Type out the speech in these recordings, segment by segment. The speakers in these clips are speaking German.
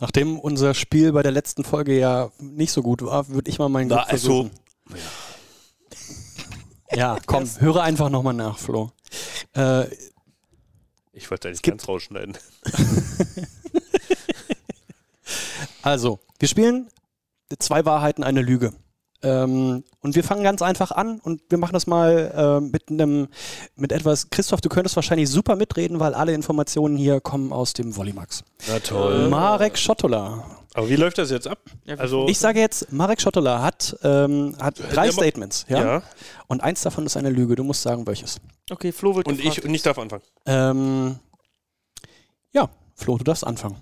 Nachdem unser Spiel bei der letzten Folge ja nicht so gut war, würde ich mal meinen Glück also- versuchen. Ja, komm, höre einfach nochmal nach, Flo. Äh, Ich wollte eigentlich ganz rausschneiden. also, wir spielen zwei Wahrheiten, eine Lüge. Ähm, und wir fangen ganz einfach an und wir machen das mal äh, mit einem, mit etwas. Christoph, du könntest wahrscheinlich super mitreden, weil alle Informationen hier kommen aus dem Volleymax. Na toll. Marek Schottola. Aber wie läuft das jetzt ab? Also, Ich sage jetzt, Marek Schottola hat, ähm, hat drei Statements, ja? ja. Und eins davon ist eine Lüge. Du musst sagen, welches. Okay, Flo wird Und gefragt. ich, und ich darf anfangen. Ähm, ja, Flo, du darfst anfangen.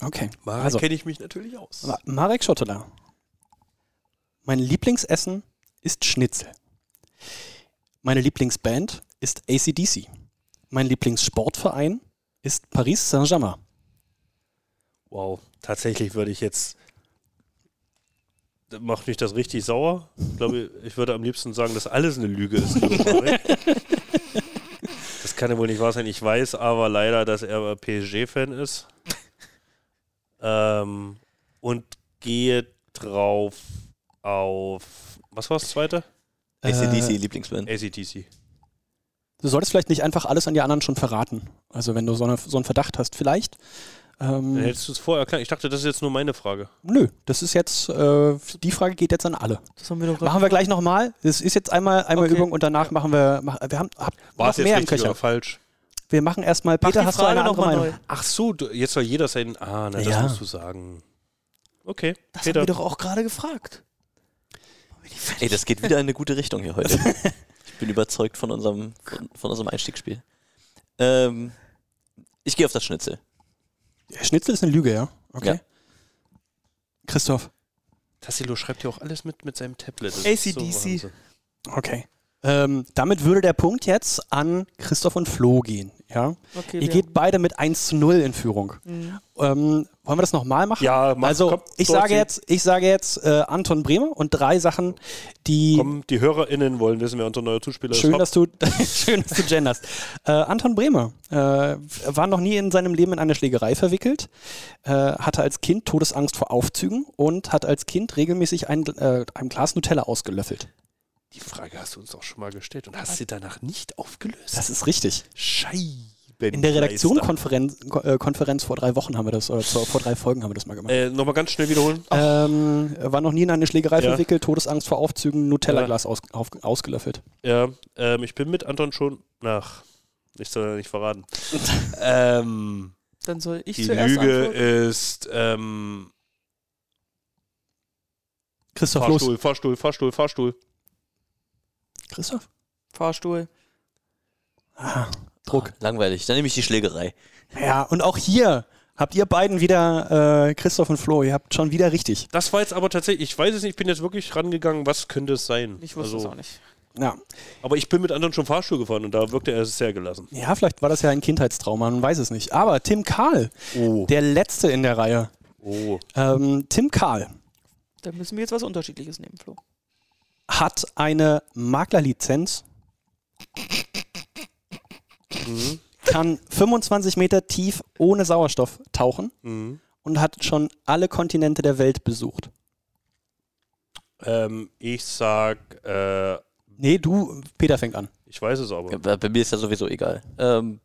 Okay. Mal Also. kenne ich mich natürlich aus. Ma- Marek Schottola. Mein Lieblingsessen ist Schnitzel. Meine Lieblingsband ist ACDC. Mein Lieblingssportverein ist Paris Saint-Germain. Wow, tatsächlich würde ich jetzt. Macht mich das richtig sauer? Ich glaube, ich würde am liebsten sagen, dass alles eine Lüge ist. das kann ja wohl nicht wahr sein. Ich weiß aber leider, dass er PSG-Fan ist. Ähm, und gehe drauf auf. Was war das zweite? ACDC, Äh, Lieblingsband. ACDC. du solltest vielleicht nicht einfach alles an die anderen schon verraten. Also wenn du so, eine, so einen Verdacht hast, vielleicht. Ähm, Dann hättest du es vorher erklärt. Ich dachte, das ist jetzt nur meine Frage. nö, das ist jetzt, äh, die Frage geht jetzt an alle. das haben wir doch Machen wir gleich nochmal. Das ist jetzt einmal, einmal Okay. Übung und danach machen wir, mach, wir haben hab War noch es jetzt mehr richtig oder falsch? Wir machen erstmal, Mach Peter, die hast du Frage eine noch andere mal Meinung? neu. Ach so, du, jetzt soll jeder sein. Ah, na, das Ja. musst du sagen. Okay, Das Peter. haben wir doch auch gerade gefragt. Ey, das geht wieder in eine gute Richtung hier heute. Ich bin überzeugt von unserem, von, von unserem Einstiegsspiel. Ähm, ich gehe auf das Schnitzel. Schnitzel ist eine Lüge, ja? Okay. Ja. Christoph, Tassilo schreibt ja auch alles mit mit seinem Tablet. AC/DC. Wahnsinn. okay. Ähm, damit würde der Punkt jetzt an Christoph und Flo gehen, ja? Okay, Ihr geht beide mit 1 zu 0 in Führung. Mhm. Ähm, wollen wir das nochmal machen? Ja, mach, also komm, ich sage jetzt, ich sage jetzt äh, Anton Bremer und drei Sachen, die Komm, die HörerInnen wollen wissen, wer unser neuer Zuspieler schön, ist. dass du schön, dass du genderst. Äh, Anton Bremer äh, war noch nie in seinem Leben in eine Schlägerei verwickelt, äh, hatte als Kind Todesangst vor Aufzügen und hat als Kind regelmäßig ein, äh, ein Glas Nutella ausgelöffelt. Die Frage hast du uns auch schon mal gestellt und hast sie danach nicht aufgelöst. Das ist richtig. Scheiben. In der Redaktionkonferenz Ko- äh, Konferenz vor drei Wochen haben wir das, oder vor drei Folgen haben wir das mal gemacht. Äh, Nochmal ganz schnell wiederholen. Ähm, war noch nie in eine Schlägerei Ja. verwickelt, Todesangst vor Aufzügen, Nutella-Glas aus, auf, ausgelöffelt. Ja, ähm, ich bin mit Anton schon nach. Ich soll ja nicht verraten. ähm, Dann soll ich die zuerst Lüge antworten. ist ähm, Christoph, los. Fahrstuhl, Fahrstuhl, Fahrstuhl, Fahrstuhl. Christoph? Fahrstuhl. Ah, Druck. Ah, langweilig. Dann nehme ich die Schlägerei. Ja, und auch hier habt ihr beiden wieder, äh, Christoph und Flo, ihr habt schon wieder richtig. Das war jetzt aber tatsächlich, ich weiß es nicht, ich bin jetzt wirklich rangegangen, was könnte es sein? Ich wusste Also, es auch nicht. Ja. Aber ich bin mit Anton schon Fahrstuhl gefahren und da wirkte er sehr gelassen. ja, vielleicht war das ja ein Kindheitstrauma, man weiß es nicht. Aber Tim Kahl, Oh. der Letzte in der Reihe. Oh. Ähm, Tim Kahl Da müssen wir jetzt was Unterschiedliches nehmen, Flo. Hat eine Maklerlizenz, Mhm. kann 25 Meter tief ohne Sauerstoff tauchen Mhm. und hat schon alle Kontinente der Welt besucht. Ähm, ich sag, äh, Nee, du, Peter fängt an. ich weiß es aber. Bei bei mir ist ja sowieso egal. Ähm,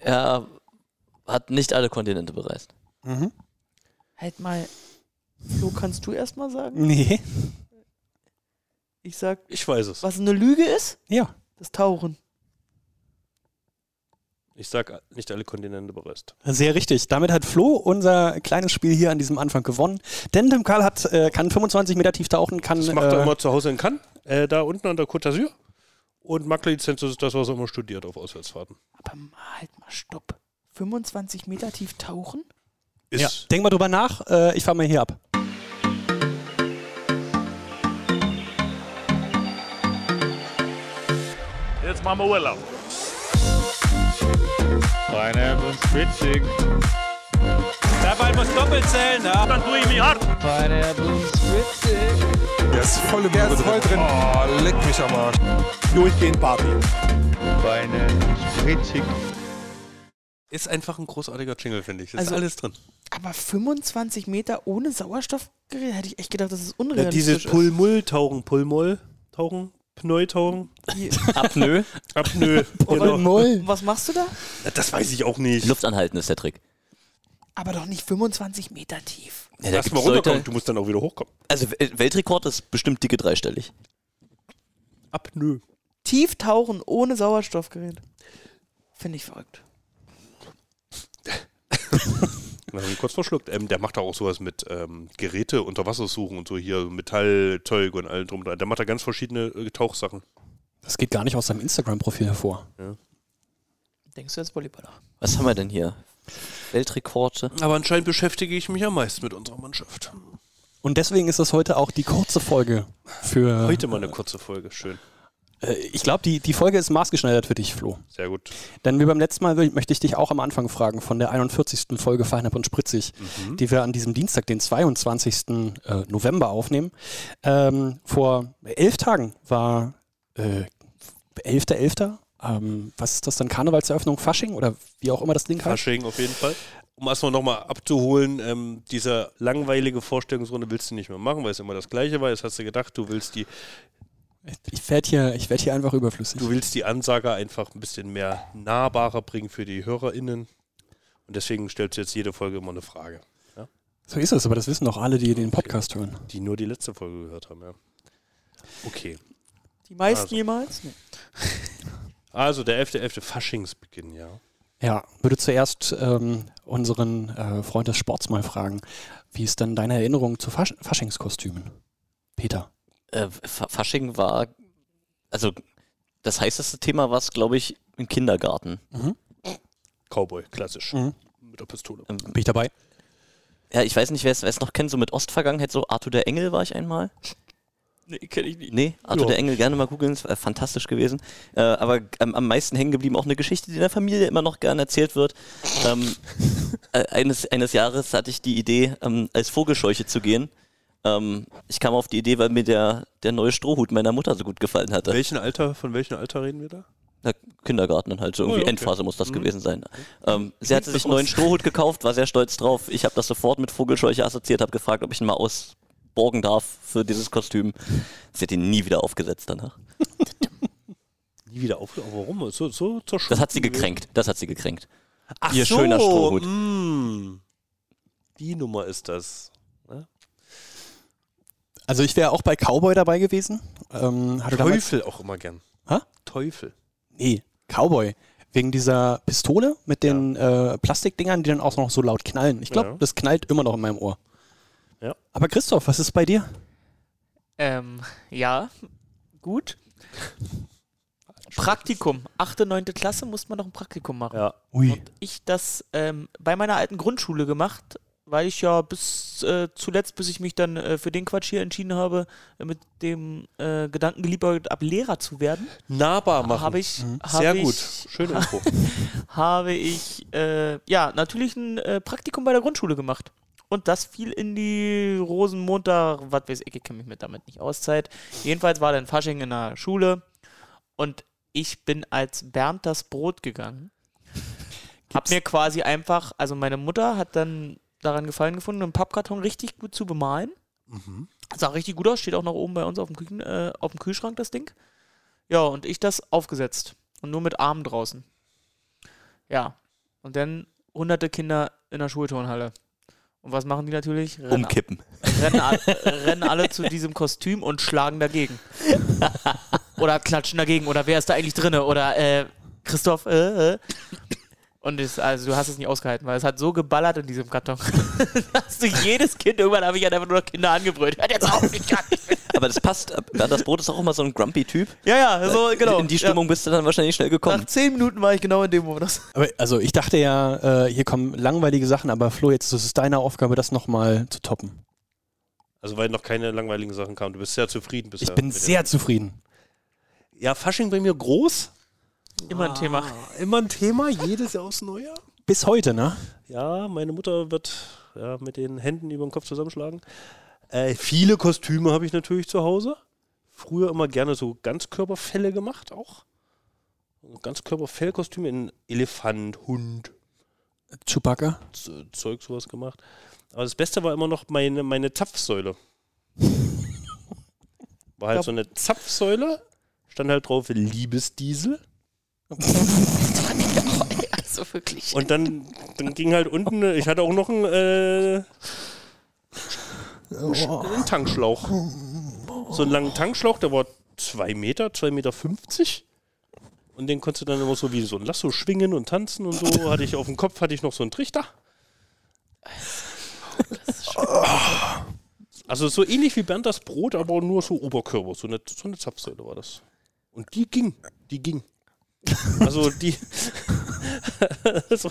er hat nicht alle Kontinente bereist. Mhm. Halt mal. Flo, kannst du erst mal sagen? Nee. Ich sag, Ich weiß es. was eine Lüge ist? Ja. Das Tauchen. Ich sag nicht alle Kontinente bereist. Sehr richtig. Damit hat Flo unser kleines Spiel hier an diesem Anfang gewonnen. Denn Tim Karl hat, äh, kann 25 Meter tief tauchen, kann. Das macht er äh, immer zu Hause in Cannes, äh, da unten an der Côte d'Azur. Und Maklerlizenz ist das, was er immer studiert auf Auswärtsfahrten. Aber mal, halt mal, stopp. 25 Meter tief tauchen? Ist ja. Denk mal drüber nach. Äh, ich fahre mal hier ab. Jetzt machen wir Urlaub. Pineapple Spritzig. Der Ball muss doppelt zählen, ja? Dann tue ich mich hart. Pineapple Spritzig. Der ist voll, der ist voll drin. Oh, leck mich am Arsch. Durchgehend Party. Pineapple Spritzig. Ist einfach ein großartiger Jingle, finde ich. Ist Also- alles drin. Aber 25 Meter ohne Sauerstoffgerät, hätte ich echt gedacht, das ist Ja, unrealistisch. dieses ist. Pull-Mull-Tauchen, Pull-Mull-Tauchen, Pneu-Tauchen, Apnoe. Apnoe. genau. Und Was machst du da? Das weiß ich auch nicht. Luft anhalten ist der Trick. Aber doch nicht 25 Meter tief. Ja, da Lass mal runterkommen, Leute, du musst dann auch wieder hochkommen. also Wel- Weltrekord ist bestimmt dicke dreistellig. Apnoe. Tief tauchen ohne Sauerstoffgerät. Finde ich verrückt. Wir haben ihn kurz verschluckt. Ähm, der macht auch sowas mit ähm, Geräte unter Wasser suchen und so hier Metallzeug und allem drum. Der macht da ganz verschiedene äh, Tauchsachen. Das geht gar nicht aus seinem Instagram-Profil hervor. Denkst du jetzt Volleyballer? Was haben wir denn hier? Weltrekorde. Aber anscheinend beschäftige ich mich am meisten mit unserer Mannschaft. Und deswegen ist das heute auch die kurze Folge für. Heute mal eine kurze Folge, schön. Äh, ich glaube, die, die Folge ist maßgeschneidert für dich, Flo. Sehr gut. Denn wie beim letzten Mal möchte ich dich auch am Anfang fragen von der 41. Folge Feinab und Spritzig, die wir an diesem Dienstag, den 22. äh, November aufnehmen. Ähm, vor elf Tagen war äh, 11.11. Ähm, was ist das dann? Karnevalseröffnung, Fasching oder wie auch immer das Ding heißt? Fasching auf jeden Fall. Um erstmal nochmal abzuholen, ähm, diese langweilige Vorstellungsrunde willst du nicht mehr machen, weil es immer das Gleiche war. Jetzt hast du gedacht, du willst die, Ich werde hier, ich werd hier einfach überflüssig. du willst die Ansage einfach ein bisschen mehr nahbarer bringen für die HörerInnen. Und deswegen stellst du jetzt jede Folge immer eine Frage, So ist es, aber das wissen doch alle, die den Podcast hören. die nur die letzte Folge gehört haben. Ja. Okay. Die meisten Also. jemals? Nee. Also der 11.11. Faschingsbeginn, ja. Ja, würde zuerst ähm, unseren äh, Freund des Sports mal fragen, wie ist denn deine Erinnerung zu Fasch Faschingskostümen? Peter. Äh, Fa- Fasching war, also das heißeste Thema war es, glaube ich, im Kindergarten. Cowboy, klassisch. Mhm. Mit der Pistole. Ähm, Bin ich dabei? ja, ich weiß nicht, wer es noch kennt, so mit Ostvergangenheit, so Arthur der Engel war ich einmal. Nee, kenne ich nicht. Nee, Arthur Ja. der Engel, gerne mal googeln, ist äh, fantastisch gewesen. Äh, aber ähm, am meisten hängen geblieben auch eine Geschichte, die in der Familie immer noch gerne erzählt wird. Ähm, äh, eines, eines Jahres hatte ich die Idee, ähm, als Vogelscheuche zu gehen. Ähm, ich kam auf die Idee, weil mir der, der neue Strohhut meiner Mutter so gut gefallen hatte. Welchen Alter, von welchem Alter reden wir da? Na, Kindergarten dann halt, so Oh, irgendwie ja, okay. Endphase muss das Mhm. gewesen sein. Ähm, sie hatte sich einen neuen Strohhut gekauft, war sehr stolz drauf. Ich habe das sofort mit Vogelscheuche assoziiert, habe gefragt, ob ich ihn mal ausborgen darf für dieses Kostüm. Sie hat ihn nie wieder aufgesetzt danach. Nie wieder auf. Aber warum? So, so zur Das hat sie gekränkt. Das hat sie gekränkt. Ach Ihr so, schöner Strohhut. mm. Die Nummer ist das. Also ich wäre auch bei Cowboy dabei gewesen. Ähm, hatte damals, Teufel auch immer gern. Hä? Teufel. nee, Cowboy. Wegen dieser Pistole mit den äh, Plastikdingern, die dann auch noch so laut knallen. Ich glaube, Ja. das knallt immer noch in meinem Ohr. Ja. Aber Christoph, was ist bei dir? Ähm, ja, gut. Praktikum. Achte, neunte Klasse musste man noch ein Praktikum machen. Ja. Ui. Und ich das ähm, bei meiner alten Grundschule gemacht, weil ich ja bis äh, zuletzt, bis ich mich dann äh, für den Quatsch hier entschieden habe, äh, mit dem äh, Gedanken geliebäugelt habe, Lehrer zu werden, Nahbar machen. habe ich, Mhm. habe Sehr ich, gut. Schöne Info. habe ich äh, ja natürlich ein äh, Praktikum bei der Grundschule gemacht. Und das fiel in die Rosenmontag, was weiß ich, ich kenne mich mit damit nicht aus, Zeit. Jedenfalls war dann Fasching in der Schule und ich bin als Bernd das Brot gegangen. Hab mir quasi einfach, also meine Mutter hat dann daran gefallen gefunden, einen Pappkarton richtig gut zu bemalen. Mhm. Sah richtig gut aus, steht auch noch oben bei uns auf dem, Küchen, äh, auf dem Kühlschrank das Ding. Ja, und ich das aufgesetzt. Und nur mit Armen draußen. Ja. Und dann hunderte Kinder in der Schulturnhalle. Und was machen die natürlich? Rennen, Umkippen. rennen, rennen alle zu diesem Kostüm und schlagen dagegen. oder klatschen dagegen. Oder wer ist da eigentlich drinne? Oder äh, Christoph, äh, äh. Und es, also du hast es nicht ausgehalten, weil es hat so geballert in diesem Karton. dass du jedes Kind, irgendwann habe ich halt einfach nur noch Kinder angebrüllt. Hört jetzt auf, ich kann nicht mehr. Aber das passt. Bernd das Brot ist auch immer so ein grumpy Typ. Ja, ja, so, genau. In die Stimmung bist du dann wahrscheinlich schnell Ja. gekommen. Nach zehn Minuten war ich genau in dem Modus. Aber, also ich dachte ja, äh, hier kommen langweilige Sachen, aber Flo, jetzt ist es deine Aufgabe, das nochmal zu toppen. Also weil noch keine langweiligen Sachen kamen. Du bist sehr zufrieden bisher. Ich bin sehr zufrieden. Ja, Fasching bei mir groß. Immer ein Thema. Immer ein Thema, jedes Jahr aufs Neue. Bis heute, ne? Ja, meine Mutter wird ja, mit den Händen über den Kopf zusammenschlagen. Äh, viele Kostüme habe ich natürlich zu Hause. Früher immer gerne so Ganzkörperfälle gemacht auch. Ganzkörperfellkostüme in Elefant, Hund, Chewbacca. Z- Zeug sowas gemacht. Aber das Beste war immer noch meine, meine Zapfsäule. War halt Ja. so eine Zapfsäule, stand halt drauf Liebesdiesel. Also wirklich. Und dann, dann ging halt unten, ich hatte auch noch einen, äh, einen Tankschlauch. So einen langen Tankschlauch, der war zwei Meter, zwei Meter fünfzig. Und den konntest du dann immer so wie so ein Lasso schwingen und tanzen und so. Hatte ich auf dem Kopf hatte ich noch so einen Trichter. Also so ähnlich wie Bernd das Brot, aber nur so Oberkörper. So eine, so eine Zapfsäule war das. Und die ging. Die ging. Also die. so,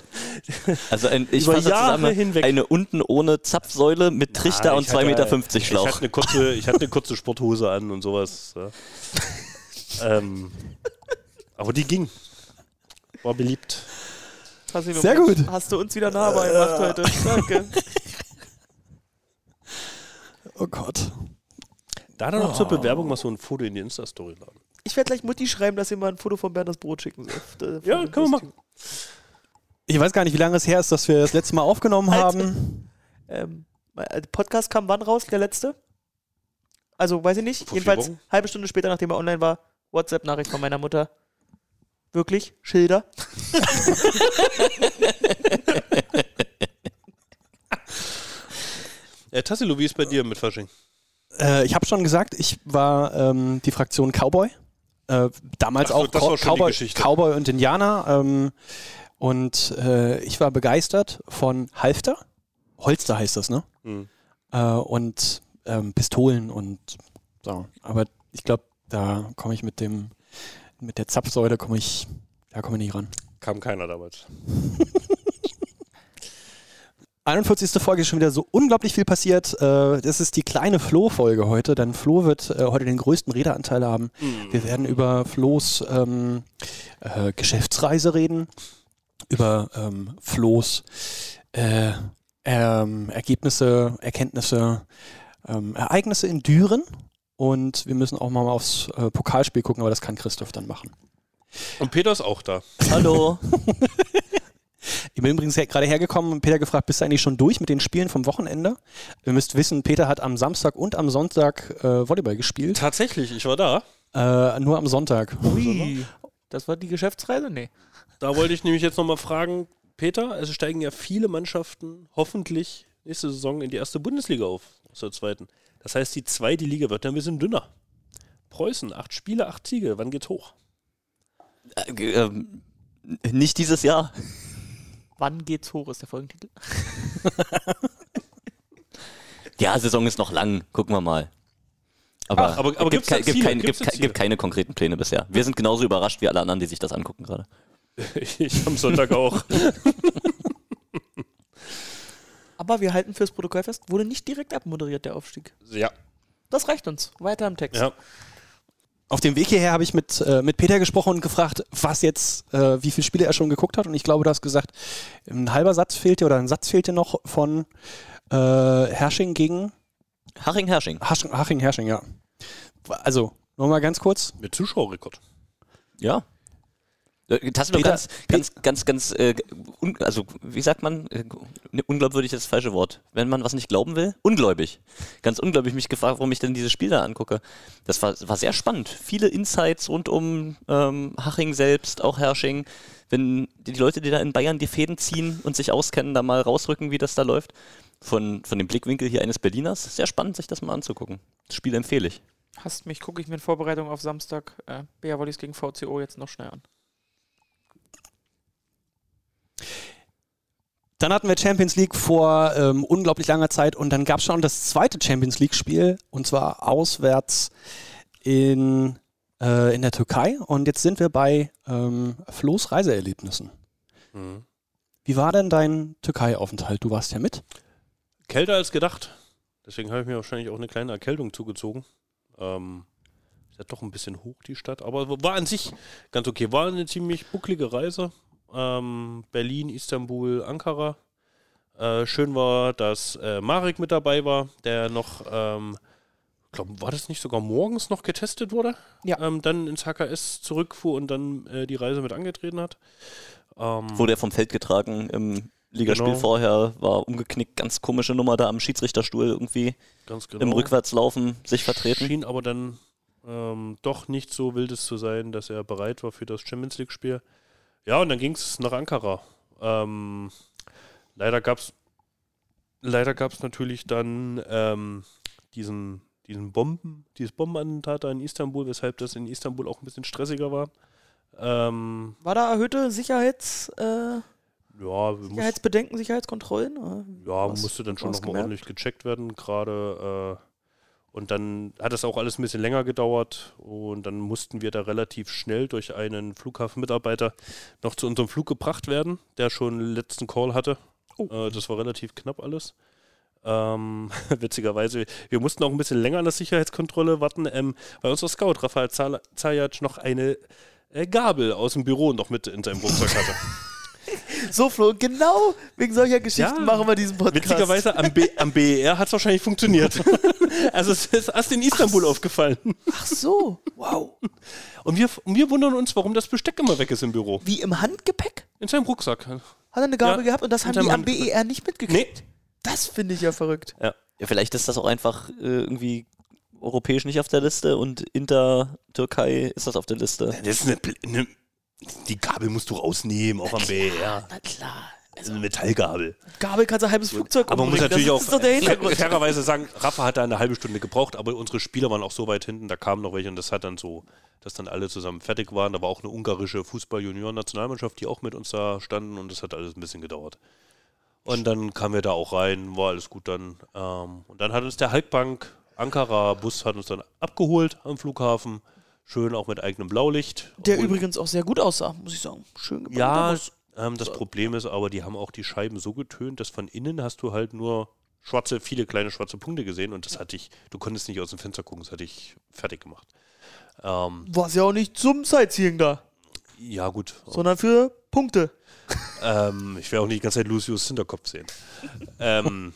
Also ein, ich Über fasse Jahre zusammen, hinweg. eine unten ohne Zapfsäule mit Trichter Ah, und ich hatte- 2,50 Meter Ich Schlauch. hatte, eine kurze, ich hatte eine kurze Sporthose an und sowas. Ja. ähm, aber die ging. War beliebt. Sehr gut. Hast du uns wieder nah gemacht heute. Danke. Oh Gott. Da dann noch zur Bewerbung mal so ein Foto in die Insta-Story laden. Ich werde gleich Mutti schreiben, dass ihr mal ein Foto von Bernd das Brot schicken soll. Ja, können wir machen. Ich weiß gar nicht, wie lange es her ist, dass wir das letzte Mal aufgenommen haben. Ähm, der Podcast kam wann raus, der letzte? Also, weiß ich nicht. Vor Jedenfalls halbe Stunde später, nachdem er online war, WhatsApp-Nachricht von meiner Mutter. Wirklich? Schilder? Äh, Tassilo, wie ist bei dir mit Fasching? Äh, ich habe schon gesagt, ich war ähm, die Fraktion Cowboy. Äh, damals so, auch Cow- Cowboy. Cowboy und Indianer. Ähm, und äh, ich war begeistert von Halfter. Holster heißt das, ne? Hm. Äh, und ähm, Pistolen und so. Aber ich glaube, da komme ich mit dem, mit der Zapfsäule komme ich, da komme ich nicht ran. Kam keiner damals. 41. Folge ist schon wieder so unglaublich viel passiert. Äh, das ist die kleine Flo-Folge heute, denn Flo wird äh, heute den größten Redeanteil haben. Wir werden über Flo's ähm, äh, Geschäftsreise reden, über ähm, Flo's äh, ähm, Ergebnisse, Erkenntnisse, ähm, Ereignisse in Düren. Und wir müssen auch mal aufs äh, Pokalspiel gucken, aber das kann Christoph dann machen. Und Peter ist auch da. Hallo. Ich bin übrigens gerade hergekommen und Peter gefragt, bist du eigentlich schon durch mit den Spielen vom Wochenende? Ihr müsst wissen, Peter hat am Samstag und am Sonntag äh, Volleyball gespielt. Tatsächlich, ich war da. Äh, nur am Sonntag. Ui. Das war die Geschäftsreise? Nee. Da wollte ich nämlich jetzt nochmal fragen, Peter, es steigen ja viele Mannschaften hoffentlich nächste Saison in die erste Bundesliga auf, aus der zweiten. Das heißt, die zweite Liga wird dann ein bisschen dünner. Preußen, acht Spiele, acht Siege, wann geht's hoch? Äh, ähm, nicht dieses Jahr. Wann geht's hoch, ist der Folgentitel? Ja, Saison ist noch lang. Gucken wir mal. Aber, Ach, aber- aber gibt, kei- gibt, kein, gibt, kei- gibt keine konkreten Pläne bisher. Wir sind genauso überrascht wie alle anderen, die sich das angucken gerade. Ich am Sonntag auch. Aber wir halten fürs Protokoll fest, wurde nicht direkt abmoderiert, der Aufstieg. ja. Das reicht uns. Weiter im Text. ja. Auf dem Weg hierher habe ich mit, äh, mit Peter gesprochen und gefragt, was jetzt, äh, wie viele Spiele er schon geguckt hat. Und ich glaube, du hast gesagt, ein halber Satz fehlt dir oder ein Satz fehlt dir noch von äh, Hersching gegen Haching Hersching. Haching Hersching, ja. Also, nochmal ganz kurz. Mit Zuschauerrekord. Ja. Äh, Tassilo, Peter- ganz, ganz, ganz, ganz, äh, un, also wie sagt man, äh, ne, unglaubwürdig ist das falsche Wort. Wenn man was nicht glauben will, ungläubig. Ganz ungläubig mich gefragt, warum ich denn dieses Spiel da angucke. Das war, war sehr spannend. Viele Insights rund um ähm, Haching selbst, auch Hersching. Wenn die Leute, die da in Bayern die Fäden ziehen und sich auskennen, da mal rausrücken, wie das da läuft. Von, von dem Blickwinkel hier eines Berliners. Sehr spannend, sich das mal anzugucken. Das Spiel empfehle ich. Hasst mich, gucke ich mir in Vorbereitung auf Samstag äh, BR Volleys gegen VCO jetzt noch schnell an. Dann hatten wir Champions League vor ähm, unglaublich langer Zeit und dann gab es schon das zweite Champions League-Spiel und zwar auswärts in, äh, in der Türkei. Und jetzt sind wir bei ähm, Flo's Reiseerlebnissen. Mhm. Wie war denn dein Türkei-Aufenthalt? Du warst ja mit. Kälter als gedacht. Deswegen habe ich mir wahrscheinlich auch eine kleine Erkältung zugezogen. Ähm, ist ja doch ein bisschen hoch, die Stadt. Aber war an sich ganz okay. War eine ziemlich bucklige Reise. Ähm, Berlin, Istanbul, Ankara. Äh, schön war, dass äh, Marek mit dabei war, der noch, ähm, glaub, war das nicht sogar morgens noch getestet wurde? Ja. Ähm, dann ins HKS zurückfuhr und dann äh, die Reise mit angetreten hat. Ähm, Wurde er vom Feld getragen im Ligaspiel Genau. vorher war umgeknickt, ganz komische Nummer da am Schiedsrichterstuhl irgendwie Ganz genau. im Rückwärtslaufen sich vertreten. Schien aber dann ähm, doch nicht so wildes zu sein, dass er bereit war für das Champions League-Spiel. Ja, und dann ging es nach Ankara. Ähm, leider gab es leider gab's natürlich dann ähm, diesen, diesen Bomben, dieses Bombenattentat da in Istanbul, weshalb das in Istanbul auch ein bisschen stressiger war. Ähm, War da erhöhte Sicherheits, äh, ja, Sicherheitsbedenken, Sicherheitskontrollen? Ja, Was- musste dann schon nochmal ordentlich gecheckt werden, gerade. Und dann hat es auch alles ein bisschen länger gedauert und dann mussten wir da relativ schnell durch einen Flughafenmitarbeiter noch zu unserem Flug gebracht werden, der schon letzten Call hatte. Äh, das war relativ knapp alles. Ähm, witzigerweise, wir mussten auch ein bisschen länger an der Sicherheitskontrolle warten, ähm, weil unser Scout Rafael Zajac noch eine äh, Gabel aus dem Büro noch mit in seinem Rucksack hatte. So, Flo, genau wegen solcher Geschichten Ja. machen wir diesen Podcast. Witzigerweise am, B am BER hat es wahrscheinlich funktioniert. also es ist erst in Istanbul aufgefallen. Ach so, wow. Und wir, wir wundern uns, warum das Besteck immer weg ist im Büro. Wie im Handgepäck? In seinem Rucksack. Hat er eine Gabel Ja, gehabt und das haben die am. BER nicht mitgekriegt? Nee. Das finde ich ja verrückt. Ja, vielleicht ist das auch einfach äh, irgendwie europäisch nicht auf der Liste und Inter Türkei ist das auf der Liste. Das ist eine, eine Die Gabel musst du rausnehmen, auch am BER. Na klar. Das ist eine Metallgabel. Gabel kannst du ein halbes Flugzeug Aber man muss natürlich das auch fairerweise sagen, Rafa hat da eine halbe Stunde gebraucht, aber unsere Spieler waren auch so weit hinten, da kamen noch welche und das hat dann so, dass dann alle zusammen fertig waren. Da war auch eine ungarische Fußball-Junioren-Nationalmannschaft, die auch mit uns da standen und das hat alles ein bisschen gedauert. Und dann kamen wir da auch rein, war alles gut dann. Ähm, und dann hat uns der Halkbank Ankara-Bus hat uns dann abgeholt am Flughafen. Schön auch mit eigenem Blaulicht. Der Und- übrigens auch sehr gut aussah, muss ich sagen. Schön gebaut. ja, ähm, das Problem ist aber, die haben auch die Scheiben so getönt, dass von innen hast du halt nur schwarze, viele kleine schwarze Punkte gesehen und das hatte ich, du konntest nicht aus dem Fenster gucken, das hatte ich fertig gemacht. Ähm, War ja auch nicht zum Sightseeing da, ja, gut. sondern für Punkte. Ähm, ich werde auch nicht die ganze Zeit Lucius Hinterkopf sehen. ähm,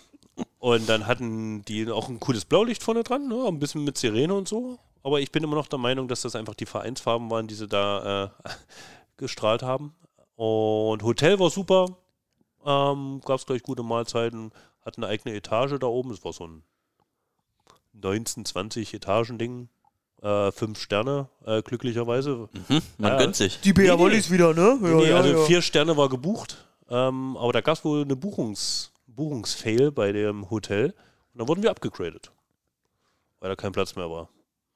und dann hatten die auch ein cooles Blaulicht vorne dran, ne? ein bisschen mit Sirene und so. Aber ich bin immer noch der Meinung, dass das einfach die Vereinsfarben waren, die sie da äh, gestrahlt haben. Und Hotel war super. Ähm, Gab es gleich gute Mahlzeiten. Hat eine eigene Etage da oben. Es war so ein 19, 20 Etagen-Ding. Äh, fünf Sterne, äh, glücklicherweise. Mhm, man Ja. gönnt sich. Die BR nee. Wollis wieder, ne? Ja, nee, ja, also ja. vier Sterne war gebucht, ähm, aber da gab es wohl eine Buchungs Buchungsfail bei dem Hotel und dann wurden wir abgegradet, weil da kein Platz mehr war.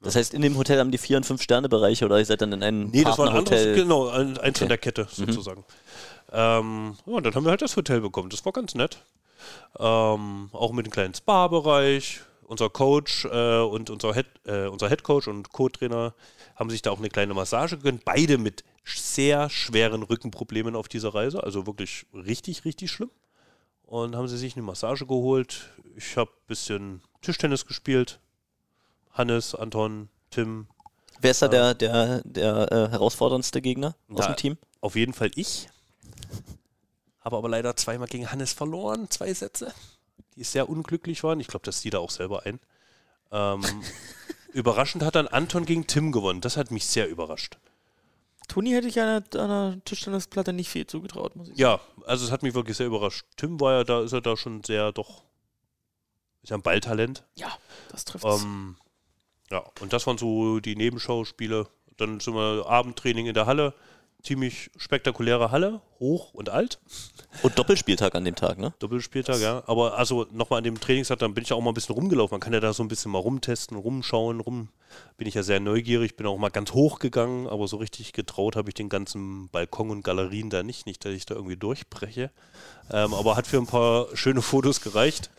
Das heißt, in dem Hotel haben die Vier- und Fünf-Sterne-Bereiche oder ihr seid dann in einem Nee, das war ein anderes, genau, ein, eins von Okay. der Kette sozusagen. Ähm, ja, und dann haben wir halt das Hotel bekommen, das war ganz nett. Ähm, auch mit einem kleinen Spa-Bereich. Unser Coach äh, und unser Head, äh, unser Head Coach und Co-Trainer haben sich da auch eine kleine Massage gegönnt. Beide mit sehr schweren Rückenproblemen auf dieser Reise, also wirklich richtig, richtig schlimm. Und haben sie sich eine Massage geholt. Ich habe ein bisschen Tischtennis gespielt. Hannes, Anton, Tim, Wer ist da der, der, der äh, herausforderndste Gegner aus dem Team? Auf jeden Fall ich. Habe aber leider zweimal gegen Hannes verloren, zwei Sätze, die sehr unglücklich waren. Ich glaube, das sieht er auch selber ein. Ähm, überraschend hat dann Anton gegen Tim gewonnen. Das hat mich sehr überrascht. Toni hätte ich einer, einer Tischtennisplatte nicht viel zugetraut, muss ich sagen. Ja, also es hat mich wirklich sehr überrascht. Tim war ja da, ist er da schon sehr doch, ist ja ein Balltalent. Ja, das trifft es. Ähm, ja, und das waren so die Nebenschauspiele. Dann sind wir Abendtraining in der Halle. Ziemlich spektakuläre Halle, hoch und alt. Und Doppelspieltag an dem Tag, ne? Doppelspieltag, ja. Aber also nochmal an dem Trainingstag, dann bin ich auch mal ein bisschen rumgelaufen. Man kann ja da so ein bisschen mal rumtesten, rumschauen, rum. Bin ich ja sehr neugierig, bin auch mal ganz hoch gegangen, aber so richtig getraut habe ich den ganzen Balkon und Galerien da nicht. Nicht, dass ich da irgendwie durchbreche. Ähm, aber hat für ein paar schöne Fotos gereicht.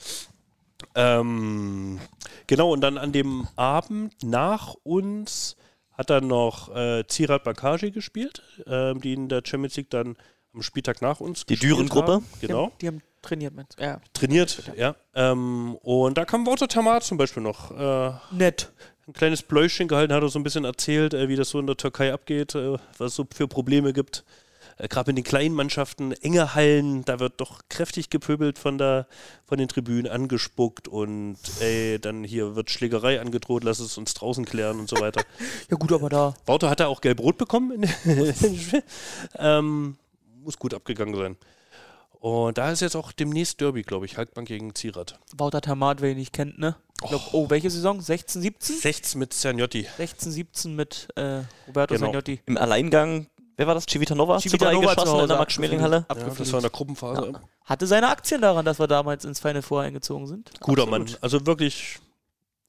Ähm, genau, und dann an dem Abend nach uns hat dann noch äh, Zirat Bakaji gespielt, ähm, die in der Champions League dann am Spieltag nach uns Die gespielt Düren-Gruppe? haben. Die Genau haben, die haben trainiert mit. Ja, trainiert, ja. Ähm, und da kam Wouter Tamar zum Beispiel noch. Äh, nett. ein kleines Pläuschchen gehalten, hat er so ein bisschen erzählt, äh, wie das so in der Türkei abgeht, äh, was es so für Probleme gibt. Äh, Gerade mit den kleinen Mannschaften, enge Hallen, da wird doch kräftig gepöbelt von, der, von den Tribünen, angespuckt und ey, dann hier wird Schlägerei angedroht, lass es uns draußen klären und so weiter. Ja gut, aber da. Wouter hat er auch gelb-rot bekommen. In, ähm, muss gut abgegangen sein. Und da ist jetzt auch demnächst Derby, glaube ich, Halkbank gegen Zierat. Wouter Tamat, wer ihn nicht kennt, ne? Ich glaub, oh, welche Saison? 16, 17? 16 mit Zernotti. 16, 17 mit äh, Roberto Genau. Sagnotti. Im Alleingang, wer war das? Civitanova? Civitanova geschossen Hause in der Max-Schmeling-Halle? Ja, das war in der Gruppenphase. Hatte seine Aktien daran, dass wir damals ins Final Four eingezogen sind. Guter Absolut. Mann. Also wirklich,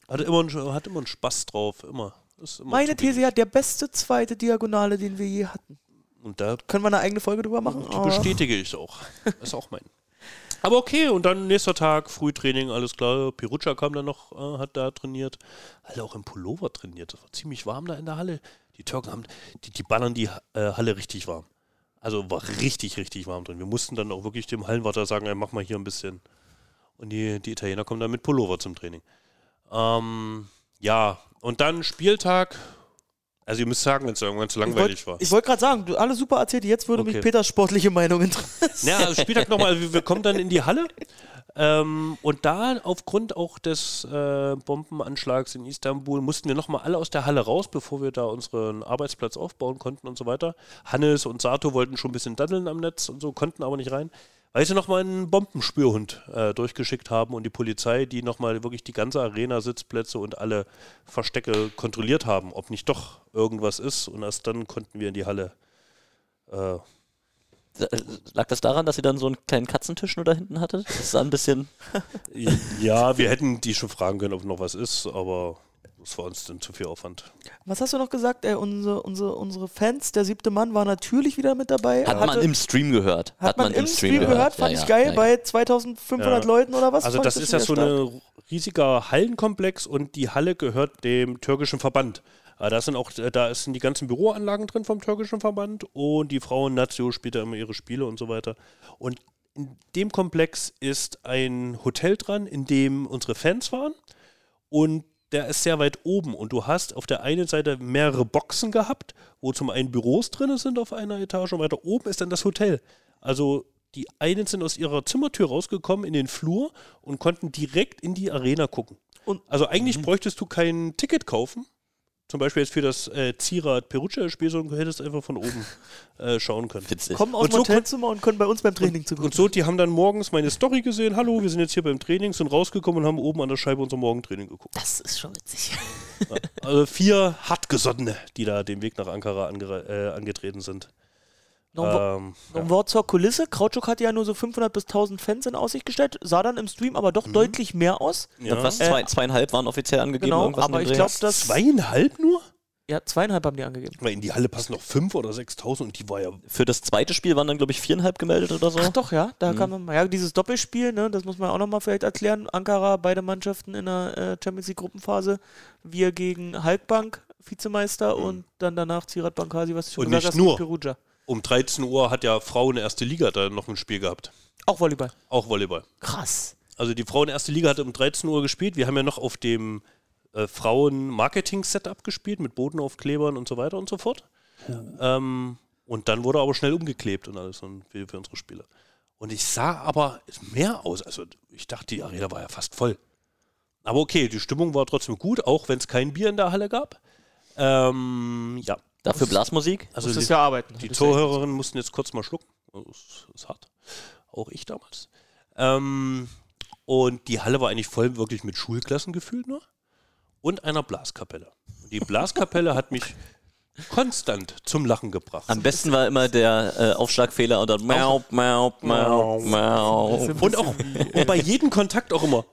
hatte immer, einen- hat immer einen Spaß drauf. Immer. Immer Meine These, ja, der beste zweite Diagonale, den wir je hatten. Und da Können wir eine eigene Folge drüber machen? Die Oh. bestätige ich auch. Ist auch mein. Aber okay, und dann nächster Tag, Frühtraining, alles klar. Piruccia kam dann noch, äh, hat da trainiert. Alle auch im Pullover trainiert. Das war ziemlich warm da in der Halle. Die Türken haben, die, die ballern die äh, Halle richtig warm. Also war richtig, richtig warm drin. Wir mussten dann auch wirklich dem Hallenwärter sagen, ey, mach mal hier ein bisschen. Und die, die Italiener kommen dann mit Pullover zum Training. Ähm, ja, und dann Spieltag. Also ihr müsst sagen, wenn es irgendwann zu langweilig war. Ich wollte gerade sagen, du alles super erzählt, jetzt würde mich Okay. Peters sportliche Meinung interessieren. Ja, also Spieltag nochmal, wir kommen dann in die Halle. Ähm, und da aufgrund auch des äh, Bombenanschlags in Istanbul mussten wir nochmal alle aus der Halle raus, bevor wir da unseren Arbeitsplatz aufbauen konnten und so weiter. Hannes und Sato wollten schon ein bisschen daddeln am Netz und so, konnten aber nicht rein, weil sie nochmal einen Bombenspürhund äh, durchgeschickt haben und die Polizei, die nochmal wirklich die ganze Arena, Sitzplätze und alle Verstecke kontrolliert haben, ob nicht doch irgendwas ist. Und erst dann konnten wir in die Halle. Äh, Lag das daran, dass ihr dann so einen kleinen Katzentisch nur da hinten hattet? Das sah ein bisschen. Ja, wir hätten die schon fragen können, ob noch was ist, aber das war uns dann zu viel Aufwand. Was hast du noch gesagt? Äh, unsere, unsere, unsere Fans, der siebte Mann, war natürlich wieder mit dabei. Hat man Hatte- im Stream gehört. hat man im Stream gehört, fand Ja, ich geil, ja, ja. bei 2500 Ja. Leuten oder was? Also das ich ist ja so ein riesiger Hallenkomplex und die Halle gehört dem türkischen Verband. Äh, Da sind auch, äh, da sind die ganzen Büroanlagen drin vom türkischen Verband und die Frauen Nazio spielt da immer ihre Spiele und so weiter. Und in dem Komplex ist ein Hotel dran, in dem unsere Fans waren und der ist sehr weit oben und du hast auf der einen Seite mehrere Boxen gehabt, wo zum einen Büros drin sind auf einer Etage und weiter oben ist dann das Hotel. Also die einen sind aus ihrer Zimmertür rausgekommen in den Flur und konnten direkt in die Arena gucken. Und- also eigentlich bräuchtest du kein Ticket kaufen. Zum Beispiel jetzt für das äh, Zierat Perugia-Spiel, sondern du hättest einfach von oben äh, schauen können. Witzig. Kommen aus Und dem so Hotelzimmer und können bei uns beim Training zugucken. Und so, die haben dann morgens meine Story gesehen. Hallo, wir sind jetzt hier beim Training, sind rausgekommen und haben oben an der Scheibe unser Morgentraining geguckt. Das ist schon witzig. Also vier hartgesottene, die da den Weg nach Ankara angere- äh, angetreten sind. Noch ein, Wo- Ähm, noch ein Wort zur Kulisse. Krautschuk hatte ja nur so 500 bis 1000 Fans in Aussicht gestellt, sah dann im Stream aber doch deutlich mehr aus. ja. Was? Zwei, zweieinhalb waren offiziell angegeben. Genau, aber ich glaube, dass. Zweieinhalb nur? Ja, zweieinhalb haben die angegeben. Weil in die Halle passen noch fünf oder sechstausend und die war ja. Für das zweite Spiel waren dann, glaube ich, viereinhalb gemeldet oder so. Ach doch, ja, da kann man mal. Ja, dieses Doppelspiel, ne, das muss man auch nochmal vielleicht erklären. Ankara, beide Mannschaften in der äh, Champions League Gruppenphase. Wir gegen Halkbank, Vizemeister und dann danach Zirat Bankasi, was du schon Und gesagt nicht hast, nur. Perugia. Um 13 Uhr hat ja Frauen erste Liga da noch ein Spiel gehabt. Auch Volleyball. Auch Volleyball. Krass. Also die Frauen erste Liga hatte um 13 Uhr gespielt. Wir haben ja noch auf dem äh, Frauen-Marketing-Setup gespielt mit Bodenaufklebern und so weiter und so fort. Ähm, und dann wurde aber schnell umgeklebt und alles und für, für unsere Spiele. Und ich sah aber mehr aus. Also ich dachte, die Arena war ja fast voll. Aber okay, die Stimmung war trotzdem gut, auch wenn es kein Bier in der Halle gab. Ähm, ja, Dafür Blasmusik. also Das die, ist ja arbeiten. die Zuhörerinnen mussten jetzt kurz mal schlucken. Das ist, ist hart. Auch ich damals. Ähm, und die Halle war eigentlich voll wirklich mit Schulklassen gefühlt nur. Und einer Blaskapelle. Und die Blaskapelle hat mich konstant zum Lachen gebracht. Am besten war immer der äh, Aufschlagfehler und dann mau, mau, mau, mau. Und auch und bei jedem Kontakt auch immer.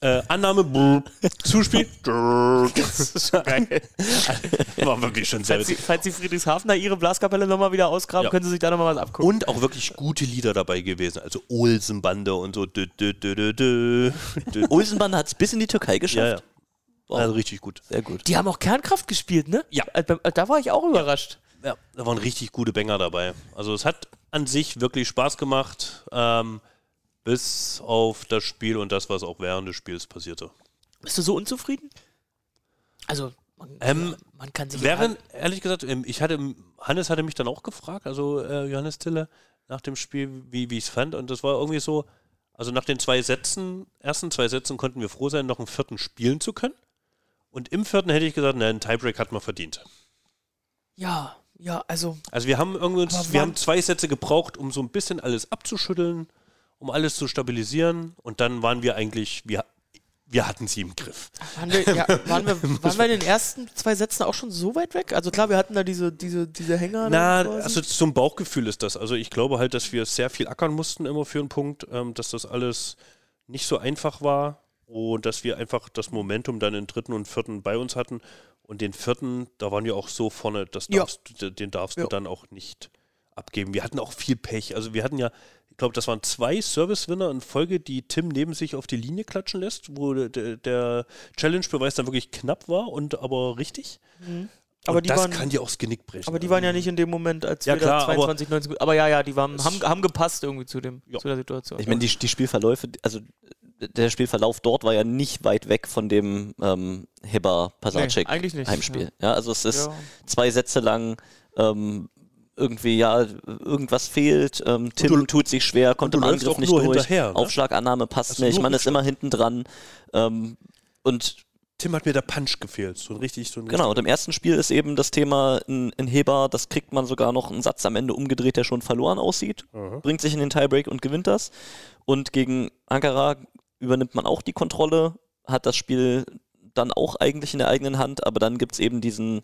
Äh, Annahme, brr, Zuspiel. drrr. War wirklich schon sehr Falls Sie, witzig. falls Sie Friedrichshafener Ihre Blaskapelle nochmal wieder ausgraben, Ja. können Sie sich da nochmal was abgucken. Und auch wirklich gute Lieder dabei gewesen. Also Olsenbande und so. Dö, dö, dö. Olsenbahn hat es bis in die Türkei Ja, geschafft. ja. Wow. Also richtig gut. Sehr gut. Die haben auch Kernkraft gespielt, ne? Ja. Äh, Da war ich auch überrascht. Ja, da waren richtig gute Banger dabei. Also es hat an sich wirklich Spaß gemacht, ähm, bis auf das Spiel und das, was auch während des Spiels passierte. Bist du so unzufrieden? Also, man, Ähm, man kann sich. Während, ehrlich gesagt, ähm, ich hatte, Hannes hatte mich dann auch gefragt, also äh, Johannes Tille, nach dem Spiel, wie, wie ich es fand. Und das war irgendwie so, also nach den zwei Sätzen, ersten zwei Sätzen konnten wir froh sein, noch einen vierten spielen zu können. Und im vierten hätte ich gesagt, nein, ein Tiebreak hat man verdient. Ja, Ja, also Also wir haben irgendwie uns, wir haben zwei Sätze gebraucht, um so ein bisschen alles abzuschütteln, um alles zu stabilisieren und dann waren wir eigentlich, wir, wir hatten sie im Griff. waren wir, ja, waren, wir, waren wir in den ersten zwei Sätzen auch schon so weit weg? Also klar, wir hatten da diese, diese, diese Hänger. Na, also zum Bauchgefühl ist das. Also ich glaube halt, dass wir sehr viel ackern mussten immer für einen Punkt, ähm, dass das alles nicht so einfach war und dass wir einfach das Momentum dann im dritten und vierten bei uns hatten. Und den vierten, da waren wir auch so vorne, das Ja. darfst, du- den darfst Ja. du dann auch nicht abgeben. Wir hatten auch viel Pech. Also wir hatten ja, ich glaube, das waren zwei Service-Winner in Folge, die Tim neben sich auf die Linie klatschen lässt, wo der, der Challenge-Beweis dann wirklich knapp war und aber richtig. Aber und die das waren- kann dir auch das Genick brechen. aber die waren ja nicht in dem Moment, als Ja, wir klar, da aber- 22, 19 gut. Aber ja, ja, die waren, haben, haben gepasst irgendwie zu, dem, Ja. zu der Situation. Ich meine, die, die Spielverläufe, also der Spielverlauf dort war ja nicht weit weg von dem ähm, Heber Pasacek Nee, eigentlich nicht, Heimspiel. Ja. also es ist Ja. zwei Sätze lang ähm, irgendwie, ja, irgendwas fehlt, ähm, Tim du- tut sich schwer, kommt im Angriff auch nicht durch, hinterher, ne? Aufschlagannahme passt Also nicht, man ist immer hinten dran ähm, und Tim hat mir der Punch gefehlt. So ein richtig, so ein Genau, und im ersten Spiel ist eben das Thema ein, ein Heber, das kriegt man sogar noch einen Satz am Ende umgedreht, der schon verloren aussieht, bringt sich in den Tiebreak und gewinnt das. Und gegen Ankara übernimmt man auch die Kontrolle, hat das Spiel dann auch eigentlich in der eigenen Hand, aber dann gibt es eben diesen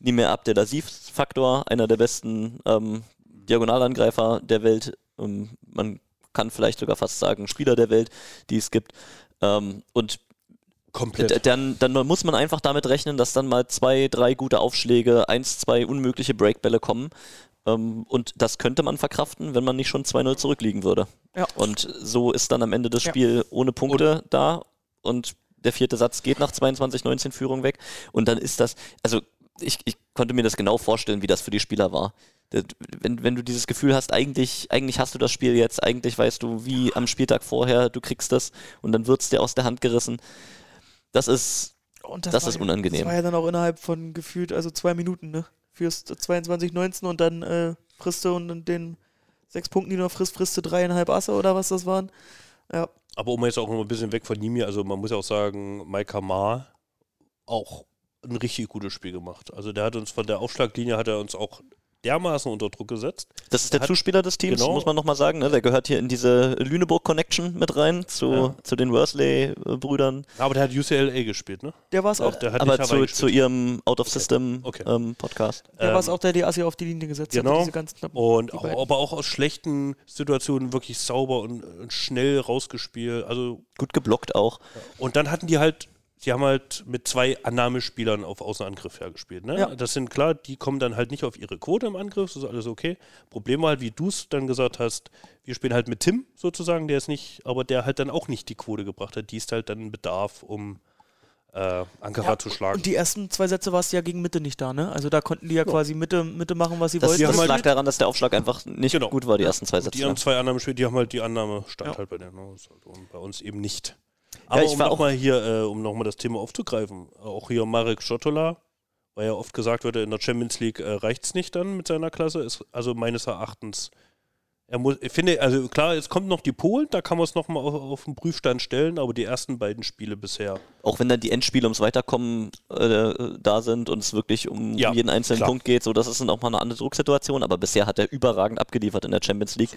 Nimir Abdelaziz-Faktor, einer der besten ähm, Diagonalangreifer der Welt. Ähm, man kann vielleicht sogar fast sagen, Spieler der Welt, die es gibt. Ähm, und komplett. Dann, dann muss man einfach damit rechnen, dass dann mal zwei, drei gute Aufschläge, eins, zwei unmögliche Breakbälle kommen. Ähm, und das könnte man verkraften, wenn man nicht schon 2-0 zurückliegen würde. Ja. Und so ist dann am Ende das Ja. Spiel ohne Punkte da und der vierte Satz geht nach 22-19 Führung weg. Und dann ist das, also ich, ich konnte mir das genau vorstellen, wie das für die Spieler war. Das- Wenn, wenn du dieses Gefühl hast, eigentlich, eigentlich hast du das Spiel jetzt, eigentlich weißt du, wie am Spieltag vorher, du kriegst das und dann wird es dir aus der Hand gerissen. Das ist, Und das war ist ja- unangenehm. Das war ja dann auch innerhalb von gefühlt, also zwei Minuten, ne? Fürs 22-19 und dann äh, frisst du und dann den sechs Punkten, die du noch frisst, frisst du dreieinhalb Asse oder was das waren. Ja, Aber um jetzt auch noch ein bisschen weg von Nimi, also man muss ja auch sagen, Maika Ma auch ein richtig gutes Spiel gemacht. Also der hat uns von der Aufschlaglinie hat er uns auch dermaßen unter Druck gesetzt. Das ist der Hat- Zuspieler des Teams, Genau. muss man nochmal sagen. Ne? Der gehört hier in diese Lüneburg-Connection mit rein, zu, Ja. zu den Worsley-Brüdern. Aber der hat UCLA gespielt, ne? der war es auch, Der hat Aber zu, zu ihrem Out-of-System-Podcast. Okay. Ähm, Podcast. der war es ähm, auch, der die Assi auf die Linie gesetzt hat. Genau. Diese ganz knappen. Und die auch, aber auch aus schlechten Situationen wirklich sauber und, und schnell rausgespielt. Also Gut geblockt auch. Und dann hatten die halt, die haben halt mit zwei Annahmespielern auf Außenangriff hergespielt. Ne? Ja. Das sind klar, die kommen dann halt nicht auf ihre Quote im Angriff, das ist alles okay. Problem war halt, wie du es dann gesagt hast, wir spielen halt mit Tim sozusagen, der ist nicht, aber der halt dann auch nicht die Quote gebracht hat. Die ist halt dann Bedarf, um äh, Ankara Ja, zu schlagen. Und die ersten zwei Sätze warst du ja gegen Mitte nicht da, ne? Also da konnten die ja, quasi Mitte, Mitte machen, was sie Das, wollten. das halt- lag daran, dass der Aufschlag einfach nicht Genau. gut war, die ersten zwei Und Sätze. die haben zwei Annahmespiele, die haben halt die Annahme stand Ja. halt bei denen. ne? Bei uns eben nicht. Aber ich um nochmal hier, äh, um nochmal das Thema aufzugreifen, auch hier Marek Schotola, weil ja oft gesagt wird, in der Champions League äh, reicht es nicht dann mit seiner Klasse, ist also meines Erachtens, er muss, ich finde, also klar, jetzt kommt noch die Polen, da kann man es nochmal auf, auf den Prüfstand stellen, aber die ersten beiden Spiele bisher. Auch wenn dann die Endspiele ums Weiterkommen äh, da sind und es wirklich um Ja, jeden einzelnen klar. Punkt geht, so das ist dann auch mal eine andere Drucksituation, aber bisher hat er überragend abgeliefert in der Champions League.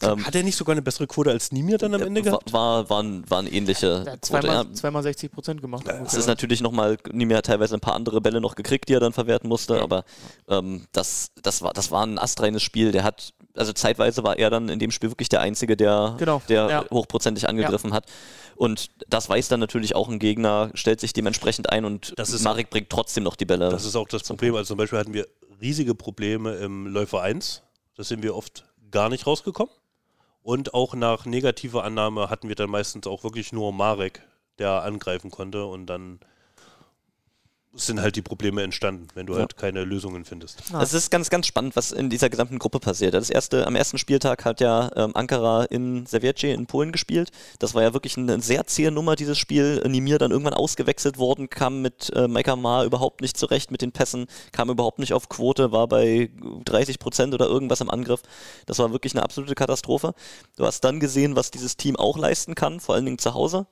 Ähm, Hat er nicht sogar eine bessere Quote als Nimir dann am Ende war, gehabt? war, waren, waren ähnliche Quote, zweimal, ja. zweimal 60 Prozent gemacht. Es ist natürlich nochmal, Nimi hat teilweise ein paar andere Bälle noch gekriegt, die er dann verwerten musste, aber ähm, das, das, war, das war ein astreines Spiel. Der hat, also zeitweise war er dann in dem Spiel wirklich der Einzige, der, Genau, der ja. hochprozentig angegriffen hat. Und das weiß dann natürlich auch ein Gegner, stellt sich dementsprechend ein und Das ist- Marek bringt trotzdem noch die Bälle. Das ist auch das Problem. Also zum Beispiel hatten wir riesige Probleme im Läufer 1. Da sind wir oft gar nicht rausgekommen. Und auch nach negativer Annahme hatten wir dann meistens auch wirklich nur Marek, der angreifen konnte. Und dann sind halt die Probleme entstanden, wenn du Ja. halt keine Lösungen findest. Es ist ganz, ganz spannend, was in dieser gesamten Gruppe passiert. Das erste, am ersten Spieltag hat ja ähm, Ankara in Sevierce in Polen gespielt. Das war ja wirklich eine sehr zähe Nummer, dieses Spiel. Nimir dann irgendwann ausgewechselt worden, kam mit äh, Maika Ma überhaupt nicht zurecht mit den Pässen, kam überhaupt nicht auf Quote, war bei 30 Prozent oder irgendwas im Angriff. Das war wirklich eine absolute Katastrophe. Du hast dann gesehen, was dieses Team auch leisten kann, vor allen Dingen zu Hause.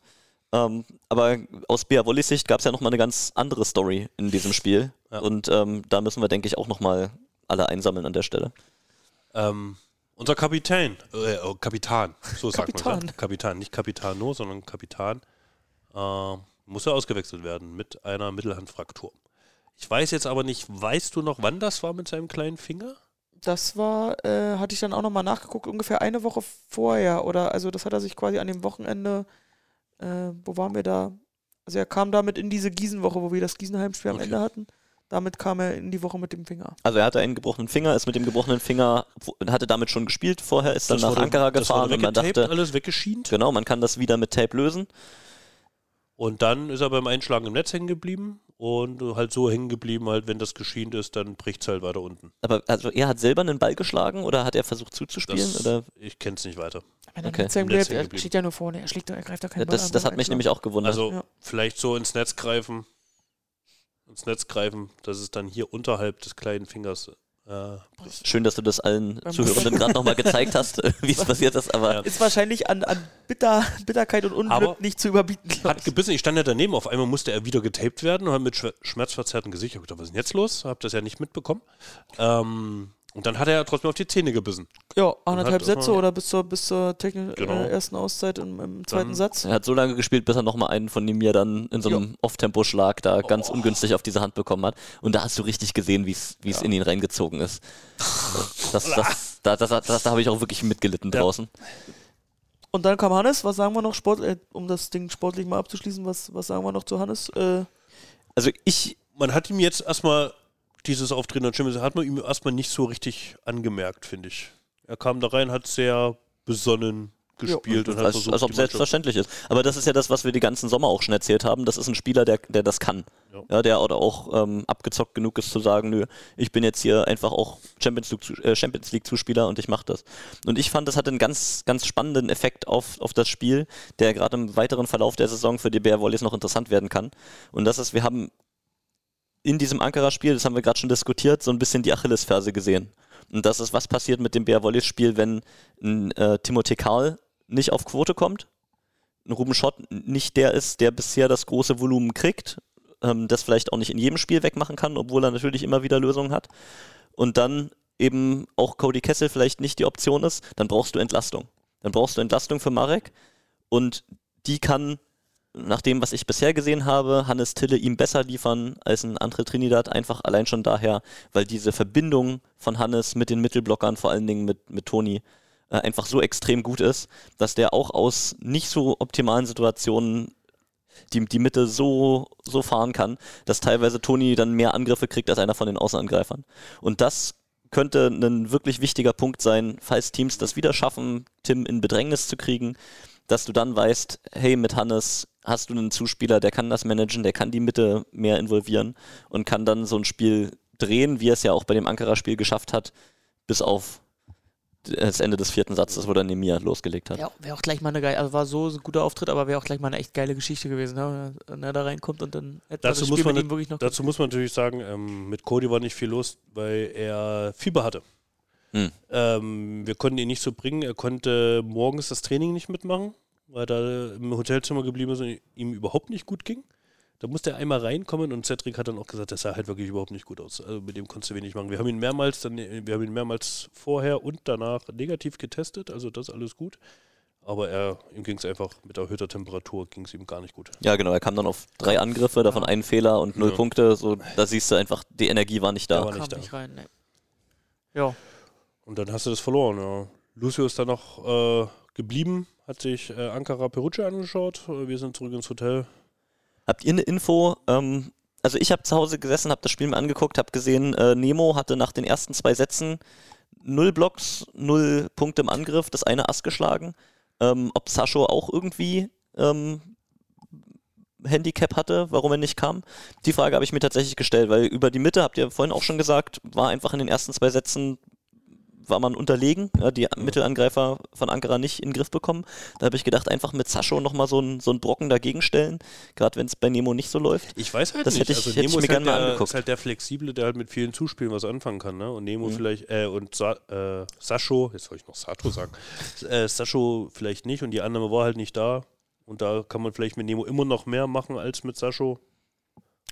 Ähm, aber aus Bea Wollis Sicht gab es ja nochmal eine ganz andere Story in diesem Spiel. Ja. Und ähm, da müssen wir, denke ich, auch nochmal alle einsammeln an der Stelle. Ähm, unser Kapitän, äh, oh, Kapitan, so sagt man Kapitan. ja. Kapitan, nicht Capitano, sondern Kapitan, äh, muss ja ausgewechselt werden mit einer Mittelhandfraktur. Ich weiß jetzt aber nicht, weißt du noch, wann das war mit seinem kleinen Finger? Das war, äh, hatte ich dann auch nochmal nachgeguckt, ungefähr eine Woche vorher. Oder also das hat er sich quasi an dem Wochenende, äh, wo waren wir da? Also er kam damit in diese Gießenwoche, wo wir das Gießenheimspiel am Okay. Ende hatten. Damit kam er in die Woche mit dem Finger. Also er hatte einen gebrochenen Finger, ist mit dem gebrochenen Finger, hatte damit schon gespielt vorher, ist dann Das nach wurde- Ankara gefahren und man dachte, alles weggeschient. genau, man kann das wieder mit Tape lösen. Und dann ist er beim Einschlagen im Netz hängen geblieben und halt so hängen geblieben, halt, wenn das geschient ist, dann bricht es halt weiter unten. Aber also er hat selber einen Ball geschlagen oder hat er versucht zuzuspielen? Das, oder? Ich kenne es nicht weiter. Wenn er Okay. Netz er steht ja nur vorne, er schlägt, doch- er greift doch keinen Ball Das, an das hat mich Einschlagen. nämlich auch gewundert. Also Ja. vielleicht so ins Netz greifen, ins Netz greifen, dass es dann hier unterhalb des kleinen Fingers. Schön, dass du das allen Zuhörenden gerade nochmal gezeigt hast, wie es passiert ist, aber Ja. Ist wahrscheinlich an, an Bitter, Bitterkeit und Unglück Aber nicht zu überbieten. Hat gebissen, ich stand ja daneben, auf einmal musste er wieder getaped werden und mit schwer- schmerzverzerrtem Gesicht. Ich gedacht, was ist denn jetzt los? Hab das ja nicht mitbekommen. Ähm, und dann hat er ja trotzdem auf die Zähne gebissen. Ja, anderthalb Sätze oder bis zur, bis zur technisch, Genau. äh, ersten Auszeit im, im zweiten Dann- Satz. er hat so lange gespielt, bis er nochmal einen von mir dann in so einem Off-Tempo-Schlag da ganz ungünstig auf diese Hand bekommen hat. Und da hast du richtig gesehen, wie es in ihn reingezogen ist. Das, das, da, das, das, da habe ich auch wirklich mitgelitten Ja. draußen. Und dann kam Hannes, was sagen wir noch, Sport, äh, um das Ding sportlich mal abzuschließen, was, was sagen wir noch zu Hannes? Äh, Also ich, Man hat ihm jetzt erstmal dieses Auftreten an Champions League, hat man ihm erstmal nicht so richtig angemerkt, finde ich. Er kam da rein, hat sehr besonnen gespielt und hat als, versucht, als ob selbstverständlich ist. Aber das ist ja das, was wir die ganzen Sommer auch schon erzählt haben. Das ist ein Spieler, der, der das kann. Ja. Ja. der oder auch ähm, abgezockt genug ist zu sagen, nö, ich bin jetzt hier einfach auch Champions League, äh, Champions League Zuspieler und ich mache das. Und ich fand, das hatte einen ganz, ganz spannenden Effekt auf, auf das Spiel, der gerade im weiteren Verlauf der Saison für die Bear Volleys noch interessant werden kann. Und das ist, wir haben in diesem Ankara-Spiel, das haben wir gerade schon diskutiert, so ein bisschen die Achillesferse gesehen. Und das ist, was passiert mit dem Bear Volleys-Spiel, wenn ein äh, Timothée Karl nicht auf Quote kommt, ein Ruben Schott nicht der ist, der bisher das große Volumen kriegt, ähm, das vielleicht auch nicht in jedem Spiel wegmachen kann, obwohl er natürlich immer wieder Lösungen hat. Und dann eben auch Cody Kessel vielleicht nicht die Option ist, dann brauchst du Entlastung. Dann brauchst du Entlastung für Marek und die kann nach dem, was ich bisher gesehen habe, Hannes Tille ihm besser liefern als ein André Trinidad, einfach allein schon daher, weil diese Verbindung von Hannes mit den Mittelblockern, vor allen Dingen mit, mit Toni, äh, einfach so extrem gut ist, dass der auch aus nicht so optimalen Situationen die, die Mitte so, so fahren kann, dass teilweise Toni dann mehr Angriffe kriegt als einer von den Außenangreifern. Und das könnte ein wirklich wichtiger Punkt sein, falls Teams das wieder schaffen, Tim in Bedrängnis zu kriegen, dass du dann weißt, hey, mit Hannes hast du einen Zuspieler, der kann das managen, der kann die Mitte mehr involvieren und kann dann so ein Spiel drehen, wie er es ja auch bei dem Ankara-Spiel geschafft hat, bis auf das Ende des vierten Satzes, wo dann Nemir losgelegt hat. Ja, wäre auch gleich mal eine geile, also war so ein guter Auftritt, aber wäre auch gleich mal eine echt geile Geschichte gewesen, ne? wenn er da reinkommt und dann hätte Dazu das muss, Spiel man, mit ihm wirklich noch. dazu muss man natürlich sagen, ähm, mit Cody war nicht viel los, weil er Fieber hatte. Hm. Ähm, wir konnten ihn nicht so bringen. Er konnte morgens das Training nicht mitmachen, weil er im Hotelzimmer geblieben ist und ihm überhaupt nicht gut ging. Da musste er einmal reinkommen und Cedric hat dann auch gesagt, das sah halt wirklich überhaupt nicht gut aus. Also mit dem konntest du wenig machen. Wir haben ihn mehrmals, dann, wir haben ihn mehrmals vorher und danach negativ getestet, also das alles gut. Aber er, ihm ging es einfach mit erhöhter Temperatur, ging es ihm gar nicht gut. Ja, genau. Er kam dann auf drei Angriffe, davon einen Fehler und null Ja. Punkte. So, da siehst du einfach, die Energie war nicht da. Der war kam nicht nicht, da. rein, ne. Ja, Und dann hast du das verloren, ja. Lucio ist dann noch äh, geblieben, hat sich äh, Ankara Perugia angeschaut. Äh, Wir sind zurück ins Hotel. Habt ihr eine Info? Ähm, also ich habe zu Hause gesessen, habe das Spiel mir angeguckt, habe gesehen, äh, Nemo hatte nach den ersten zwei Sätzen null Blocks, null Punkte im Angriff, das eine Ass geschlagen. Ähm, ob Sascho auch irgendwie ähm, Handicap hatte, warum er nicht kam. Die Frage habe ich mir tatsächlich gestellt, weil über die Mitte, habt ihr vorhin auch schon gesagt, war einfach in den ersten zwei Sätzen war man unterlegen, ja, die Mittelangreifer von Ankara nicht in den Griff bekommen. Da habe ich gedacht, einfach mit Sascho nochmal so einen so einen Brocken dagegen stellen, gerade wenn es bei Nemo nicht so läuft. Ich weiß halt Das nicht. hätte ich- also hätte ich Nemo mir ist, gerne halt mal der, angeguckt. ist halt der Flexible, der halt mit vielen Zuspielen was anfangen kann. Ne? Und Nemo Mhm. vielleicht, äh, und Sa äh, Sascho, jetzt soll ich noch Sato sagen, äh, Sascho vielleicht nicht und die Annahme war halt nicht da. Und da kann man vielleicht mit Nemo immer noch mehr machen als mit Sascho.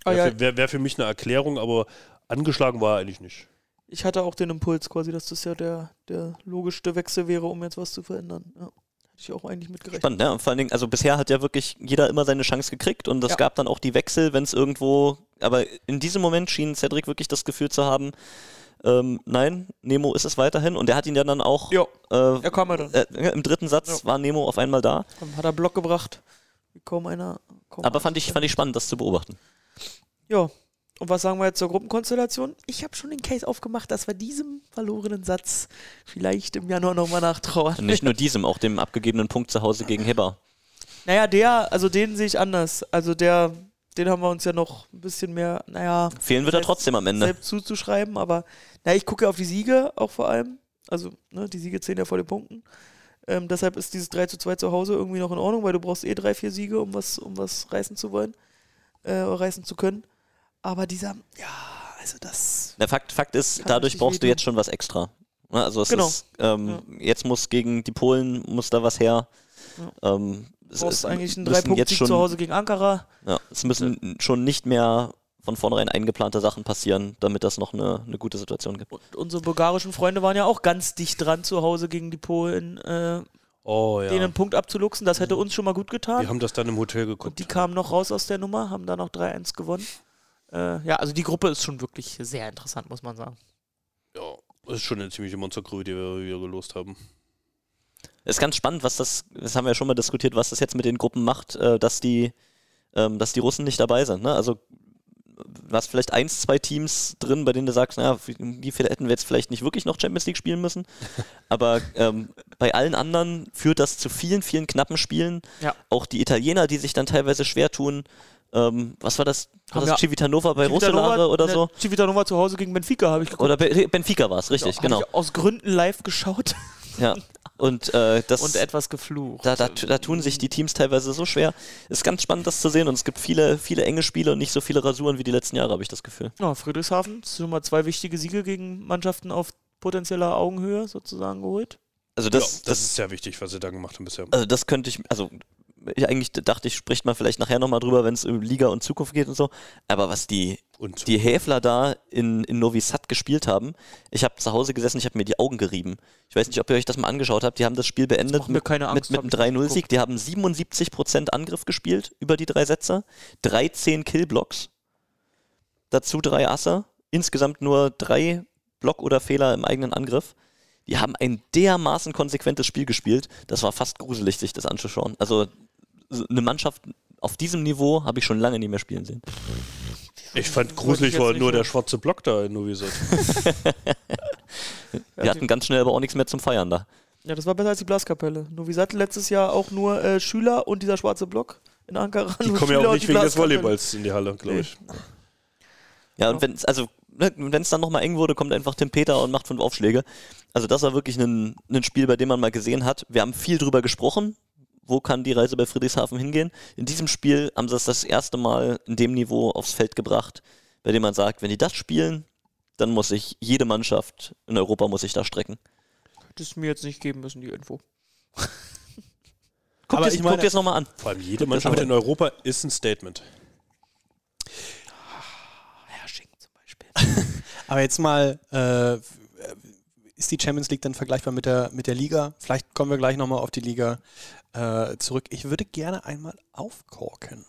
Ah, Wäre ja. für, wär, wär für mich eine Erklärung, aber angeschlagen war er eigentlich nicht. Ich hatte auch den Impuls quasi, dass das ja der, der logischste Wechsel wäre, um jetzt was zu verändern. Ja. Hätte ich auch eigentlich mitgerechnet. Spannend, ja. Und vor allen Dingen, also bisher hat ja wirklich jeder immer seine Chance gekriegt und es Ja. gab dann auch die Wechsel, wenn es irgendwo, aber in diesem Moment schien Cedric wirklich das Gefühl zu haben, ähm, nein, Nemo ist es weiterhin und der hat ihn ja dann auch Ja, äh, er kam ja dann. äh, im dritten Satz war Nemo auf einmal da, Dann hat er Block gebracht. Kaum einer. Kaum aber fand ich, fand ich spannend, das zu beobachten. Ja. Und was sagen wir jetzt zur Gruppenkonstellation? Ich habe schon den Case aufgemacht, dass wir diesem verlorenen Satz vielleicht im Januar nochmal nachtrauern. Und nicht nur diesem, auch dem abgegebenen Punkt zu Hause gegen Heber. Naja, der, also den sehe ich anders. Also der, den haben wir uns ja noch ein bisschen mehr, naja, Fehlen wird er trotzdem am Ende. selbst zuzuschreiben, aber na, ich gucke auf die Siege auch vor allem. Also, ne, die Siege zählen ja vor den Punkten. Ähm, deshalb ist dieses 3 zu 2 zu Hause irgendwie noch in Ordnung, weil du brauchst eh drei, vier Siege, um was, um was reißen zu wollen, äh, reißen zu können. Aber dieser, ja, also das. Der Fakt, Fakt ist, dadurch brauchst du jetzt schon was extra. Ne, Also es Genau. ist, ähm, jetzt muss gegen die Polen muss da was her. Ähm, es- Du brauchst es eigentlich einen müssen jetzt Drei-Punkt-Sieg schon, zu Hause gegen Ankara. Ja, es müssen schon nicht mehr von vornherein eingeplante Sachen passieren, damit das noch eine, eine gute Situation gibt. Und unsere bulgarischen Freunde waren ja auch ganz dicht dran zu Hause gegen die Polen, äh, Oh ja. denen einen Punkt abzuluxen. Das hätte uns schon mal gut getan. Wir haben das dann im Hotel Und geguckt. die kamen noch raus aus der Nummer, haben da noch 3-1 gewonnen. Äh, ja, also die Gruppe ist schon wirklich sehr interessant, muss man sagen. Ja, das ist schon eine ziemliche Monstergrube, die wir wieder gelost haben. Es ist ganz spannend, was das, das haben wir ja schon mal diskutiert, was das jetzt mit den Gruppen macht, äh, dass die, ähm, dass die Russen nicht dabei sind. Ne? Also was vielleicht eins, zwei Teams drin, bei denen du sagst, naja, wie viele hätten wir jetzt vielleicht nicht wirklich noch Champions League spielen müssen. Aber ähm, bei allen anderen führt das zu vielen, vielen knappen Spielen. Ja. Auch die Italiener, die sich dann teilweise schwer tun. Ähm, was war das? War das wir- Civitanova bei Civitanova- Roselare oder ne, so? Civitanova zu Hause gegen Benfica habe ich geguckt. Oder Be- Benfica war es, richtig, Hab genau. Ich aus Gründen live geschaut Ja. Und äh, das und etwas geflucht. Da, da, da tun sich die Teams teilweise so schwer. Ist ganz spannend, das zu sehen. Und es gibt viele, viele enge Spiele und nicht so viele Rasuren wie die letzten Jahre, habe ich das Gefühl. Ja, Friedrichshafen, schon mal zwei wichtige Siege gegen Mannschaften auf potenzieller Augenhöhe sozusagen geholt. Also Das, das, ja, das, das, ist sehr wichtig, was sie da gemacht haben bisher. also das könnte ich, also ich eigentlich dachte ich, spricht man vielleicht nachher nochmal drüber, wenn es um Liga und Zukunft geht und so. Aber was die, Und die Häfler da in, in Novi Sad gespielt haben, ich habe zu Hause gesessen, ich habe mir die Augen gerieben. Ich weiß nicht, ob ihr euch das mal angeschaut habt. Die haben das Spiel beendet mir mit, keine Angst, mit, mit einem ich nicht 3-0-Sieg. Die haben 77% Angriff gespielt über die drei Sätze, 13 Killblocks, dazu drei Asse, insgesamt nur drei Block oder Fehler im eigenen Angriff. Die haben ein dermaßen konsequentes Spiel gespielt, das war fast gruselig, sich das anzuschauen. Also so eine Mannschaft auf diesem Niveau habe ich schon lange nicht mehr spielen sehen. ich fand gruselig war nur der schwarze Block da in Novi Sad. Wir hatten ganz schnell aber auch nichts mehr zum Feiern da. Ja, das war besser als die Blaskapelle. Novi Sad letztes Jahr auch nur äh, Schüler und dieser schwarze Block in Ankara. Die kommen ja Schüler auch und nicht die wegen des. Volleyballs in die Halle, glaube ich. Ja, und wenn es also, ne, wenn es dann nochmal eng wurde, kommt einfach Tim Peter und macht fünf Aufschläge. Also das war wirklich ein, ein Spiel, bei dem man mal gesehen hat. Wir haben viel drüber gesprochen. Wo kann die Reise bei Friedrichshafen hingehen? In diesem Spiel haben sie es das erste Mal in dem Niveau aufs Feld gebracht, bei dem man sagt, wenn die das spielen, dann muss sich jede Mannschaft in Europa muss sich da strecken. Hättest du mir jetzt nicht geben müssen, die Info. Guck Aber dir ich meine- es nochmal an. Vor allem jede Mannschaft aber- in Europa ist ein Statement. Hersching zum Beispiel. Aber jetzt mal, äh, ist die Champions League dann vergleichbar mit der, mit der Liga? Vielleicht kommen wir gleich nochmal auf die Liga äh, zurück. Ich würde gerne einmal aufkorken.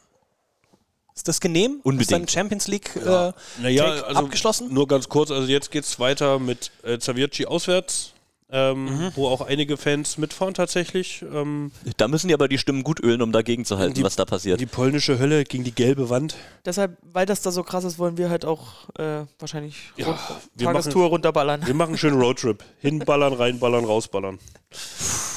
Ist das genehm? Unbedingt. Ist dann Champions League äh, Naja, also abgeschlossen? nur ganz kurz, also jetzt geht es weiter mit äh, Zavierci auswärts, ähm, wo auch einige Fans mitfahren tatsächlich. Ähm, Da müssen die aber die Stimmen gut ölen, um dagegen zu halten, Die- was da passiert. die polnische Hölle gegen die gelbe Wand. Deshalb, weil das da so krass ist, wollen wir halt auch äh, wahrscheinlich Ja, rund, wir Tagestour runterballern. Wir machen einen schönen Roadtrip. Hinballern, reinballern, rausballern.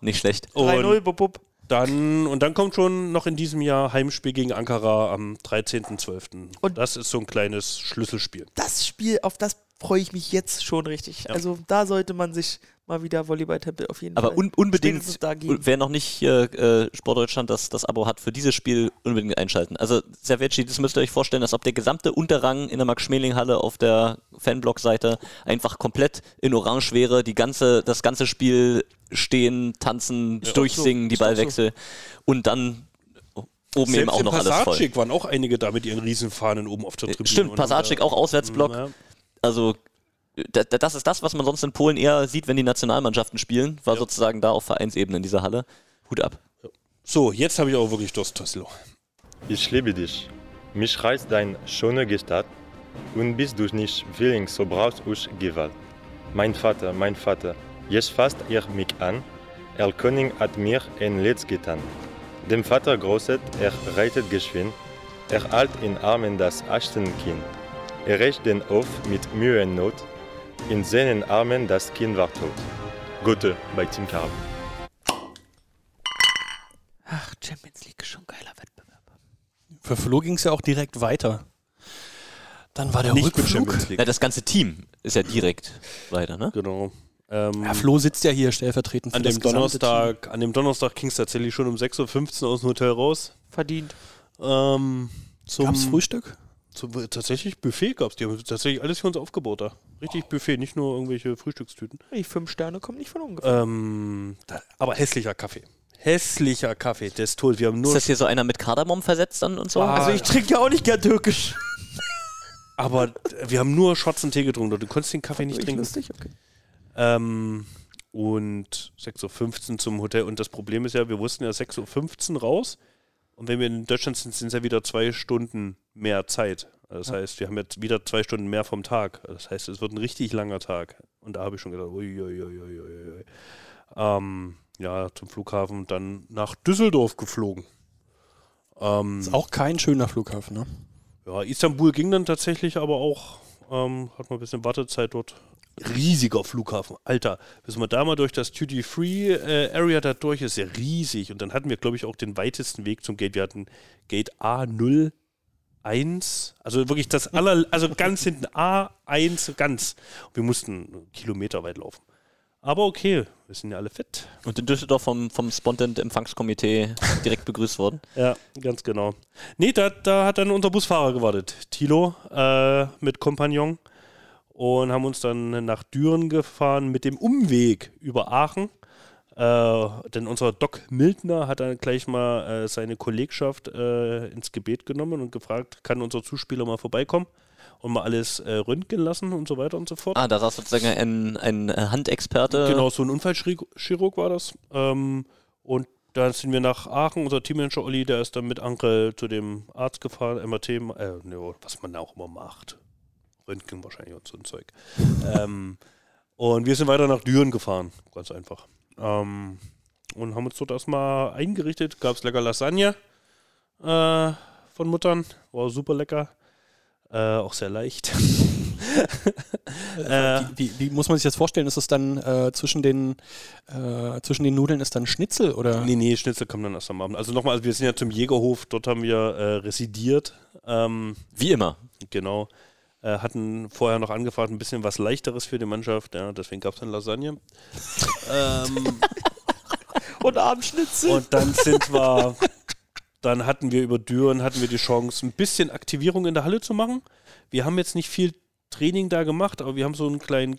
Nicht schlecht. 3-0, Und bup, bup. dann, und dann kommt schon noch in diesem Jahr Heimspiel gegen Ankara am 13.12. Und- das ist so ein kleines Schlüsselspiel. Das Spiel, auf das freue ich mich jetzt schon richtig. Also da sollte man sich mal wieder Volleyball-Tempel auf jeden Aber Fall. un unbedingt, wer noch nicht äh, Sportdeutschland das, das Abo hat, für dieses Spiel unbedingt einschalten. Also Servecci, das müsst ihr euch vorstellen, als ob der gesamte Unterrang in der Max-Schmeling-Halle auf der Fanblog-Seite einfach komplett in Orange wäre, die ganze, das ganze Spiel stehen, tanzen, durchsingen, die Ist doch so. Ballwechsel und dann oben eben Selbst auch in noch alles voll. Passagik waren auch einige da mit ihren Riesenfahnen oben auf der Tribüne. Stimmt, Passagik da- auch Auswärtsblock. Ja. Also da- da- das ist das, was man sonst in Polen eher sieht, wenn die Nationalmannschaften spielen, war sozusagen da auf Vereinsebene in dieser Halle. Hut ab. So, jetzt habe ich auch wirklich Durst, Tassilo. Ich liebe dich. Mich reißt dein schöne Gestalt und bist du nicht willing, so brauchst ich Gewalt. Mein Vater, mein Vater, jetzt fasst er mich an. Er König hat mir ein Leid getan. Dem Vater großet, er reitet geschwind. Er halt in Armen das Achtenkind. Er rächt den Hof mit Mühe und Not. In seinen Armen das Kind war tot. Gute bei Team Karl. Ach, Champions League ist schon ein geiler Wettbewerb. Für Flo ging es ja auch direkt weiter. Dann war der Nicht mit Rückflug. Champions League. Ja, das ganze Team ist ja direkt weiter, ne? Genau. Ähm, Ja, Flo sitzt ja hier stellvertretend für an das dem Donnerstag, an dem Donnerstag ging es tatsächlich schon um 6.15 Uhr aus dem Hotel raus. Verdient. Ähm, zum, Team. Gab's Frühstück? zum, tatsächlich Buffet gab es. Die haben tatsächlich alles für uns aufgebaut da. Richtig Buffet, nicht nur irgendwelche Frühstückstüten. Die fünf Sterne kommen nicht von ungefähr. Ähm, da, aber hässlicher Kaffee. Hässlicher Kaffee, des Todes. Wir haben Ist nur. das hier so einer mit Kardamom versetzt dann und so? Ah, also ich trinke ja auch nicht gern türkisch. Aber wir haben nur schwarzen Tee getrunken. Du konntest den Kaffee nicht trinken. lustig, okay. Ähm, und 6.15 Uhr zum Hotel. Und das Problem ist ja, wir wussten ja 6.15 Uhr raus. Und wenn wir in Deutschland sind, sind es ja wieder zwei Stunden mehr Zeit. Das heißt, wir haben jetzt wieder zwei Stunden mehr vom Tag. Das heißt, es wird ein richtig langer Tag. Und da habe ich schon gedacht, uiuiuiui. Ähm, ja, zum Flughafen, dann nach Düsseldorf geflogen. Ähm, Ist auch kein schöner Flughafen, ne? ja, Istanbul ging dann tatsächlich, aber auch ähm, hat man ein bisschen Wartezeit dort. Riesiger Flughafen, Alter. Bis man da mal durch das Duty-Free-Area da durch ist, ja riesig. Und dann hatten wir, glaube ich, auch den weitesten Weg zum Gate. Wir hatten Gate A01, also wirklich das aller, also ganz hinten A1, ganz. Wir mussten Kilometer weit laufen. Aber okay, wir sind ja alle fit. Und in Düsseldorf vom, vom Spontan-Empfangskomitee direkt begrüßt worden. Ja, ganz genau. Nee, da, da hat dann unser Busfahrer gewartet, Tilo, äh, mit Kompagnon. Und haben uns dann nach Düren gefahren mit dem Umweg über Aachen. Äh, denn unser Doc Mildner hat dann gleich mal äh, seine Kollegschaft äh, ins Gebet genommen und gefragt, kann unser Zuspieler mal vorbeikommen und mal alles äh, röntgen lassen und so weiter und so fort. Ah, da saß sozusagen ein, ein Handexperte. Genau, so ein Unfallchirurg war das. Ähm, und dann sind wir nach Aachen. Unser Teammanager Olli, der ist dann mit Ankel zu dem Arzt gefahren, MRT, äh, ne, was man auch immer macht. Röntgen wahrscheinlich und so ein Zeug. ähm, und wir sind weiter nach Düren gefahren, ganz einfach. Ähm, und haben uns dort erstmal eingerichtet. Gab es lecker Lasagne äh, von Muttern. War super lecker. Äh, auch sehr leicht. äh, Wie, wie, wie muss man sich das vorstellen? Ist es dann äh, zwischen, den, äh, zwischen den Nudeln ist dann Schnitzel oder? Nee, nee, Schnitzel kommen dann erst am Abend. Also nochmal, also wir sind ja zum Jägerhof, dort haben wir äh, residiert. Ähm, Wie immer. genau. Äh, hatten vorher noch angefragt, ein bisschen was leichteres für die Mannschaft, ja, deswegen gab es dann Lasagne. ähm, Und Abendschnitzel. und dann sind wir, dann hatten wir über Düren, hatten wir die Chance, ein bisschen Aktivierung in der Halle zu machen. Wir haben jetzt nicht viel Training da gemacht, aber wir haben so einen kleinen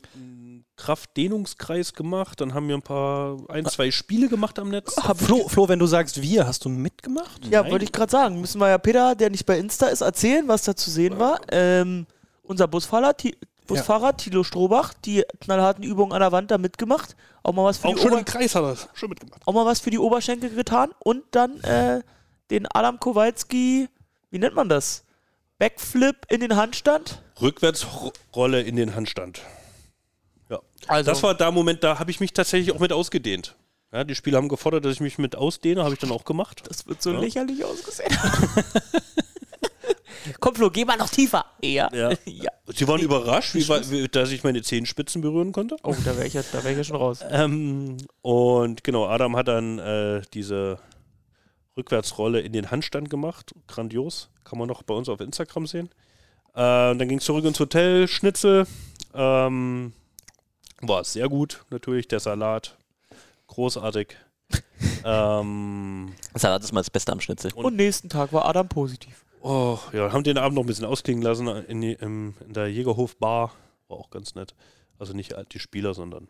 Kraftdehnungskreis gemacht, dann haben wir ein paar, ein, zwei Spiele gemacht am Netz. Flo, Flo, wenn du sagst wir, hast du mitgemacht? Ja, wollte ich gerade sagen. Müssen wir ja Peter, der nicht bei Insta ist, erzählen, was da zu sehen war. Ähm, unser Busfahrer, Busfahrer Tilo Strohbach, die knallharten Übungen an der Wand da mitgemacht. Auch mal was für, Auch die, schon Ober im Kreis hat er das schon mitgemacht. auch mal was für die Oberschenkel getan. Und dann äh, den Adam Kowalski, wie nennt man das? Backflip in den Handstand. Rückwärtsrolle in den Handstand. Ja. Also, Das war der Moment, da habe ich mich tatsächlich auch mit ausgedehnt. Ja, die Spieler haben gefordert, dass ich mich mit ausdehne, habe ich dann auch gemacht. das wird so Ja. lächerlich ausgesehen. Komm, Flo, geh mal noch tiefer. Ja. Ja. ja. Sie waren überrascht, wie, wie, dass ich meine Zehenspitzen berühren konnte. Oh, da wäre ich, ja- da wär ich ja schon raus. Ähm, und genau, Adam hat dann äh, diese Rückwärtsrolle in den Handstand gemacht. Grandios. Kann man noch bei uns auf Instagram sehen. Äh, und dann ging es zurück ins Hotel, Schnitzel. Ähm, war sehr gut, natürlich. Der Salat. Großartig. ähm, Salat ist mal das Beste am Schnitzel. Und- Und nächsten Tag war Adam positiv. Oh, ja, haben den Abend noch ein bisschen ausklingen lassen in, die, in der Jägerhof-Bar. War auch ganz nett. Also nicht die Spieler, sondern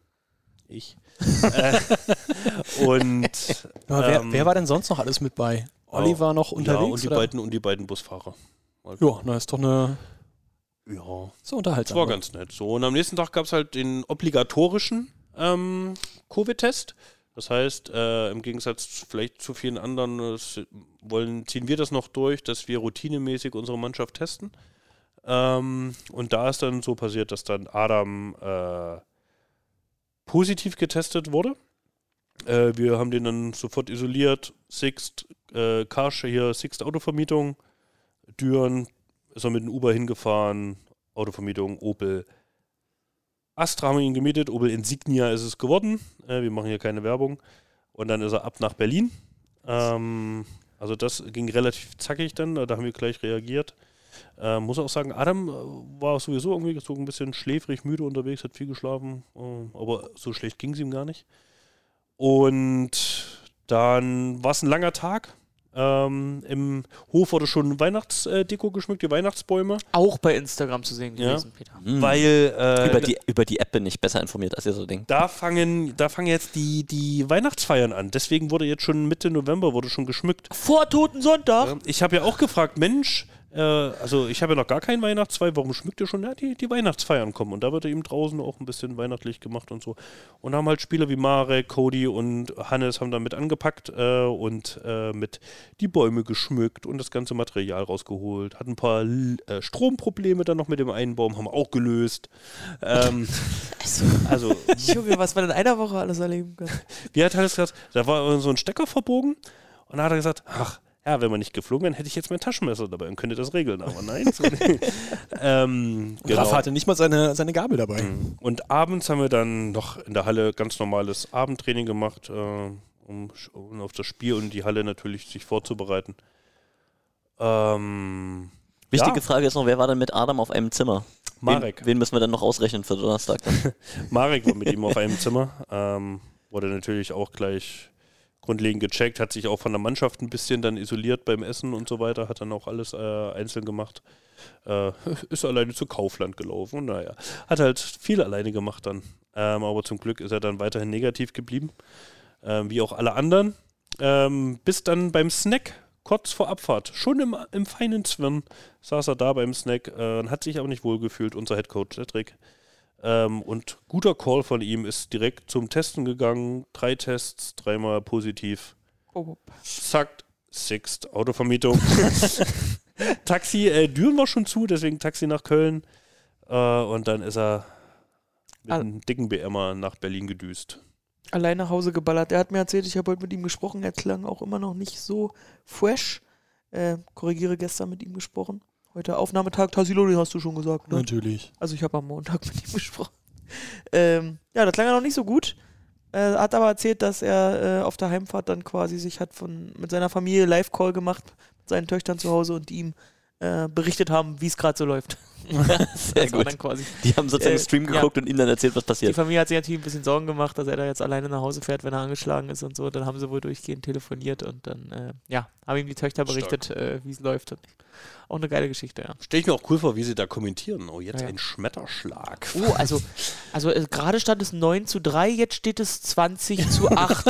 ich. äh, und Ja, wer, Ähm, wer war denn sonst noch alles mit bei? Olli Ja. war noch unterwegs? Ja, und die, oder? beiden, und die beiden Busfahrer. Ja, na, ist doch eine Ja, So das unterhaltsam. war ganz nett. So, und am nächsten Tag gab es halt den obligatorischen ähm, Covid-Test. Das heißt, äh, im Gegensatz vielleicht zu vielen anderen äh, s- wollen, ziehen wir das noch durch, dass wir routinemäßig unsere Mannschaft testen. Ähm, und da ist dann so passiert, dass dann Adam äh, positiv getestet wurde. Äh, wir haben den dann sofort isoliert. Sixt, äh, Karsch hier, Sixt Autovermietung, Düren, ist er mit dem Uber hingefahren, Autovermietung, Opel. Astra haben ihn gemietet, Opel Insignia ist es geworden. Äh, wir machen hier keine Werbung. Und dann ist er ab nach Berlin. Ähm, also das ging relativ zackig dann, da haben wir gleich reagiert. Äh, muss auch sagen, Adam äh, war sowieso irgendwie so ein bisschen schläfrig, müde unterwegs, hat viel geschlafen, äh, aber so schlecht ging es ihm gar nicht. Und dann war es ein langer Tag. Ähm, Im Hof wurde schon Weihnachtsdeko geschmückt, die Weihnachtsbäume. Auch bei Instagram zu sehen Ja. gewesen, Peter. Hm. Weil äh, über, die, über die App bin ich besser informiert, als ihr so denkt. da fangen, da fangen jetzt die, die Weihnachtsfeiern an. Deswegen wurde jetzt schon Mitte November wurde schon geschmückt. Vor Toten Sonntag. Ja, Ich habe ja auch gefragt, Mensch, äh, also ich habe ja noch gar keinen Weihnachtsfeier, warum schmückt ihr schon? Ja, die, die Weihnachtsfeiern kommen. Und da wird eben draußen auch ein bisschen weihnachtlich gemacht und so. Und haben halt Spieler wie Marek, Cody und Hannes haben da mit angepackt äh, und äh, mit die Bäume geschmückt und das ganze Material rausgeholt. Hatten ein paar L- äh, Stromprobleme dann noch mit dem einen Baum, haben wir auch gelöst. Ähm, also Junge, was man in einer Woche alles erleben kann. wie hat Hannes gesagt, da war so ein Stecker verbogen und da hat er gesagt, ach, ja, wenn man nicht geflogen wäre, hätte ich jetzt mein Taschenmesser dabei und könnte das regeln. Aber nein. So, ähm, Genau. Raff hatte nicht mal seine, seine Gabel dabei. Und abends haben wir dann noch in der Halle ganz normales Abendtraining gemacht, äh, um, um auf das Spiel und die Halle natürlich sich vorzubereiten. Ähm, Wichtige Ja. Frage ist noch, wer war denn mit Adam auf einem Zimmer? Marek. Wen, wen müssen wir dann noch ausrechnen für Donnerstag? Dann? Marek war mit ihm auf einem Zimmer. Ähm, wurde natürlich auch gleich grundlegend gecheckt, hat sich auch von der Mannschaft ein bisschen dann isoliert beim Essen und so weiter, hat dann auch alles äh, einzeln gemacht. Äh, ist alleine zu Kaufland gelaufen naja, hat halt viel alleine gemacht dann. Ähm, aber zum Glück ist er dann weiterhin negativ geblieben, ähm, wie auch alle anderen. Ähm, bis dann beim Snack, kurz vor Abfahrt, schon im, im feinen Zwirn, saß er da beim Snack äh, und hat sich aber nicht wohlgefühlt, unser Headcoach Cedric. Ähm, und guter Call von ihm ist direkt zum Testen gegangen. Drei Tests, dreimal positiv. Oh, Zack, Sixt, Autovermietung. Taxi, äh, Düren war schon zu, deswegen Taxi nach Köln. Äh, und dann ist er mit Ah. einem dicken BMer nach Berlin gedüst. allein nach Hause geballert. Er hat mir erzählt, ich habe heute mit ihm gesprochen. Er klang auch immer noch nicht so fresh. Äh, korrigiere gestern mit ihm gesprochen. Heute Aufnahmetag. Tassilo, den hast du schon gesagt. Ne? Natürlich. Also ich habe am Montag mit ihm gesprochen. Ähm, ja, das klang ja noch nicht so gut. Äh, hat aber erzählt, dass er äh, auf der Heimfahrt dann quasi sich hat von mit seiner Familie Live-Call gemacht, mit seinen Töchtern zu Hause und die ihm äh, berichtet haben, wie es gerade so läuft. Sehr gut. Die haben sozusagen Äh, Stream ja. geguckt und ihm dann erzählt, was Die passiert. Familie hat sich natürlich ein bisschen Sorgen gemacht, dass er da jetzt alleine nach Hause fährt, wenn er angeschlagen ist und so. Dann haben sie wohl durchgehend telefoniert und dann, äh, ja, haben ihm die Töchter berichtet, äh, wie es läuft. Und auch eine geile Geschichte, ja. Stell ich mir auch cool vor, wie sie da kommentieren. Oh, jetzt Ja, ja. ein Schmetterschlag. Oh, also, also äh, gerade stand es 9 zu 3, jetzt steht es 20 zu 8.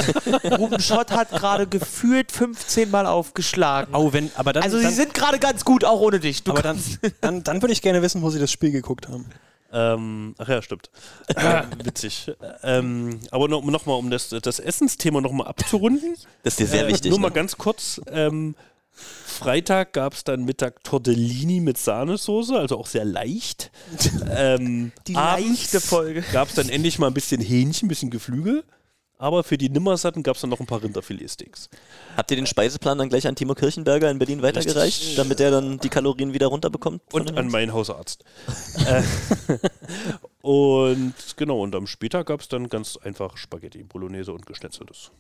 Ruben Schott hat gerade gefühlt 15 Mal aufgeschlagen. Oh, wenn, aber dann, also dann, sie sind gerade ganz gut, auch ohne dich. Du aber dann, dann, dann würde ich gerne wissen, wo sie das Spiel geguckt haben. Ähm, ach ja, stimmt. Äh, witzig. Ähm, aber noch, noch mal, um das, das Essensthema noch mal abzurunden. Das ist dir sehr Äh, wichtig. Nur mal Ne? ganz kurz. Ähm, Freitag gab es dann Mittag Tortellini mit Sahnesoße, also auch sehr leicht. ähm, die abends leichte Folge. Gab es dann endlich mal ein bisschen Hähnchen, ein bisschen Geflügel. Aber für die Nimmersatten gab es dann noch ein paar Rinderfiletsteaks. Habt ihr den Speiseplan dann gleich an Timo Kirchenberger in Berlin weitergereicht, damit er dann die Kalorien wieder runterbekommt? Und an meinen Hausarzt. äh, und genau, und am später gab es dann ganz einfach Spaghetti, Bolognese und Geschnetzeltes.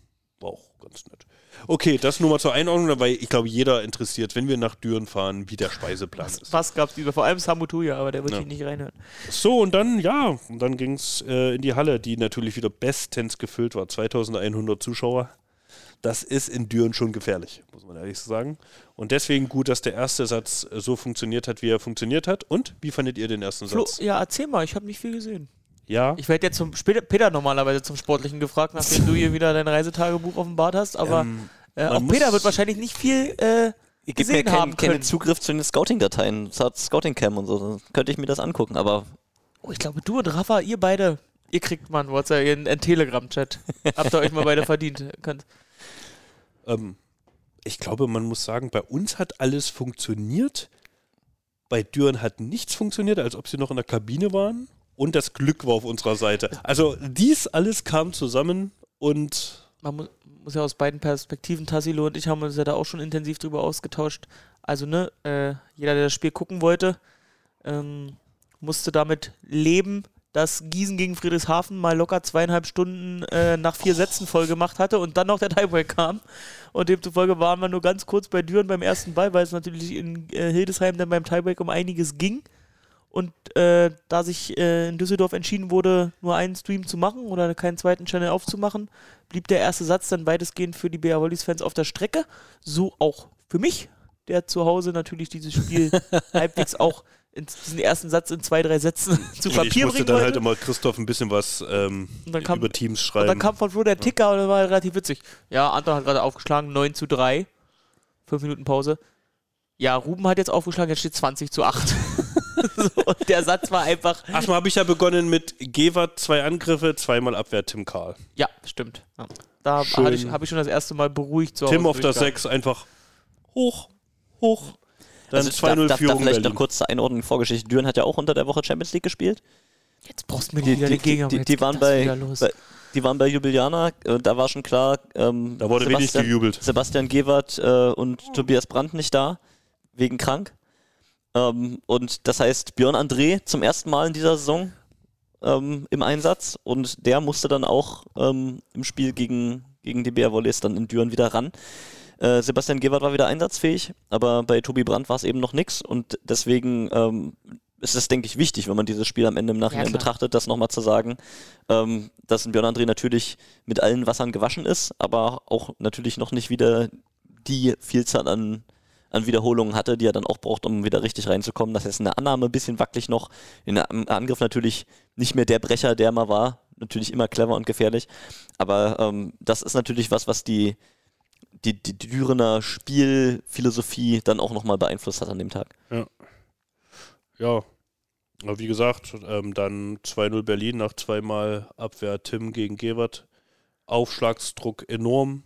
Auch ganz nett. Okay, das nur mal zur Einordnung, weil ich glaube, jeder interessiert, wenn wir nach Düren fahren, wie der Speiseplan ist. Was gab's über? Vor allem Samutuya, aber der wird Ja. hier nicht reinhören. So, und dann, ja, und dann ging es äh, in die Halle, die natürlich wieder bestens gefüllt war. 2100 Zuschauer. Das ist in Düren schon gefährlich, muss man ehrlich sagen. Und deswegen gut, dass der erste Satz äh, so funktioniert hat, wie er funktioniert hat. Und wie fandet ihr den ersten Flo, Satz? ja, erzähl mal, ich habe nicht viel gesehen. Ja, Ich werde jetzt zum später, Peter normalerweise zum Sportlichen gefragt, nachdem du hier wieder dein Reisetagebuch offenbart hast, aber ähm, äh, auch Peter wird wahrscheinlich nicht viel äh, Gib mir gesehen keinen haben keinen können. Zugriff zu den Scouting-Dateien, Scouting-Cam und so. Dann könnte ich mir das angucken, aber Oh, ich glaube, du und Rafa, ihr beide, ihr kriegt mal ein WhatsApp, einen, einen Telegram-Chat. Habt ihr euch mal beide verdient. Könnt. Ähm, ich glaube, man muss sagen, bei uns hat alles funktioniert. Bei Düren hat nichts funktioniert, als ob sie noch in der Kabine waren. Und das Glück war auf unserer Seite. Also dies alles kam zusammen und Man mu muss ja aus beiden Perspektiven, Tassilo und ich haben uns ja da auch schon intensiv drüber ausgetauscht. Also, ne, äh, jeder, der das Spiel gucken wollte, ähm, musste damit leben, dass Gießen gegen Friedrichshafen mal locker zweieinhalb Stunden äh, nach vier Sätzen voll gemacht hatte und dann noch der Tiebreak kam. Und demzufolge waren wir nur ganz kurz bei Düren beim ersten Ball, weil es natürlich in äh, Hildesheim dann beim Tiebreak um einiges ging. Und äh, da sich äh, in Düsseldorf entschieden wurde, nur einen Stream zu machen oder keinen zweiten Channel aufzumachen, blieb der erste Satz dann weitestgehend für die BR Volleys-Fans auf der Strecke. So auch für mich, der zu Hause natürlich dieses Spiel halbwegs auch in diesen ersten Satz in zwei, drei Sätzen zu ich Papier musste bringen dann wollte. halt immer Christoph ein bisschen was ähm, Und dann kam- über Teams und schreiben. dann kam von Flo der Ticker und das war relativ witzig. Ja, Anton hat gerade aufgeschlagen, 9 zu 3. Fünf Minuten Pause. Ja, Ruben hat jetzt aufgeschlagen, jetzt steht 20 zu 8. so, und der Satz war einfach. Erstmal habe ich ja begonnen mit Gewert, zwei Angriffe, zweimal Abwehr, Tim Karl. Ja, stimmt. Ja. Da hatte ich, habe ich schon das erste Mal beruhigt zu Tim auf der durchgegangen. 6 einfach hoch, hoch. Dann also 2-0 darf, darf, darf Führung vielleicht Berlin. noch kurz zur Einordnung Vorgeschichte. Düren hat ja auch unter der Woche Champions League gespielt. Jetzt brauchst du mir Die, die, den Gegner. die, die, waren bei, bei, die waren bei Jubiliana, äh, da war schon klar, ähm, Da wurde wenig Sebastian, gejubelt. Sebastian Gewert äh, und Tobias Brandt nicht da, wegen krank. Ähm, und das heißt, Björn André zum ersten Mal in dieser Saison ähm, im Einsatz und der musste dann auch ähm, im Spiel gegen, gegen die BR Volleys dann in Düren wieder ran. Äh, Sebastian Gewert war wieder einsatzfähig, aber bei Tobi Brandt war es eben noch nichts und deswegen ähm, ist es, denke ich, wichtig, wenn man dieses Spiel am Ende im Nachhinein klar. betrachtet, das nochmal zu sagen, ähm, dass ein Björn André natürlich mit allen Wassern gewaschen ist, aber auch natürlich noch nicht wieder die Vielzahl an, an Wiederholungen hatte, die er dann auch braucht, um wieder richtig reinzukommen. Das heißt, in der Annahme ein bisschen wackelig noch, in der Angriff natürlich nicht mehr der Brecher, der mal war, natürlich immer clever und gefährlich, aber ähm, das ist natürlich was, was die, die, die Dürener Spielphilosophie dann auch nochmal beeinflusst hat an dem Tag. Ja, aber wie gesagt, ähm, dann 2-0 Berlin nach zweimal Abwehr Tim gegen Gewert. Aufschlagsdruck enorm.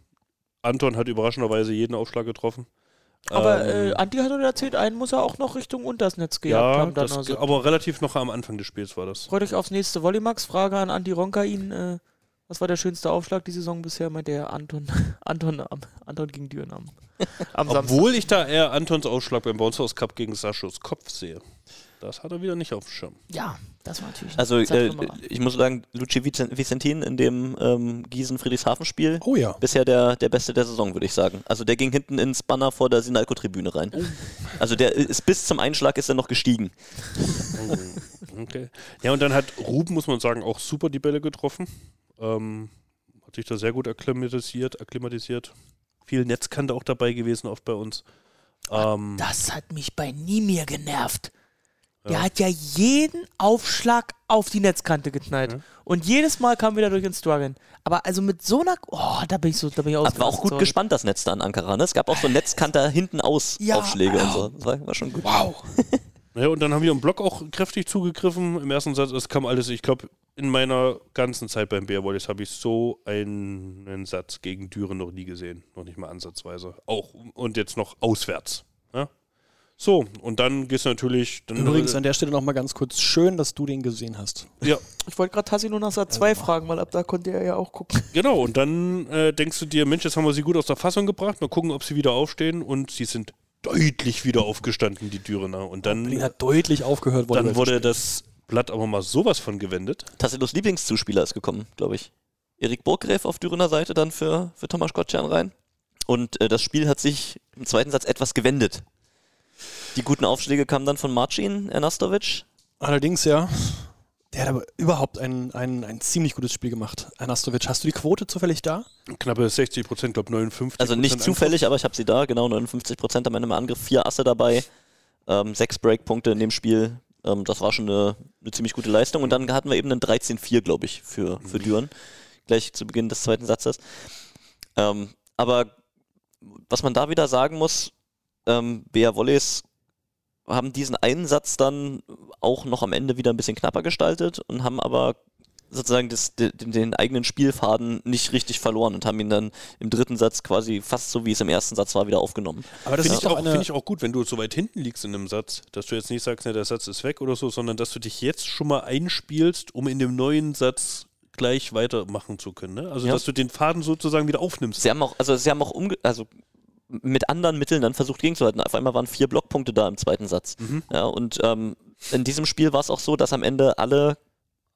Anton hat überraschenderweise jeden Aufschlag getroffen. Aber Ähm, äh, Andi hat uns erzählt, einen muss er auch noch Richtung Untersnetz gehabt ja, haben. Dann das, also. aber relativ noch am Anfang des Spiels war das. Freut euch aufs nächste Volleymax. Frage an Andi Ronkain. Äh, was war der schönste Aufschlag die Saison bisher? Meint der Anton, Anton, Anton gegen Düren am, Samstag. Obwohl ich da eher Antons Aufschlag beim Bounce Cup gegen Saschos Kopf sehe. Das hat er wieder nicht auf dem Schirm. Ja, das war natürlich. Also äh, ich muss sagen, Luci Vicen- Vicentin in dem ähm, Gießen-Friedrichshafen-Spiel Oh ja. bisher der, der Beste der Saison, würde ich sagen. Also der ging hinten ins Banner vor der Sinalco-Tribüne rein. Also der ist bis zum Einschlag ist er noch gestiegen. Okay. Ja, und dann hat Ruben, muss man sagen, auch super die Bälle getroffen. Ähm, hat sich da sehr gut akklimatisiert, akklimatisiert. Viel Netzkante auch dabei gewesen, oft bei uns. Ähm, Das hat mich bei Nimir genervt. Der Ja. hat ja jeden Aufschlag auf die Netzkante geknallt. Und jedes Mal kam wieder durch den Struggeln. Aber also mit so einer. Oh, da bin ich so, da bin ich Aber war auch gut gespannt, das Netz da an Ankara. Ne? Es gab auch so Netzkanter hinten aus Ja, Aufschläge und so. Das war, war schon gut. Wow. Ja, und dann haben wir im Block auch kräftig zugegriffen. Im ersten Satz, es kam alles, ich glaube, in meiner ganzen Zeit beim Bear Volleys habe ich so einen Satz gegen Düren noch nie gesehen. Noch nicht mal ansatzweise. Auch und jetzt noch auswärts. Ja? So, und dann gehst du natürlich. Dann, Übrigens an der Stelle nochmal ganz kurz, schön, dass du den gesehen hast. ja, Ich wollte gerade Tassi nur nach Satz 2 fragen, weil ab da konnte er ja auch gucken. genau. Und dann äh, denkst du dir, Mensch, jetzt haben wir sie gut aus der Fassung gebracht. Mal gucken, ob sie wieder aufstehen. Und sie sind deutlich wieder aufgestanden, die Dürener. Und dann, Berlin hat deutlich aufgehört. Dann wurde das Blatt aber mal sowas von gewendet. Tassilos Lieblingszuspieler ist gekommen, glaube ich. Erik Burggräf auf Dürener Seite dann für, für Thomas Gottschan rein. Und äh, das Spiel hat sich im zweiten Satz etwas gewendet. Die guten Aufschläge kamen dann von Marcin Ernastovic. Allerdings, ja. Der hat aber überhaupt ein, ein, ein ziemlich gutes Spiel gemacht. Anastovic, hast du die Quote zufällig da? Knappe 60 Prozent, glaube 59 Also nicht zufällig, aber ich habe sie da, genau 59 Prozent am Ende im Angriff, vier Asse dabei, ähm, sechs Breakpunkte in dem Spiel. Ähm, das war schon eine, eine ziemlich gute Leistung. Und dann hatten wir eben einen 13-4, glaube ich, für, für Düren. Gleich zu Beginn des zweiten Satzes. Ähm, aber was man da wieder sagen muss, ähm, Bea Volleys haben diesen einen Satz dann auch noch am Ende wieder ein bisschen knapper gestaltet und haben aber sozusagen das, den, den eigenen Spielfaden nicht richtig verloren und haben ihn dann im dritten Satz quasi fast so wie es im ersten Satz war wieder aufgenommen. Aber das finde ich, auch, find ich auch gut, wenn du so weit hinten liegst in einem Satz, dass du jetzt nicht sagst, ne, der Satz ist weg oder so, sondern dass du dich jetzt schon mal einspielst, um in dem neuen Satz gleich weitermachen zu können. Ne? Also Ja. dass du den Faden sozusagen wieder aufnimmst. Sie haben auch, also sie haben auch umge also mit anderen Mitteln dann versucht gegenzuhalten. Auf einmal waren vier Blockpunkte da im zweiten Satz. Ja, und ähm, in diesem Spiel war es auch so, dass am Ende alle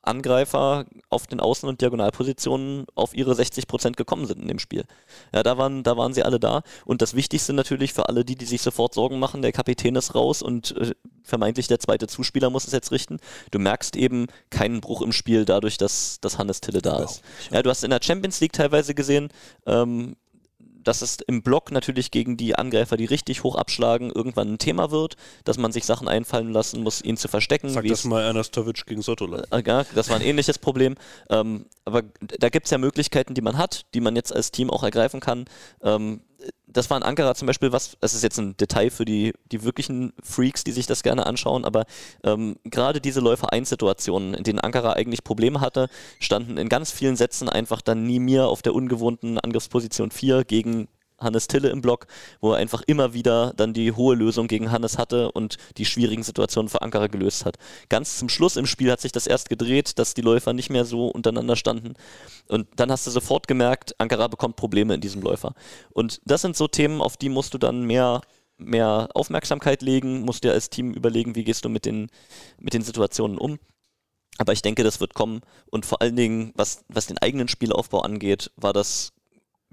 Angreifer auf den Außen- und Diagonalpositionen auf ihre 60 Prozent gekommen sind in dem Spiel. Ja, da waren, da waren sie alle da. Und das Wichtigste natürlich für alle die, die sich sofort Sorgen machen, der Kapitän ist raus und äh, vermeintlich der zweite Zuspieler muss es jetzt richten. Du merkst eben keinen Bruch im Spiel dadurch, dass, dass Hannes Tille da ist. Ja, du hast in der Champions League teilweise gesehen, ähm, dass es im Block natürlich gegen die Angreifer, die richtig hoch abschlagen, irgendwann ein Thema wird, dass man sich Sachen einfallen lassen muss, ihn zu verstecken. Sag das mal Anastovic gegen Sotola. äh, Ja, das war ein ähnliches Problem. Ähm, aber da gibt es ja Möglichkeiten, die man hat, die man jetzt als Team auch ergreifen kann. Ähm, das war in Ankara zum Beispiel was, das ist jetzt ein Detail für die, die wirklichen Freaks, die sich das gerne anschauen, aber ähm, gerade diese Läufer-1-Situationen, in denen Ankara eigentlich Probleme hatte, standen in ganz vielen Sätzen einfach dann nie mir auf der ungewohnten Angriffsposition 4 gegen Hannes Tille im Block, wo er einfach immer wieder dann die hohe Lösung gegen Hannes hatte und die schwierigen Situationen für Ankara gelöst hat. Ganz zum Schluss im Spiel hat sich das erst gedreht, dass die Läufer nicht mehr so untereinander standen. Und dann hast du sofort gemerkt, Ankara bekommt Probleme in diesem Läufer. Und das sind so Themen, auf die musst du dann mehr mehr Aufmerksamkeit legen, musst dir als Team überlegen, wie gehst du mit den, mit den Situationen um. Aber ich denke, das wird kommen. Und vor allen Dingen, was, was den eigenen Spielaufbau angeht, war das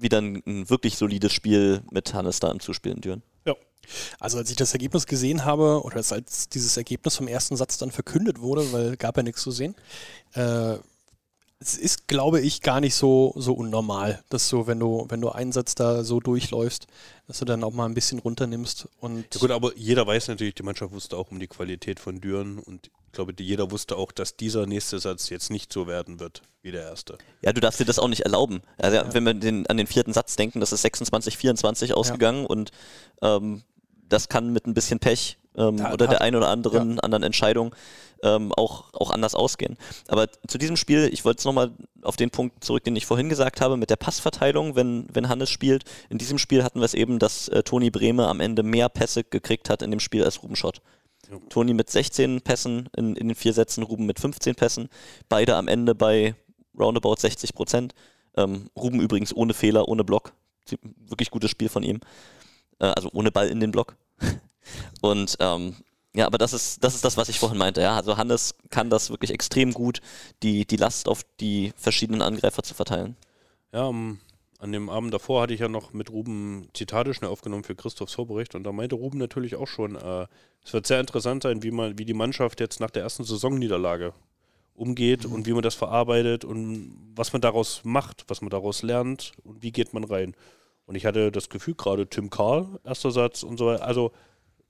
wieder ein, ein wirklich solides Spiel mit Hannes da im Zuspielen, Düren. Ja. Also als ich das Ergebnis gesehen habe, oder als- dieses Ergebnis vom ersten Satz dann verkündet wurde, weil gab ja nichts zu sehen, äh, es ist, glaube ich, gar nicht so, so unnormal, dass du, wenn du, wenn du einen Satz da so durchläufst, dass du dann auch mal ein bisschen runternimmst und Ja gut, aber jeder weiß natürlich, die Mannschaft wusste auch um die Qualität von Düren und ich glaube, jeder wusste auch, dass dieser nächste Satz jetzt nicht so werden wird wie der erste. Ja, du darfst dir das auch nicht erlauben. Also, Wenn wir den, an den vierten Satz denken, das ist 26, 24 ausgegangen und ähm, das kann mit ein bisschen Pech ähm, Da- oder da- der ein oder anderen anderen Entscheidung ähm, auch, auch anders ausgehen. Aber zu diesem Spiel, ich wollte jetzt nochmal auf den Punkt zurück, den ich vorhin gesagt habe, mit der Passverteilung, wenn, wenn Hannes spielt. In diesem Spiel hatten wir es eben, dass äh, Toni Brehme am Ende mehr Pässe gekriegt hat in dem Spiel als Ruben Schott. Toni mit 16 Pässen in, in den vier Sätzen, Ruben mit 15 Pässen. Beide am Ende bei roundabout 60 Prozent. Ähm, Ruben übrigens ohne Fehler, ohne Block. Wirklich gutes Spiel von ihm. Äh, also ohne Ball in den Block. Und ähm, ja, aber das ist, das ist das, was ich vorhin meinte. Ja, also Hannes kann das wirklich extrem gut, die, die Last auf die verschiedenen Angreifer zu verteilen. Ja, am- an dem Abend davor hatte ich ja noch mit Ruben Zitate schnell aufgenommen für Christophs Vorbericht und da meinte Ruben natürlich auch schon, äh, es wird sehr interessant sein, wie man, wie die Mannschaft jetzt nach der ersten Saisonniederlage umgeht und wie man das verarbeitet und was man daraus macht, was man daraus lernt und wie geht man rein. Und ich hatte das Gefühl, gerade Tim Karl, erster Satz und so weiter, also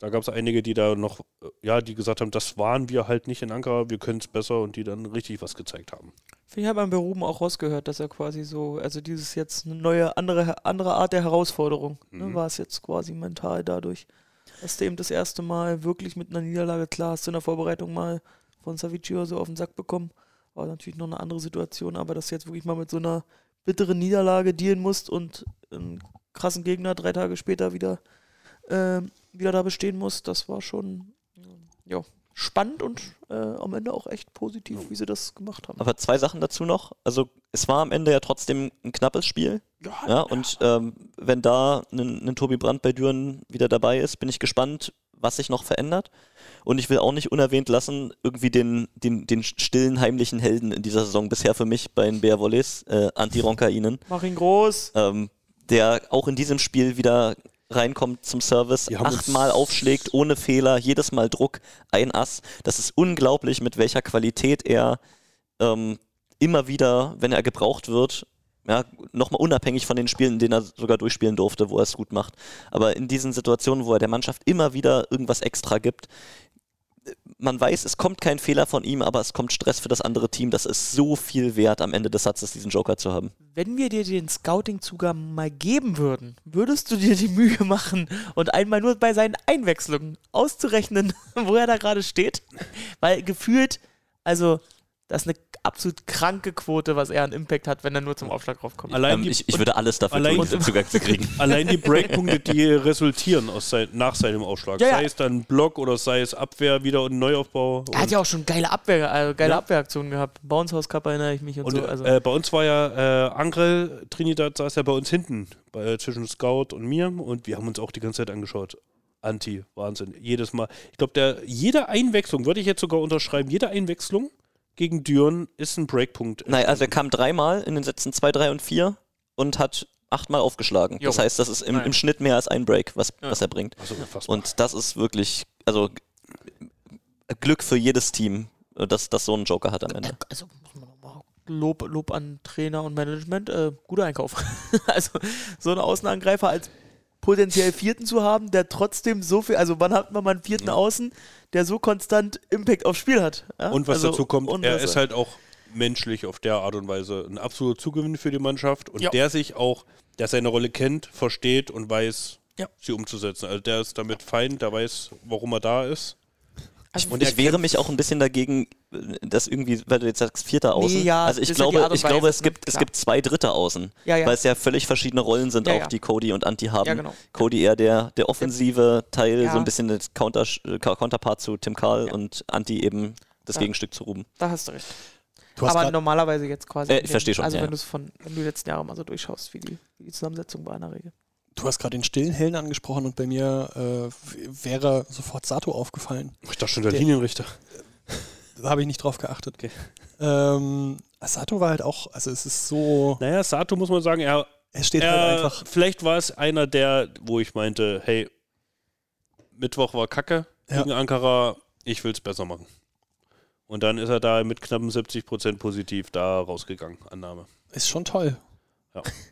da gab es einige, die da noch, äh, ja, die gesagt haben, das waren wir halt nicht in Ankara, wir können es besser und die dann richtig was gezeigt haben. Ich habe bei Ruben auch rausgehört, dass er quasi so, also dieses jetzt eine neue, andere, andere Art der Herausforderung, ne, Mhm. war es jetzt quasi mental dadurch, dass du eben das erste Mal wirklich mit einer Niederlage, klar hast du in der Vorbereitung mal von Savicii so auf den Sack bekommen, war natürlich noch eine andere Situation, aber dass du jetzt wirklich mal mit so einer bitteren Niederlage dealen musst und einen krassen Gegner drei Tage später wieder, ähm, wieder da bestehen musst, das war schon, ja, spannend und äh, am Ende auch echt positiv, wie sie das gemacht haben. Aber zwei Sachen dazu noch. Also es war am Ende ja trotzdem ein knappes Spiel. Ja, und ähm, wenn da ein, Tobi Brandt bei Düren wieder dabei ist, bin ich gespannt, was sich noch verändert. Und ich will auch nicht unerwähnt lassen, irgendwie den, den, den stillen, heimlichen Helden in dieser Saison bisher für mich bei den Bär Volleys, äh, Antti Ronkainen, Mach ihn groß. ähm, der auch in diesem Spiel wieder reinkommt zum Service, achtmal aufschlägt, ohne Fehler, jedes Mal Druck, ein Ass. Das ist unglaublich, mit welcher Qualität er ähm, immer wieder, wenn er gebraucht wird, ja, nochmal unabhängig von den Spielen, in denen er sogar durchspielen durfte, wo er es gut macht. Aber in diesen Situationen, wo er der Mannschaft immer wieder irgendwas extra gibt, man weiß, es kommt kein Fehler von ihm, aber es kommt Stress für das andere Team. Das ist so viel wert, am Ende des Satzes diesen Joker zu haben. Wenn wir dir den Scouting-Zugang mal geben würden, würdest du dir die Mühe machen und einmal nur bei seinen Einwechslungen auszurechnen, wo er da gerade steht? Weil gefühlt, also, das ist eine absolut kranke Quote, was er an Impact hat, wenn er nur zum Aufschlag raufkommt. Allein Ähm, die, ich, ich würde alles dafür allein- tun, diesen Zugang zu kriegen. allein die Breakpunkte, die resultieren aus sein, nach seinem Aufschlag. Ja, ja. Sei es dann Block oder sei es Abwehr wieder und Neuaufbau. Er hat ja auch schon geile Abwehr, also geile Ja. Abwehraktionen gehabt. Bounce House Cup erinnere ich mich und, Und so. Also. äh, bei uns war ja äh, Angrel Trinidad saß ja bei uns hinten, bei, zwischen Scout und mir und wir haben uns auch die ganze Zeit angeschaut. Anti, Wahnsinn. Jedes Mal. Ich glaube, der jede Einwechslung, würde ich jetzt sogar unterschreiben, jede Einwechslung gegen Düren ist ein Breakpunkt. Nein, also er kam dreimal in den Sätzen 2, 3 und 4 und hat achtmal aufgeschlagen. Jo. Das heißt, das ist im, im Schnitt mehr als ein Break, was, Ja. was er bringt. also. Und das ist wirklich, also Glück für jedes Team, dass das so einen Joker hat am Ende. also muss man nochmal Lob, Lob an Trainer und Management, äh, guter Einkauf. also so einen Außenangreifer als potenziell vierten zu haben, der trotzdem so viel, also wann hat man mal einen vierten Außen, der so konstant Impact aufs Spiel hat? Ja? Und was also, dazu kommt, er ist halt auch menschlich auf der Art und Weise ein absoluter Zugewinn für die Mannschaft und Ja. der sich auch, der seine Rolle kennt, versteht und weiß, sie umzusetzen. Also der ist damit fein, der weiß, warum er da ist. Also Und ich wehre mich auch ein bisschen dagegen, dass irgendwie, weil du jetzt sagst, vierter Nee, Außen. ja, also ich ja glaube, und ich glaube, es ne? gibt, es gibt zwei dritte Außen, Ja, ja. weil es ja völlig verschiedene Rollen sind, Ja, auch ja. die Cody und Anti haben. Ja, genau. Cody eher der, der offensive Teil, Ja. so ein bisschen das Counter, äh, Counterpart zu Tim Karl Ja. und Anti eben das Ja. Gegenstück zu Ruben. Da hast du recht. Du hast Aber normalerweise jetzt quasi. Äh, ich verstehe schon, Also ja, wenn ja. du es von, wenn du die letzten Jahre mal so durchschaust, wie die, wie die Zusammensetzung war in der Regel. Du hast gerade den stillen Hellen angesprochen und bei mir äh, wäre sofort Sato aufgefallen. Ich dachte schon, der Der- Linienrichter. Da habe ich nicht drauf geachtet. Okay. Ähm, Sato war halt auch, also es ist so, Naja, Sato muss man sagen, er, er steht er halt einfach. vielleicht war es einer der, wo ich meinte, hey, Mittwoch war Kacke Ja. gegen Ankara, ich will es besser machen. Und dann ist er da mit knappen 70% positiv da rausgegangen, Annahme. Ist schon toll. Weil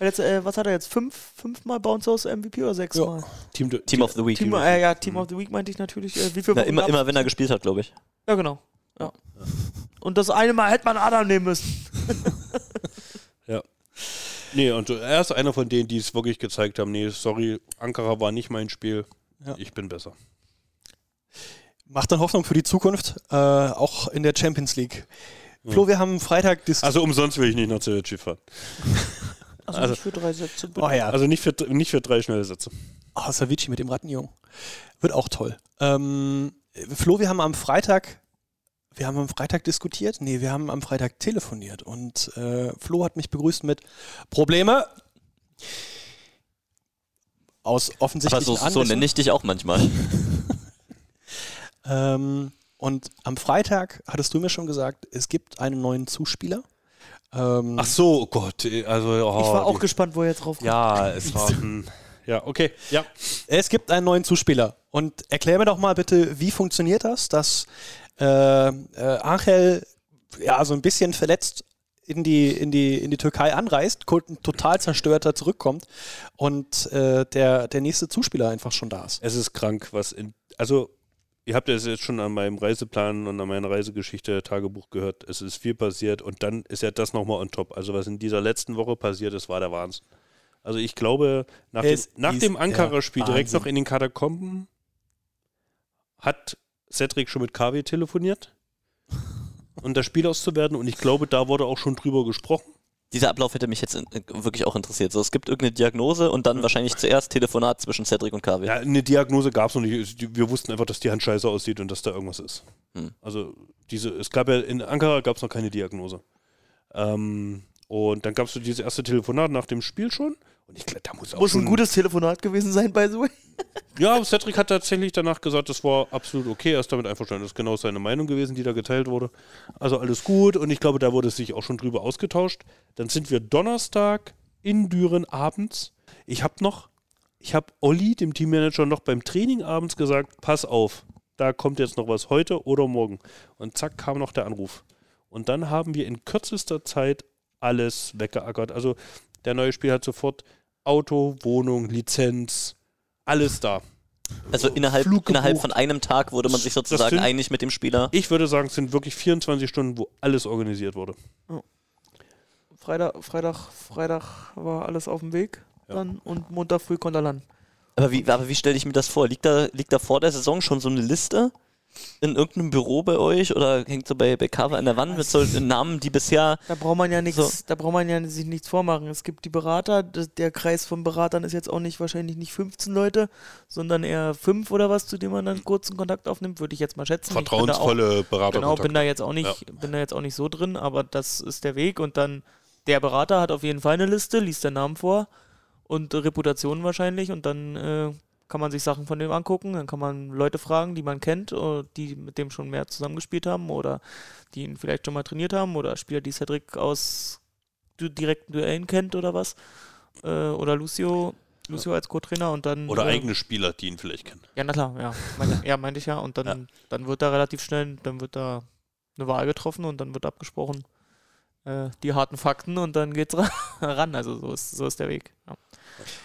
Jetzt, äh, was hat er jetzt? Fünf, fünfmal Bounce House MVP oder sechsmal? Team, Team of the Week. Team, äh, ja, Team of the Week meinte ich natürlich. Äh, wie viel Na, immer, immer wenn er gespielt hat, glaube ich. Ja, genau. Ja. Und das eine Mal hätte man Adam nehmen müssen. Nee, und er ist einer von denen, die es wirklich gezeigt haben, nee, sorry, Ankara war nicht mein Spiel, Ja. ich bin besser. Macht dann Hoffnung für die Zukunft, äh, auch in der Champions League. Flo, wir haben Freitag dis Also umsonst will ich nicht nach Zürich fahren. Also, Also- nicht für drei Sätze. bitte. Oh ja, Also nicht für, nicht für drei schnelle Sätze. oh, Savici mit dem Rattenjungen. Wird auch toll. Ähm, Flo, wir haben am Freitag, wir haben am Freitag diskutiert? Nee, wir haben am Freitag telefoniert und äh, Flo hat mich begrüßt mit Probleme. Aus Aber offensichtlichen so, so Anlässen. nenne ich dich auch manchmal. Ähm, und am Freitag hattest du mir schon gesagt, es gibt einen neuen Zuspieler. Ähm, Ach so, oh Gott, also oh, Ich war auch die- gespannt, wo er jetzt drauf kommt. Ja, es war hm, ja okay, ja. Es gibt einen neuen Zuspieler. Und erklär mir doch mal bitte, wie funktioniert das, dass äh, äh, Angel ja so ein bisschen verletzt in die, in die, in die Türkei anreist, total zerstörter zurückkommt und äh, der, der nächste Zuspieler einfach schon da ist. Es ist krank, was in also ihr habt es jetzt schon an meinem Reiseplan und an meiner Reisegeschichte Tagebuch gehört. Es ist viel passiert und dann ist ja das nochmal on top. Also was in dieser letzten Woche passiert ist, war der Wahnsinn. Also ich glaube, nach dem, Es nach dem der Ankara-Spiel direkt noch in den Katakomben hat Cedric schon mit KW telefoniert, um das Spiel auszuwerten und ich glaube, da wurde auch schon drüber gesprochen. Dieser Ablauf hätte mich jetzt in, wirklich auch interessiert. So, es gibt irgendeine Diagnose und dann wahrscheinlich zuerst Telefonat zwischen Cedric und KW. Ja, eine Diagnose gab es noch nicht. Wir wussten einfach, dass die Hand scheiße aussieht und dass da irgendwas ist. Hm. Also diese, es gab ja in Ankara gab es noch keine Diagnose. Ähm, und dann gab es so dieses erste Telefonat nach dem Spiel schon. Und ich glaube, da muss auch Muss schon, ein gutes Telefonat gewesen sein, by the way. Ja, Cedric hat tatsächlich danach gesagt, das war absolut okay. Er ist damit einverstanden. Das ist genau seine Meinung gewesen, die da geteilt wurde. Also alles gut. Und ich glaube, da wurde sich auch schon drüber ausgetauscht. Dann sind wir Donnerstag in Düren abends. Ich habe noch, ich habe Olli, dem Teammanager, noch beim Training abends gesagt, pass auf, da kommt jetzt noch was heute oder morgen. Und zack, kam noch der Anruf. Und dann haben wir in kürzester Zeit alles weggeackert. Also der neue Spieler hat sofort Auto, Wohnung, Lizenz, alles da. Also innerhalb, Flug innerhalb gebucht. von einem Tag wurde man sich sozusagen sind- einig mit dem Spieler. Ich würde sagen, es sind wirklich 24 Stunden, wo alles organisiert wurde. Freitag, Freitag, Freitag war alles auf dem Weg Ja. dann und Montag früh konnte er landen. Aber wie, aber wie stelle ich mir das vor? Liegt da, liegt da vor der Saison schon so eine Liste in irgendeinem Büro bei euch oder hängt so bei, bei Cover an der Wand mit so Namen, die bisher. Da braucht man ja nichts, So. da braucht man ja sich nichts vormachen. Es gibt die Berater, der Kreis von Beratern ist jetzt auch nicht wahrscheinlich nicht 15 Leute, sondern eher fünf oder was, zu denen man dann kurzen Kontakt aufnimmt, würde ich jetzt mal schätzen. Auch- Vertrauensvolle Berater. Genau, bin da jetzt auch nicht, bin da jetzt auch nicht so drin, aber das ist der Weg und dann der Berater hat auf jeden Fall eine Liste, liest den Namen vor und Reputation wahrscheinlich und dann äh, kann man sich Sachen von dem angucken, dann kann man Leute fragen, die man kennt, oder die mit dem schon mehr zusammengespielt haben oder die ihn vielleicht schon mal trainiert haben oder Spieler, die Cedric aus direkten Duellen kennt oder was äh, oder Lucio, Lucio als Co-Trainer und dann Oder äh, eigene Spieler, die ihn vielleicht kennen. ja, na klar, ja. Meine, ja, meinte ich ja. Und dann, Ja. dann wird da relativ schnell, dann wird da eine Wahl getroffen und dann wird abgesprochen äh, die harten Fakten und dann geht's ra- ran. Also so ist, so ist der Weg. Ja.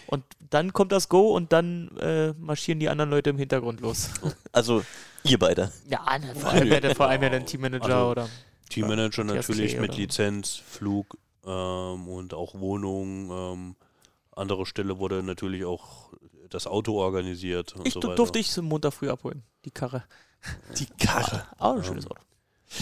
Und dann kommt das Go und dann äh, marschieren die anderen Leute im Hintergrund los. Also ihr beide. Ja, ne, vor allem ja der, vor allem ja der Teammanager Also, oder. Teammanager natürlich mit oder- Lizenz, Flug ähm, und auch Wohnung. Ähm, andere Stelle wurde natürlich auch das Auto organisiert und Ich so durfte ich zum Montag früh abholen, die Karre. Die Karre. Ah, ein schönes Ähm, Auto.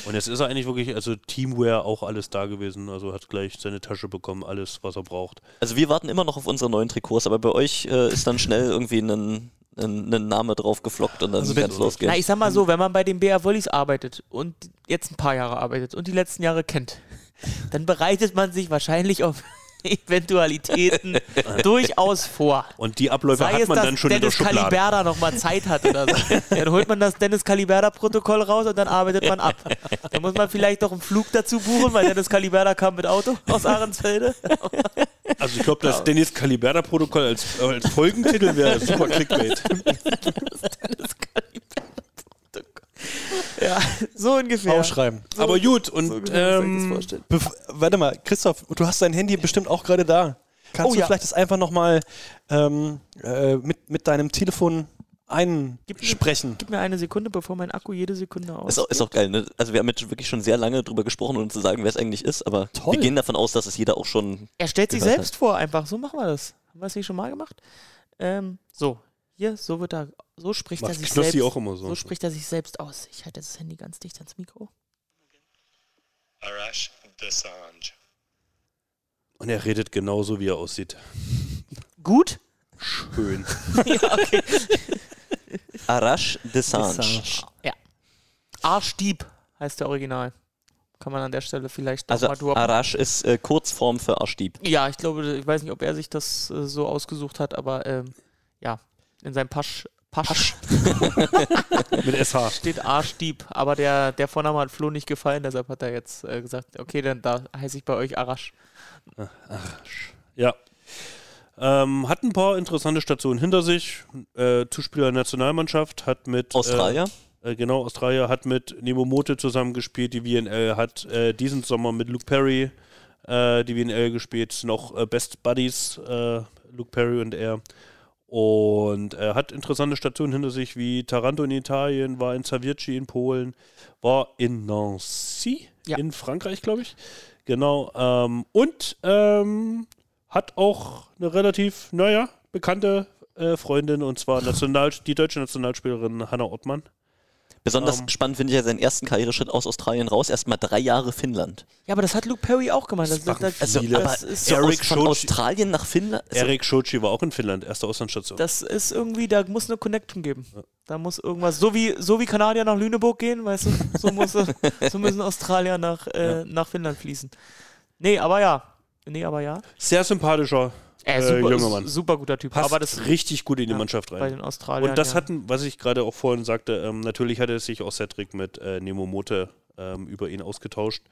Und jetzt ist er eigentlich wirklich, also Teamwear auch alles da gewesen. Also hat gleich seine Tasche bekommen, alles, was er braucht. Also wir warten immer noch auf unsere neuen Trikots, aber bei euch äh, ist dann schnell irgendwie ein, ein, ein Name drauf geflockt und dann Also es losgehen. Na, ich sag mal so, wenn man bei den BR Volleys arbeitet und jetzt ein paar Jahre arbeitet und die letzten Jahre kennt, dann bereitet man sich wahrscheinlich auf Eventualitäten durchaus vor. Und die Abläufe Sei hat es, man dass dann schon in der Dennis Schublade. Caliberda noch mal Zeit hat oder so. Dann holt man das Dennis Caliberda-Protokoll raus und dann arbeitet man ab. Dann muss man vielleicht noch einen Flug dazu buchen, weil Dennis Caliberda kam mit Auto aus Ahrensfelde. Also ich glaube, das Dennis Caliberda-Protokoll als, als Folgentitel wäre super Clickbait. Dennis Caliberda-Protokoll. Ja, so ungefähr. Aufschreiben. Aber gut, und So das ähm, warte mal, Christoph, du hast dein Handy bestimmt auch gerade da. Kannst Oh du ja. vielleicht das einfach nochmal ähm, äh, mit, mit deinem Telefon Gib mir- einsprechen? Gib mir eine Sekunde, bevor mein Akku jede Sekunde aus. Ist auch, ist auch geil, ne? Also wir haben jetzt wirklich schon sehr lange drüber gesprochen, um zu sagen, wer es eigentlich ist, aber Toll. wir gehen davon aus, dass es jeder auch schon. Er stellt sich selbst vor, einfach. So machen wir das. Haben wir es nicht schon mal gemacht? Ähm, so, hier, so wird er, so spricht er macht sich Knossi selbst. auch immer so. So spricht er sich selbst aus. Ich halte das Handy ganz dicht ans Mikro. Arash Desange. Und er redet genauso, wie er aussieht. Gut? Schön. ja, okay. Arash Desange. Ja. Arschdieb heißt der Original. Kann man an der Stelle vielleicht Also mal droppen. Arash ist äh, Kurzform für Arschdieb. Ja, ich glaube, ich weiß nicht, ob er sich das äh, so ausgesucht hat, aber ähm, ja, in seinem Pasch, Pasch, Mit SH. steht Arschdieb. Aber der, der Vorname hat Flo nicht gefallen, deshalb hat er jetzt äh, gesagt, okay, dann da heiße ich bei euch Arash. Ja. Ähm, hat ein paar interessante Stationen hinter sich. Äh, Zuspieler der Nationalmannschaft hat mit Australier. Äh, äh, genau, Australier hat mit Nemo Mote zusammengespielt. Die WNL hat äh, diesen Sommer mit Luke Perry äh, die WNL gespielt. Noch äh, Best Buddies, äh, Luke Perry und er. Und er hat interessante Stationen hinter sich, wie Taranto in Italien, war in Savierci in Polen, war in Nancy Ja. in Frankreich, glaube ich. Genau. Ähm, und ähm, hat auch eine relativ, naja, bekannte äh, Freundin, und zwar National, die deutsche Nationalspielerin Hanna Ottmann. Besonders ähm, spannend finde ich ja seinen ersten Karriereschritt aus Australien raus. Erstmal drei Jahre Finnland. Ja, aber das hat Luke Perry auch gemacht. Das, das, das, Also, aber das, ist, so Eric aus, von Schochi- Australien nach Finnland. Also, Erik Schochi war auch in Finnland, erste Auslandsstation. das ist irgendwie, da muss eine Connection geben. Da muss irgendwas, so wie, so wie Kanadier nach Lüneburg gehen, weißt du, so, muss, so müssen Australier nach, äh, nach Finnland fließen. Nee, aber ja. Nee, aber ja. Sehr sympathischer Äh, äh, super, junger Mann. super guter Typ. Passt aber das richtig gut in die ja, Mannschaft bei rein. den Australiern. Und das ja. hatten, was ich gerade auch vorhin sagte, ähm, natürlich hatte sich auch Cedric mit äh, Nemo Mote ähm, über ihn ausgetauscht.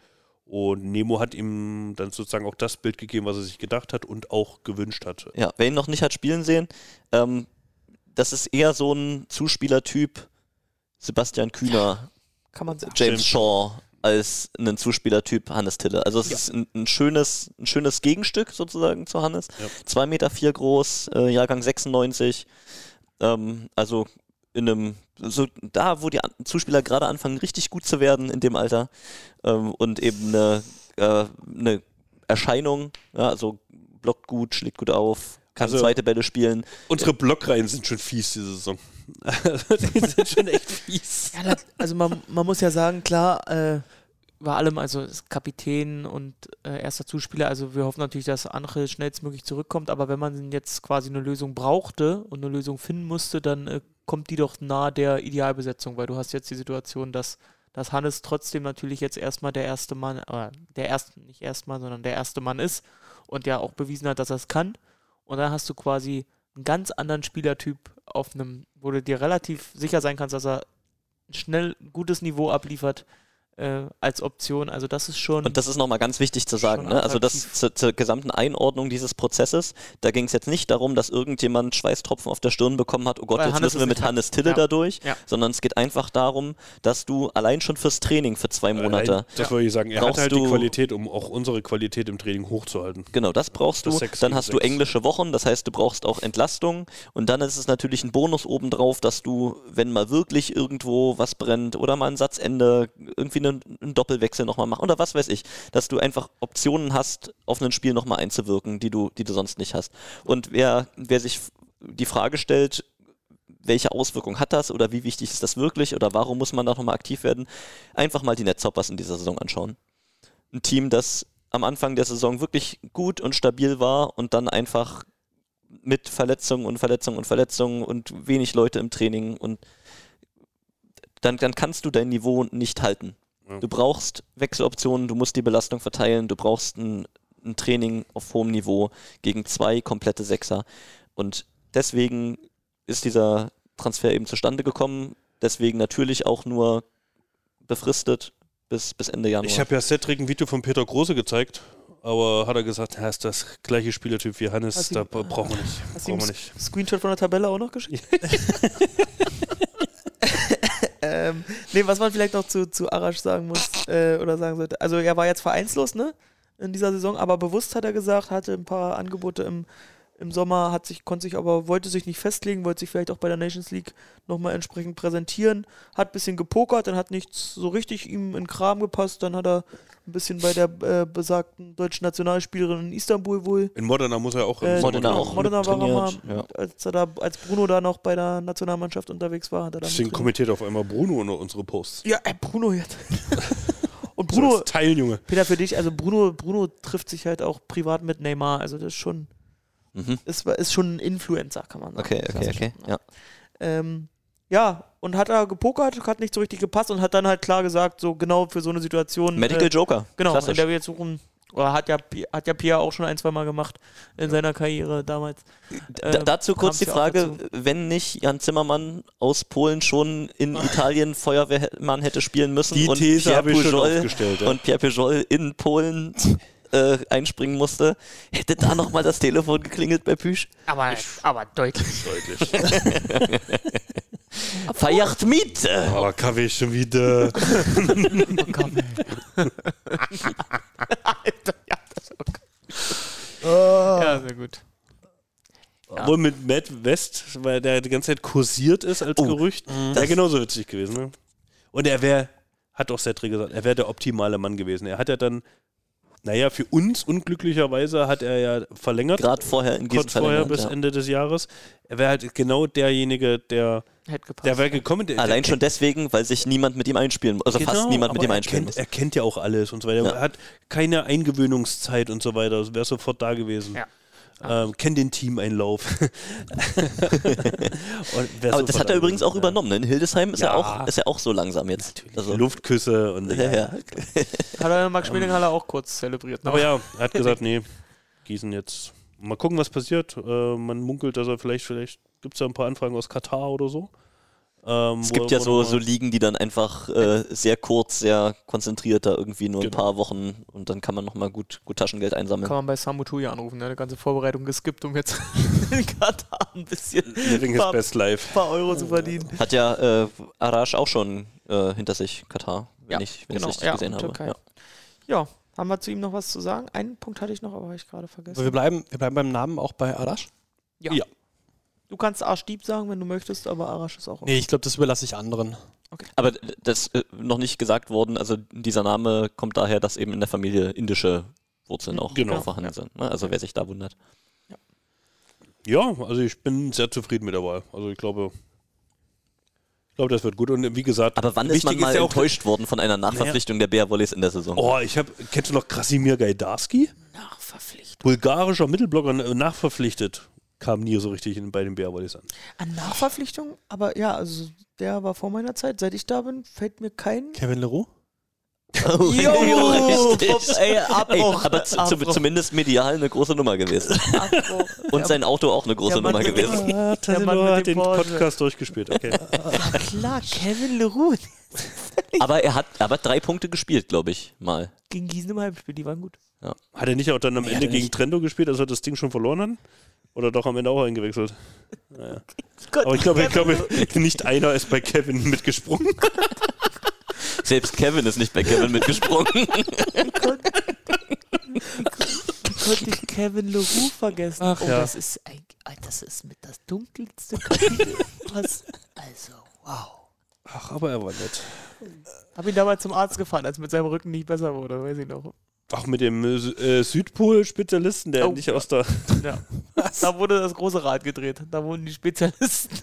Und Nemo hat ihm dann sozusagen auch das Bild gegeben, was er sich gedacht hat und auch gewünscht hat. Ja, wer ihn noch nicht hat spielen sehen, ähm, das ist eher so ein Zuspielertyp Sebastian Kühner, Kann man sagen. James James Shaw als ein Zuspielertyp Hannes Tille. Also es ist ein, ein, schönes, ein schönes Gegenstück sozusagen zu Hannes. Ja. Zwei Meter vier groß, äh, Jahrgang 96. Ähm, also in einem, so da, wo die An Zuspieler gerade anfangen, richtig gut zu werden in dem Alter ähm, und eben eine, äh, eine Erscheinung, ja, also blockt gut, schlägt gut auf, kann Also- zweite Bälle spielen. Unsere Blockreihen sind schon fies diese Saison. die sind schon echt fies. Ja, also man, man muss ja sagen, klar, äh, bei allem, also Kapitän und äh, erster Zuspieler, also wir hoffen natürlich, dass Anche schnellstmöglich zurückkommt, aber wenn man jetzt quasi eine Lösung brauchte und eine Lösung finden musste, dann äh, kommt die doch nahe der Idealbesetzung, weil du hast jetzt die Situation, dass, dass Hannes trotzdem natürlich jetzt erstmal der erste Mann, äh, der erste, nicht erstmal, sondern der erste Mann ist und ja auch bewiesen hat, dass er es kann. Und dann hast du quasi einen ganz anderen Spielertyp auf einem, wo du dir relativ sicher sein kannst, dass er schnell gutes Niveau abliefert äh, als Option. Also das ist schon. Und das ist nochmal ganz wichtig zu sagen. Ne? Also das zur, zur gesamten Einordnung dieses Prozesses, da ging es jetzt nicht darum, dass irgendjemand Schweißtropfen auf der Stirn bekommen hat, oh Gott, Weil jetzt Hannes müssen wir mit. Hannes Tille Ja. da durch, Ja. sondern es geht einfach darum, dass du allein schon fürs Training für zwei Monate, Allein, das wollte ich sagen. Er Brauchst hat halt die Qualität, um auch unsere Qualität im Training hochzuhalten. genau, das brauchst Das du. Dann hast du englische Wochen, das heißt, du brauchst auch Entlastung und dann ist es natürlich ein Bonus obendrauf, dass du, wenn mal wirklich irgendwo was brennt oder mal ein Satzende, irgendwie einen, einen Doppelwechsel nochmal machst oder was weiß ich, dass du einfach Optionen hast, auf ein Spiel nochmal einzuwirken, die du, die du sonst nicht hast. Und wer, wer sich die Frage stellt, welche Auswirkung hat das oder wie wichtig ist das wirklich oder warum muss man da nochmal aktiv werden, einfach mal die Netzhoppers in dieser Saison anschauen. Ein Team, das am Anfang der Saison wirklich gut und stabil war und dann einfach mit Verletzungen und Verletzungen und Verletzungen und wenig Leute im Training und dann, dann kannst du dein Niveau nicht halten. Ja. Du brauchst Wechseloptionen, du musst die Belastung verteilen, du brauchst ein, ein Training auf hohem Niveau gegen zwei komplette Sechser. Und deswegen ist dieser Transfer eben zustande gekommen. Deswegen natürlich auch nur befristet bis, bis Ende Januar. Ich habe ja Cedric ein Video von Peter Große gezeigt, aber hat er gesagt, er ist das gleiche Spielertyp wie Hannes, Hast da ihm- bra- brauchen wir nicht. Hast du ihm Brauchen wir einen nicht. Screenshot von der Tabelle auch noch geschickt? ähm, nee, was man vielleicht noch zu, zu Arash sagen muss äh, oder sagen sollte. Also er war jetzt vereinslos, ne? In dieser Saison, aber bewusst hat er gesagt, hatte ein paar Angebote im, im Sommer, hat sich, konnte sich aber, wollte sich nicht festlegen, wollte sich vielleicht auch bei der Nations League nochmal entsprechend präsentieren, hat ein bisschen gepokert, dann hat nichts so richtig ihm in den Kram gepasst, dann hat er ein bisschen bei der äh, besagten deutschen Nationalspielerin in Istanbul wohl In Modena muss er auch. im Äh, Modena auch. Modena war er mal, trainiert, ja. als, er da, als Bruno da noch bei der Nationalmannschaft unterwegs war, hat er da Deswegen trainiert. kommentiert auf einmal Bruno unsere Posts. Ja, ey, Bruno jetzt. Und So Bruno, als Teiljunge. Peter, für dich, also Bruno, Bruno trifft sich halt auch privat mit Neymar, also das ist schon, Mhm. ist, ist schon ein Influencer, kann man sagen. Okay, okay, okay. Ja. Ähm, ja, und hat er gepokert, hat nicht so richtig gepasst und hat dann halt klar gesagt, so genau für so eine Situation. Medical äh, Joker. Genau, in der wir jetzt suchen. Oder hat ja, hat ja Pierre auch schon ein, zwei Mal gemacht in seiner Karriere damals. Da, Ähm, dazu kurz die ja Frage, dazu. wenn nicht Jan Zimmermann aus Polen schon in Italien Feuerwehrmann hätte spielen müssen Die und These Pierre habe ich schon Pujol aufgestellt. Ja. und Pierre Pujol in Polen äh, einspringen musste, hätte da nochmal das Telefon geklingelt bei Püsch. Aber, aber deutlich. Deutlich. Feiert mit! Aber Kaffee schon wieder. ja, das ist okay. Ja, sehr gut. Obwohl mit Matt West, weil der die ganze Zeit kursiert ist als Oh, Gerücht, wäre genauso witzig gewesen. Ne? Und er wäre, hat auch Cedric gesagt, er wäre der optimale Mann gewesen. Er hat ja dann, naja, für uns unglücklicherweise hat er ja verlängert. Gerade vorher in Gießen kurz vorher verlängert, bis ja. Ende des Jahres. Er wäre halt genau derjenige, der, Hätte gepasst. der wäre gekommen. Der, Allein der schon deswegen, weil sich niemand mit ihm einspielen muss. Also fast Genau, niemand mit ihm er einspielen kennt, muss. er kennt ja auch alles und so weiter. Ja. Er hat keine Eingewöhnungszeit und so weiter. Wäre sofort da gewesen. Ja. Ähm, kennt den Teameinlauf. Aber das hat er übrigens auch übernommen. Ne? In Hildesheim ist, Ja. er auch, ist er auch so langsam jetzt. Also, Luftküsse und ja, ja. Hat er Max Schmelinghaller auch kurz zelebriert. ne? Aber ja, er hat gesagt, nee, Gießen jetzt. Mal gucken, was passiert. Äh, man munkelt, dass er vielleicht, vielleicht gibt es ja ein paar Anfragen aus Katar oder so. Ähm, Es wo- gibt ja wo so, so Ligen, die dann einfach äh, sehr kurz, sehr konzentriert da irgendwie nur ein Genau. paar Wochen und dann kann man nochmal gut, gut Taschengeld einsammeln. Kann man bei Samu Tuya anrufen, der hat eine ganze Vorbereitung geskippt, um jetzt in Katar ein bisschen Living his paar, best life. paar Euro zu verdienen. Hat ja äh, Arash auch schon äh, hinter sich, Katar, wenn Ja, ich wenn genau, ich richtig ja, gesehen habe. Ja. Ja, haben wir zu ihm noch was zu sagen? Einen Punkt hatte ich noch, aber habe ich gerade Aber wir vergessen. bleiben, wir bleiben beim Namen auch bei Arash. Ja. Ja. Du kannst Arschdieb sagen, wenn du möchtest, aber Arash ist auch okay. Nee, ich glaube, das überlasse ich anderen. Aber das äh, noch nicht gesagt worden, also dieser Name kommt daher, dass eben in der Familie indische Wurzeln auch Genau. vorhanden sind. Ne? Also wer sich da wundert. Ja, also ich bin sehr zufrieden mit der Wahl. Also ich glaube, ich glaube, das wird gut. Und wie gesagt, Aber wann ist man mal ja auch, enttäuscht worden von einer Nachverpflichtung der Bär Volleys in der Saison? Oh, ich habe, kennst du noch Krasimir Gajdarski? Nachverpflichtung. Bulgarischer Mittelblocker äh, nachverpflichtet. Kam nie so richtig in, bei den Bärwollis an. An Nachverpflichtung? Aber ja, also der war vor meiner Zeit. Seit ich da bin, fällt mir kein. Kevin Leroux? Oh, Jo, ey, Ey, Abbruch. aber zu, zu, Abbruch, zumindest medial eine große Nummer gewesen. Abbruch. Und Ja, sein Auto auch eine große der Mann Nummer mit gewesen. Ah, Der Mann mit hat dem den Porsche. Podcast durchgespielt, okay. Klar, Kevin Leroux. Aber er hat aber drei Punkte gespielt, glaube ich, mal. Gegen Gießen im Heimspiel, die waren gut. Hat er nicht auch dann am Nee, Ende hat gegen nicht. Trendo gespielt, als er das Ding schon verloren hat? Oder doch am Ende auch eingewechselt? Naja. Gott, Aber ich glaube, ich glaube, nicht einer ist bei Kevin mitgesprungen. Selbst Kevin ist nicht bei Kevin mitgesprungen. Wie konnte ich Kevin Leroux vergessen? Ach oh, ja. das ist ein, ah, das ist mit das dunkelste Kapitel. Was? Also, wow. Ach, aber er war nett. Hab ihn damals zum Arzt gefahren, als mit seinem Rücken nicht besser wurde, weiß ich noch. Auch mit dem äh, äh, Südpol-Spezialisten, der Oh, nicht aus der. Ja. Da wurde das große Rad gedreht. Da wurden die Spezialisten,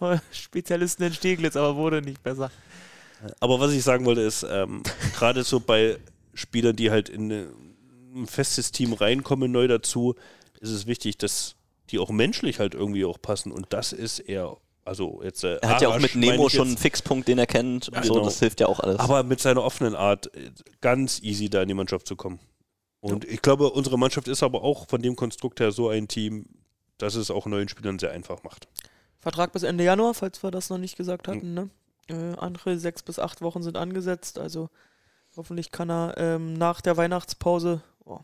Spezialisten in Steglitz, aber wurde nicht besser. Aber was ich sagen wollte, ist, ähm, gerade so bei Spielern, die halt in äh, ein festes Team reinkommen, neu dazu, ist es wichtig, dass die auch menschlich halt irgendwie auch passen. Und das ist er. Also jetzt. Äh, Er hat ja auch Arash mit Nemo schon einen Fixpunkt, den er kennt. Und Ja, so, genau. das hilft ja auch alles. Aber mit seiner offenen Art äh, ganz easy da in die Mannschaft zu kommen. Und ich glaube, unsere Mannschaft ist aber auch von dem Konstrukt her so ein Team, dass es auch neuen Spielern sehr einfach macht. Vertrag bis Ende Januar, falls wir das noch nicht gesagt hatten. Ne? Äh, andere sechs bis acht Wochen sind angesetzt. Also hoffentlich kann er ähm, nach der Weihnachtspause, oh,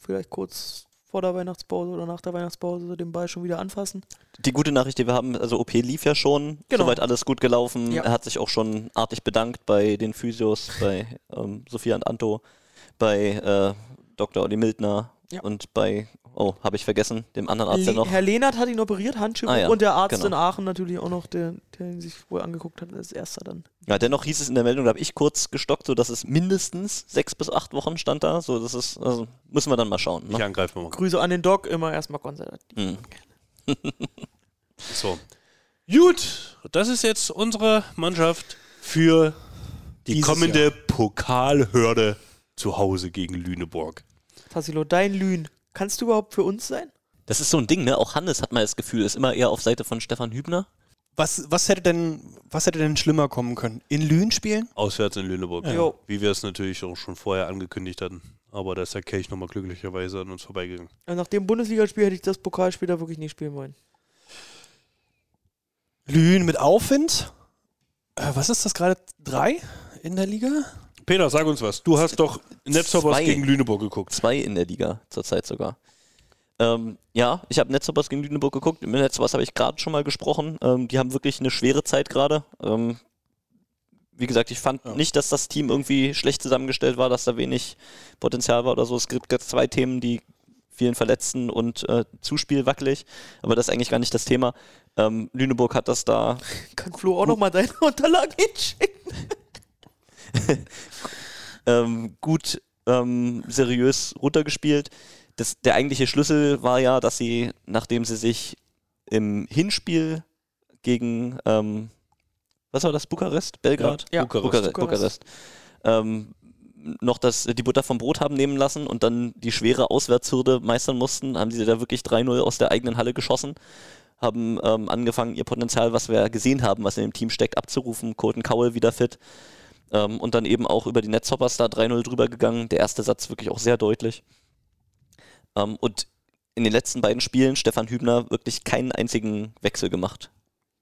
vielleicht kurz vor der Weihnachtspause oder nach der Weihnachtspause den Ball schon wieder anfassen. Die gute Nachricht, die wir haben, also OP lief ja schon, Genau. soweit alles gut gelaufen. Ja. Er hat sich auch schon artig bedankt bei den Physios, bei ähm, Sophia und Anto, bei äh, Dr. Olli Mildner Ja. und bei, oh, habe ich vergessen, dem anderen Arzt ja Le noch. Herr Lehnert hat ihn operiert, Handschuhe Ah, ja, und der Arzt genau. in Aachen natürlich auch noch, der, der ihn sich wohl angeguckt hat als erster dann. Ja, dennoch hieß es in der Meldung, da habe ich kurz gestockt, so dass es mindestens sechs bis acht Wochen stand da. So, das ist, also müssen wir dann mal schauen. Ne? angreifen wir mal. Grüße an den Doc, immer erstmal konservativ. Hm. So. Gut, das ist jetzt unsere Mannschaft für die Dieses kommende Pokalhürde zu Hause gegen Lüneburg. Tassilo, dein Lühn, kannst du überhaupt für uns sein? Das ist so ein Ding, ne? Auch Hannes hat mal das Gefühl, ist immer eher auf Seite von Stefan Hübner. Was, was, hätte denn, was hätte denn schlimmer kommen können? In Lünen spielen? Auswärts in Lüneburg. Jo. Wie wir es natürlich auch schon vorher angekündigt hatten. Aber da ist der Kelch nochmal glücklicherweise an uns vorbeigegangen. Nach dem Bundesligaspiel hätte ich das Pokalspiel da wirklich nicht spielen wollen. Lünen mit Aufwind? Äh, was ist das gerade? Drei in der Liga? Peter, sag uns was. Du hast doch Netzhoppers gegen Lüneburg geguckt. Zwei in der Liga zurzeit sogar. Ähm, ja, ich habe Netzhoppers gegen Lüneburg geguckt. Mit Netzhoppers habe ich gerade schon mal gesprochen. Ähm, die haben wirklich eine schwere Zeit gerade. Ähm, wie gesagt, ich fand Ja. nicht, dass das Team irgendwie schlecht zusammengestellt war, dass da wenig Potenzial war oder so. Es gibt jetzt zwei Themen, die vielen Verletzten und äh, Zuspiel wackelig, aber das ist eigentlich gar nicht das Thema. Ähm, Lüneburg hat das da Kann Flo auch nochmal deine Unterlagen hinschicken? ähm, gut ähm, seriös runtergespielt. Das, der eigentliche Schlüssel war ja, dass sie, nachdem sie sich im Hinspiel gegen, ähm, was war das, Bukarest? Belgrad? Ja, Bukarest. Bukarest. Bukarest. Bukarest. Ähm, noch das, die Butter vom Brot haben nehmen lassen und dann die schwere Auswärtshürde meistern mussten, haben sie da wirklich 3-0 aus der eigenen Halle geschossen, haben ähm, angefangen, ihr Potenzial, was wir gesehen haben, was in dem Team steckt, abzurufen. Colton Cowell wieder fit. Ähm, und dann eben auch über die Netzhoppers da 3-0 drüber gegangen. Der erste Satz wirklich auch sehr deutlich. Ähm, und in den letzten beiden Spielen Stefan Hübner wirklich keinen einzigen Wechsel gemacht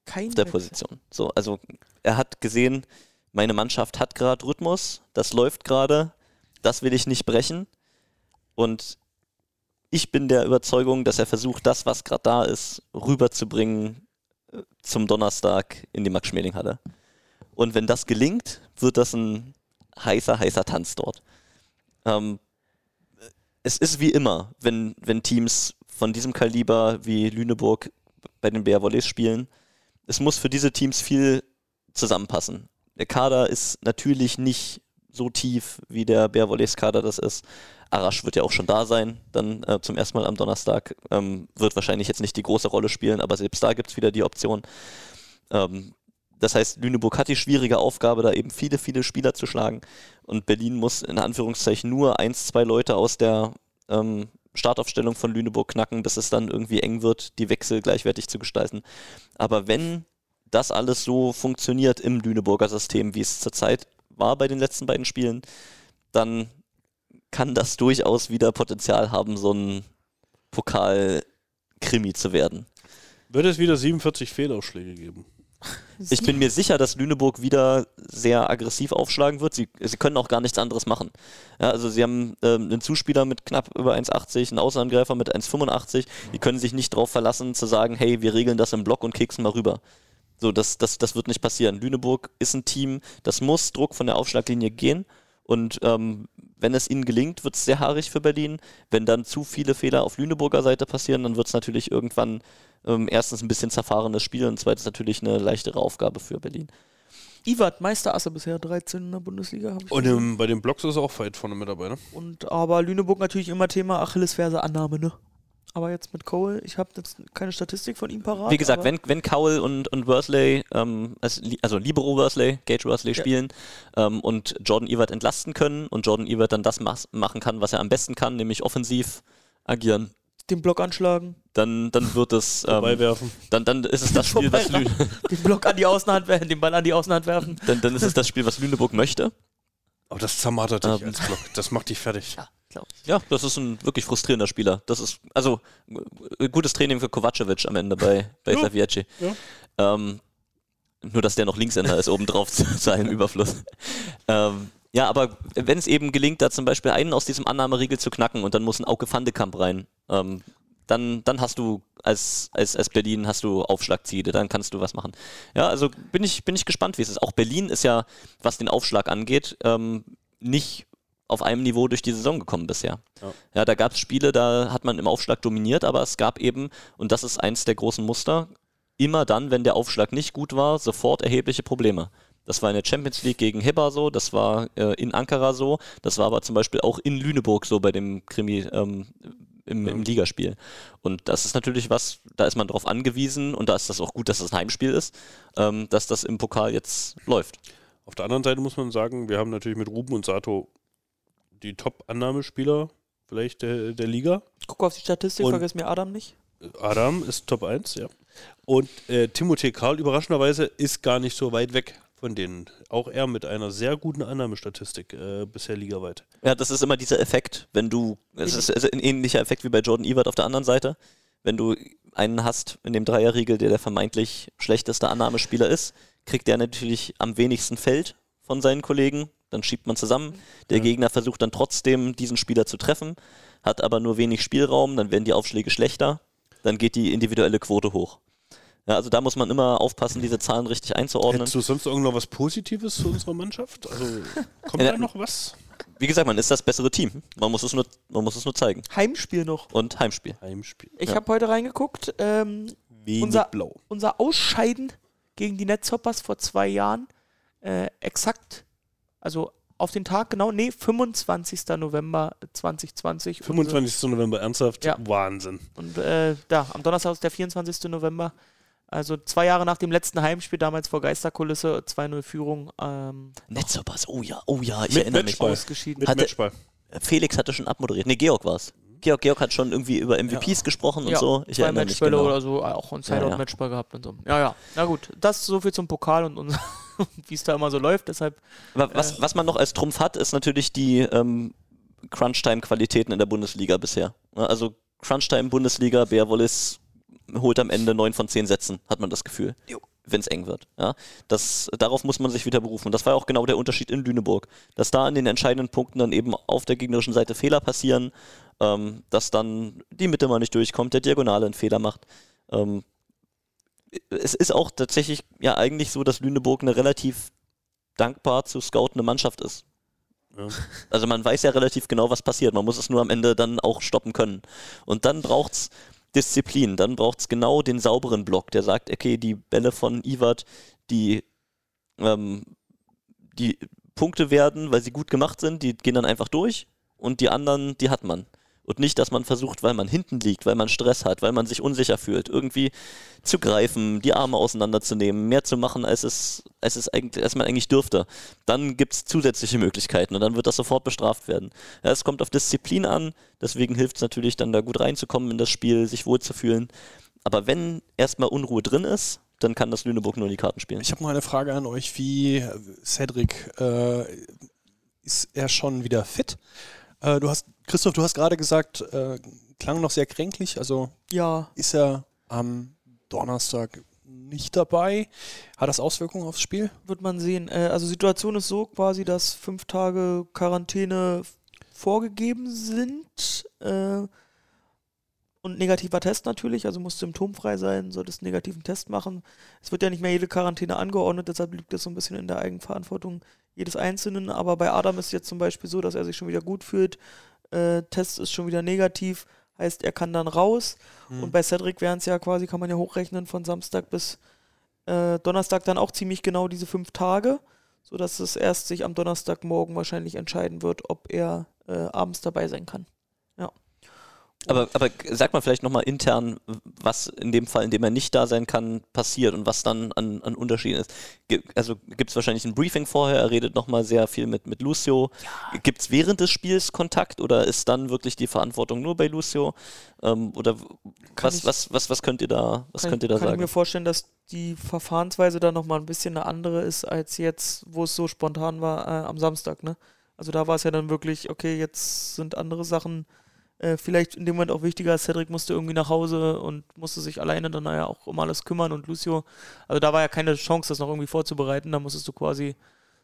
Kein auf der Wechsel. Position. So, also er hat gesehen, meine Mannschaft hat gerade Rhythmus, das läuft gerade, das will ich nicht brechen. Und ich bin der Überzeugung, dass er versucht, das, was gerade da ist, rüberzubringen äh, zum Donnerstag in die Max-Schmeling-Halle. Und wenn das gelingt, wird das ein heißer, heißer Tanz dort. Ähm, es ist wie immer, wenn, wenn Teams von diesem Kaliber wie Lüneburg bei den Bär Volleys spielen. Es muss für diese Teams viel zusammenpassen. Der Kader ist natürlich nicht so tief, wie der Bär Volleys Kader das ist. Arash wird ja auch schon da sein, dann äh, zum ersten Mal am Donnerstag. Ähm, wird wahrscheinlich jetzt nicht die große Rolle spielen, aber selbst da gibt es wieder die Option. Ähm, das heißt, Lüneburg hat die schwierige Aufgabe, da eben viele, viele Spieler zu schlagen. Und Berlin muss in Anführungszeichen nur eins, zwei Leute aus der ähm, Startaufstellung von Lüneburg knacken, bis es dann irgendwie eng wird, die Wechsel gleichwertig zu gestalten. Aber wenn das alles so funktioniert im Lüneburger System, wie es zurzeit war bei den letzten beiden Spielen, dann kann das durchaus wieder Potenzial haben, so ein Pokal-Krimi zu werden. Wird es wieder 47 Fehlausschläge geben? Ich bin mir sicher, dass Lüneburg wieder sehr aggressiv aufschlagen wird. Sie, sie können auch gar nichts anderes machen. Ja, also sie haben ähm, einen Zuspieler mit knapp über 1,80, einen Außenangreifer mit 1,85. Die können sich nicht darauf verlassen, zu sagen, hey, wir regeln das im Block und kicksen mal rüber. So, das, das, das wird nicht passieren. Lüneburg ist ein Team, das muss Druck von der Aufschlaglinie gehen. Und ähm, wenn es ihnen gelingt, wird es sehr haarig für Berlin. Wenn dann zu viele Fehler auf Lüneburger Seite passieren, dann wird es natürlich irgendwann ähm, erstens ein bisschen zerfahrenes Spiel und zweitens natürlich eine leichtere Aufgabe für Berlin. Iwat, Meisterasse bisher 13 in der Bundesliga. hab ich Und im, bei den Blocks ist er auch weit vorne mit dabei, ne? Und aber Lüneburg natürlich immer Thema Achillesferse Annahme, ne? Aber jetzt mit Cole, ich habe jetzt keine Statistik von ihm parat. Wie gesagt, wenn, wenn Cowell und, und Worsley, ähm, also Libero Worsley, Gage Worsley Ja. spielen ähm, und Jordan Ewert entlasten können und Jordan Ewert dann das machen kann, was er am besten kann, nämlich offensiv agieren, den Block anschlagen, dann, dann wird es, ähm, Vorbeiwerfen. dann, dann ist es das Spiel, was Lü den Block an die Außenhand werfen, den Ball an die Außenhand werfen. dann, dann ist es das Spiel, was Lüneburg möchte. Aber das zermartert dich Ähm. als Block. Das macht dich fertig. Glaub ich. Ja, das ist ein wirklich frustrierender Spieler. Das ist, also, äh, gutes Training für Kovacevic am Ende bei, bei Ja, Savieci. ja. Ähm, nur, dass der noch Linkshänder ist, obendrauf zu seinem Überfluss. Ähm, ja, aber wenn es eben gelingt, da zum Beispiel einen aus diesem Annahmeriegel zu knacken und dann muss ein Auge Fandekamp rein, ähm, dann, dann hast du als, als, als Berlin hast du Aufschlagziele, dann kannst du was machen. Ja, also bin ich, bin ich gespannt, wie es ist. Auch Berlin ist ja, was den Aufschlag angeht, ähm, nicht auf einem Niveau durch die Saison gekommen bisher. Ja. Ja, da gab es Spiele, da hat man im Aufschlag dominiert, aber es gab eben, und das ist eins der großen Muster, immer dann, wenn der Aufschlag nicht gut war, sofort erhebliche Probleme. Das war in der Champions League gegen Hibba so, das war äh, in Ankara so, das war aber zum Beispiel auch in Lüneburg so bei dem Krimi ähm, im, im Ligaspiel. Und das ist natürlich was, da ist man drauf angewiesen und da ist das auch gut, dass das ein Heimspiel ist, ähm, dass das im Pokal jetzt läuft. Auf der anderen Seite muss man sagen, wir haben natürlich mit Ruben und Sato die Top-Annahmespieler vielleicht der, der Liga. Guck auf die Statistik, Und- vergiss mir Adam nicht. Adam ist Top 1, ja. Und äh, Timothée Karl überraschenderweise ist gar nicht so weit weg von denen. Auch er mit einer sehr guten Annahmestatistik äh, bisher ligaweit. Ja, das ist immer dieser Effekt, wenn du, es ist ein ähnlicher Effekt wie bei Jordan Ebert auf der anderen Seite, wenn du einen hast in dem Dreierriegel, der der vermeintlich schlechteste Annahmespieler ist, kriegt der natürlich am wenigsten Feld von seinen Kollegen, dann schiebt man zusammen, der Gegner versucht dann trotzdem diesen Spieler zu treffen, hat aber nur wenig Spielraum, dann werden die Aufschläge schlechter, dann geht die individuelle Quote hoch. Ja, also da muss man immer aufpassen, diese Zahlen richtig einzuordnen. Hättest du sonst irgendwo was Positives zu unserer Mannschaft? Also kommt Ja, da noch was? Wie gesagt, man ist das bessere Team. Man muss es nur, man muss es nur zeigen. Heimspiel noch. Und Heimspiel. Heimspiel. Ich Ja. habe heute reingeguckt, ähm, Wenig Unser- blau. unser Ausscheiden gegen die Netzhoppers vor zwei Jahren, äh, exakt, also auf den Tag genau, nee, 25. November 2020. 25. November, ernsthaft? Ja. Wahnsinn. Und äh, da, am Donnerstag ist der 24. November. Also zwei Jahre nach dem letzten Heimspiel, damals vor Geisterkulisse, 2-0 Führung, ähm, Netzhoppers, oh ja, oh ja, ich Mit erinnere mich. Matchball. ausgeschieden. Mit Hatte- Matchball. Felix hatte schon abmoderiert. Nee, Georg war es. Georg, Georg hat schon irgendwie über MVPs gesprochen und ja, so. Ich zwei erinnere mich Matchbälle genau. oder so, auch ein Ja, ja. Sideout-Matchball gehabt und so. Ja, ja. Na gut, das so viel zum Pokal und, und wie es da immer so läuft. Deshalb Wa- Was, was man noch als Trumpf hat, ist natürlich die ähm, Crunch-Time-Qualitäten in der Bundesliga bisher. Ja, Also Crunch-Time-Bundesliga, Bär Wallis holt am Ende 9 von 10 Sätzen, hat man das Gefühl. Wenn es eng wird. Ja, das, darauf muss man sich wieder berufen. Und das war auch genau der Unterschied in Lüneburg. Dass da an den entscheidenden Punkten dann eben auf der gegnerischen Seite Fehler passieren, ähm, dass dann die Mitte mal nicht durchkommt, der Diagonale einen Fehler macht. Ähm, es ist auch tatsächlich ja eigentlich so, dass Lüneburg eine relativ dankbar zu scoutende Mannschaft ist. Ja. Also man weiß ja relativ genau, was passiert. Man muss es nur am Ende dann auch stoppen können. Und dann braucht's Disziplin. Dann braucht es genau den sauberen Block, der sagt, okay, die Bälle von Iwat, die, ähm, die Punkte werden, weil sie gut gemacht sind, die gehen dann einfach durch und die anderen, die hat man. Und nicht, dass man versucht, weil man hinten liegt, weil man Stress hat, weil man sich unsicher fühlt, irgendwie zu greifen, die Arme auseinanderzunehmen, mehr zu machen, als es, als es eigentlich, als man eigentlich dürfte. Dann gibt es zusätzliche Möglichkeiten und dann wird das sofort bestraft werden. Ja, es kommt auf Disziplin an, deswegen hilft es natürlich dann da gut reinzukommen in das Spiel, sich wohlzufühlen. Aber wenn erstmal Unruhe drin ist, dann kann das Lüneburg nur in die Karten spielen. Ich habe noch eine Frage an euch, wie äh, Cedric, äh, ist er schon wieder fit? Äh, du hast, Christoph, du hast gerade gesagt, äh, klang noch sehr kränklich. Also Ja, ist er am Donnerstag nicht dabei? Hat das Auswirkungen aufs Spiel? wird man sehen. Äh, also Situation ist so quasi, dass fünf Tage Quarantäne vorgegeben sind. Äh, und negativer Test natürlich, also muss symptomfrei sein, solltest einen negativen Test machen. Es wird ja nicht mehr jede Quarantäne angeordnet, deshalb liegt das so ein bisschen in der Eigenverantwortung jedes Einzelnen. Aber bei Adam ist jetzt zum Beispiel so, dass er sich schon wieder gut fühlt. Äh, Test ist schon wieder negativ, heißt, er kann dann raus. Und bei Cedric wären es ja quasi, kann man ja hochrechnen, von Samstag bis äh, Donnerstag dann auch ziemlich genau diese fünf Tage, sodass es erst sich am Donnerstagmorgen wahrscheinlich entscheiden wird, ob er äh, abends dabei sein kann. Aber, aber sag mal vielleicht nochmal intern, was in dem Fall, in dem er nicht da sein kann, passiert und was dann an, an Unterschieden ist. Also gibt es wahrscheinlich ein Briefing vorher, er redet nochmal sehr viel mit, mit Lucio. Gibt es während des Spiels Kontakt oder ist dann wirklich die Verantwortung nur bei Lucio? Ähm, oder was, ich- was, was, was könnt ihr da, was kann könnt ihr ich, da kann ich sagen? mir vorstellen, dass die Verfahrensweise da nochmal ein bisschen eine andere ist, als jetzt, wo es so spontan war äh, am Samstag. Ne? Also da war es ja dann wirklich, okay, jetzt sind andere Sachen äh, vielleicht in dem Moment auch wichtiger. Cedric musste irgendwie nach Hause und musste sich alleine dann ja auch um alles kümmern und Lucio, also da war ja keine Chance, das noch irgendwie vorzubereiten. Da musstest du quasi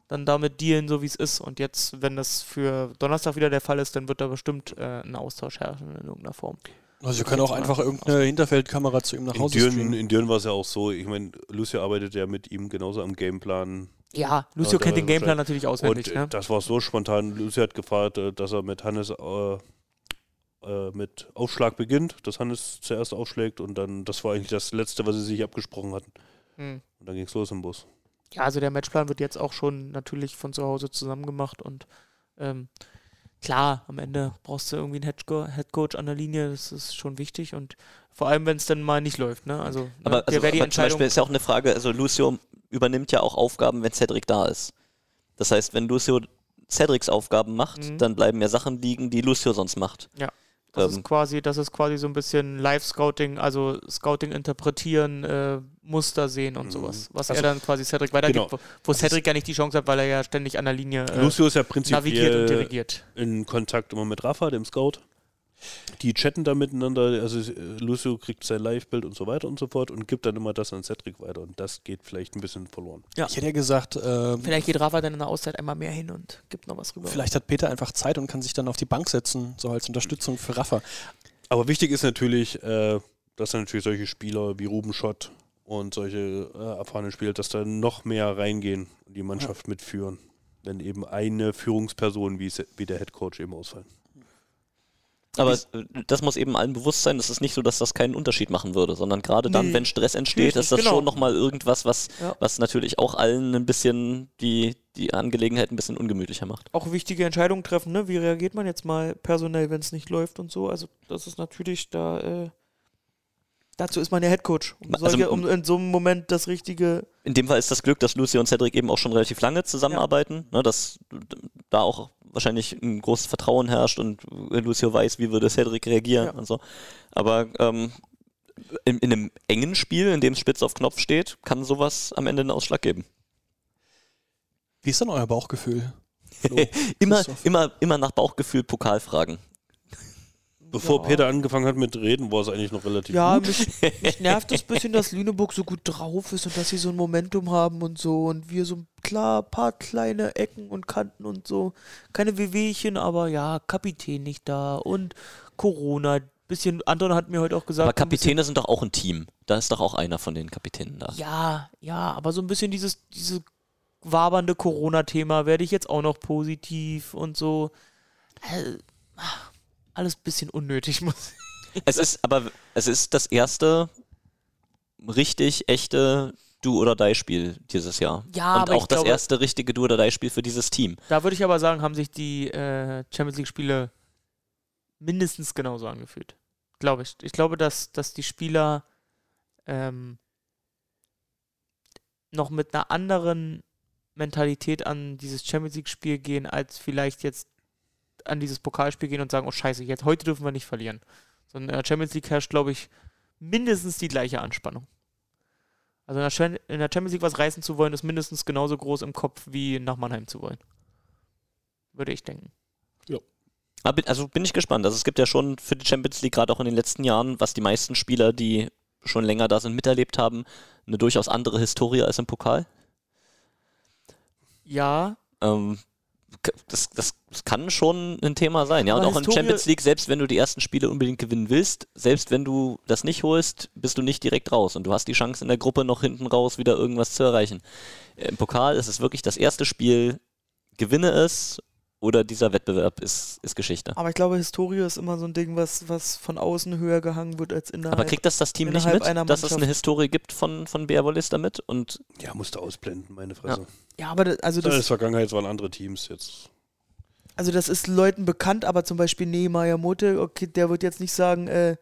dann damit dealen, so wie es ist. Und jetzt, wenn das für Donnerstag wieder der Fall ist, dann wird da bestimmt äh, ein Austausch herrschen in irgendeiner Form. Also wir können auch einfach irgendeine Hinterfeldkamera zu ihm nach In Hause Düren, streamen. in Düren war es ja auch so, ich meine, Lucio arbeitet ja mit ihm genauso am Gameplan. Ja, Lucio da kennt den Gameplan natürlich auswendig. Und ne? äh, das war so spontan. Lucio hat gefragt, äh, dass er mit Hannes äh, äh, mit Aufschlag beginnt, dass Hannes zuerst aufschlägt und dann, das war eigentlich das Letzte, was sie sich abgesprochen hatten. Hm. Und dann ging es los im Bus. Ja, also der Matchplan wird jetzt auch schon natürlich von zu Hause zusammen gemacht und ähm, klar, am Ende brauchst du irgendwie einen Headco- Headcoach an der Linie, das ist schon wichtig und vor allem, wenn es dann mal nicht läuft, ne? Also, ne, Aber, der also, aber zum. Beispiel ist ja auch eine Frage, also Lucio übernimmt ja auch Aufgaben, wenn Cedric da ist. Das heißt, wenn Lucio Cedrics Aufgaben macht, Mhm. dann bleiben ja Sachen liegen, die Lucio sonst macht. Das ähm, ist quasi, das ist quasi so ein bisschen Live-Scouting, also Scouting interpretieren, äh, Muster sehen und Mhm. sowas, was Also- er dann quasi Cedric weitergibt, Genau. wo, wo Cedric ja nicht die Chance hat, weil er ja ständig an der Linie äh, Lucio ist ja navigiert und prinzipiell dirigiert. in Kontakt immer mit Rafa, dem Scout. Die chatten da miteinander, also äh, Lucio kriegt sein Live-Bild und so weiter und so fort und gibt dann immer das an Cedric weiter und das geht vielleicht ein bisschen verloren. Ja. Ich hätte ja gesagt, ähm, Vielleicht geht Rafa dann in der Auszeit einmal mehr hin und gibt noch was rüber. vielleicht hat Peter einfach Zeit und kann sich dann auf die Bank setzen, so als Unterstützung für Rafa. Aber wichtig ist natürlich, äh, dass dann natürlich solche Spieler wie Ruben Schott und solche äh, erfahrene Spieler, dass da noch mehr reingehen und die Mannschaft mitführen, wenn eben eine Führungsperson wie, wie der Headcoach eben ausfallen. Aber das muss eben allen bewusst sein, es ist nicht so, dass das keinen Unterschied machen würde, sondern gerade dann, Nee, wenn Stress entsteht, ist das genau. schon nochmal irgendwas, was, Ja. was natürlich auch allen ein bisschen die, die Angelegenheit ein bisschen ungemütlicher macht. auch wichtige Entscheidungen treffen, ne? Wie reagiert man jetzt mal personell, wenn es nicht läuft und so? Also das ist natürlich da, äh, dazu ist man ja Headcoach, um, Also, solche, um in so einem Moment das richtige, In dem Fall ist das Glück, dass Lucy und Cedric eben auch schon relativ lange zusammenarbeiten, ne, dass da auch wahrscheinlich ein großes Vertrauen herrscht und Lucio weiß, wie würde Cedric reagieren Ja. und so. Aber ähm, in, in einem engen Spiel, in dem es spitz auf Knopf steht, kann sowas am Ende einen Ausschlag geben. Wie ist denn euer Bauchgefühl? Immer, immer, immer nach Bauchgefühl Pokalfragen. Bevor Ja. Peter angefangen hat mit Reden, war es eigentlich noch relativ ja, gut. mich, mich nervt das bisschen, dass Lüneburg so gut drauf ist und dass sie so ein Momentum haben und so und wir so klar, paar kleine Ecken und Kanten und so, keine Wehwehchen, aber ja, Kapitän nicht da und Corona, bisschen, Anton hat mir heute auch gesagt, Aber ein Kapitäne sind doch auch ein Team. Da ist doch auch einer von den Kapitänen da. Ja, ja, aber so ein bisschen dieses, diese wabernde Corona-Thema werde ich jetzt auch noch positiv und so. Äh, ach, alles ein bisschen unnötig, muss Es ist aber es ist das erste richtig echte Du oder Die Spiel dieses Jahr. Ja, und aber auch ich das glaube- erste richtige Du oder Die Spiel für dieses Team. Da würde ich aber sagen, haben sich die äh, Champions League-Spiele mindestens genauso angefühlt. Glaube ich. Ich glaube, dass, dass die Spieler ähm, noch mit einer anderen Mentalität an dieses Champions League-Spiel gehen, als vielleicht jetzt an dieses Pokalspiel gehen und sagen, oh scheiße, jetzt heute dürfen wir nicht verlieren. Sondern in der Champions League herrscht, glaube ich, mindestens die gleiche Anspannung. Also in der, Chan- in der Champions League was reißen zu wollen, ist mindestens genauso groß im Kopf wie nach Mannheim zu wollen. Würde ich denken. Aber bin- Also bin ich gespannt. Also es gibt ja schon für die Champions League gerade auch in den letzten Jahren, was die meisten Spieler, die schon länger da sind, miterlebt haben, eine durchaus andere Historie als im Pokal. Ja, Ähm, das, das, das kann schon ein Thema sein. Ja, Aber und auch in Champions League, selbst wenn du die ersten Spiele unbedingt gewinnen willst, selbst wenn du das nicht holst, bist du nicht direkt raus. Und du hast die Chance in der Gruppe noch hinten raus wieder irgendwas zu erreichen. Im Pokal ist es wirklich das erste Spiel, gewinne es oder dieser Wettbewerb ist, ist Geschichte. Aber ich glaube, Historie ist immer so ein Ding, was, was von außen höher gehangen wird als innerhalb. Aber kriegt das das Team nicht innerhalb mit, einer dass es eine. Historie gibt von, von BR Wallis damit? Und Ja, musste ausblenden, meine Fresse. Ja, aber das, also Das ist das, Vergangenheit, es waren andere Teams jetzt. also das ist Leuten bekannt, aber zum Beispiel Nehemiah Mote, okay, der wird jetzt nicht sagen, äh,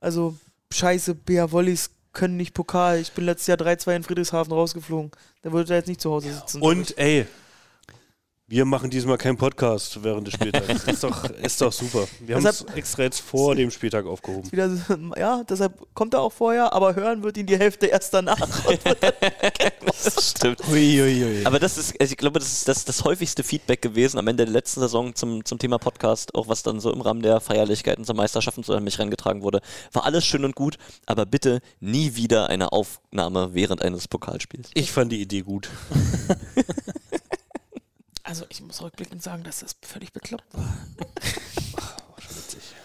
also scheiße, BR Wollis können nicht Pokal. Ich bin letztes Jahr 3-2 in Friedrichshafen rausgeflogen. Der würde da jetzt nicht zu Hause sitzen. Und ey, wir machen diesmal keinen Podcast während des Spieltags. ist, doch, ist doch super. Wir haben es extra jetzt vor dem Spieltag aufgehoben. wieder so, ja, deshalb kommt er auch vorher, aber hören wird ihn die Hälfte erst danach. das stimmt. Uiuiui. Aber das ist, also ich glaube, das ist das, das häufigste Feedback gewesen am Ende der letzten Saison zum, zum Thema Podcast, auch was dann so im Rahmen der Feierlichkeiten zur Meisterschaft und so an mich herangetragen wurde. War alles schön und gut, aber bitte nie wieder eine Aufnahme während eines Pokalspiels. Ich fand die Idee gut. Also ich muss rückblickend sagen, dass das völlig bekloppt war.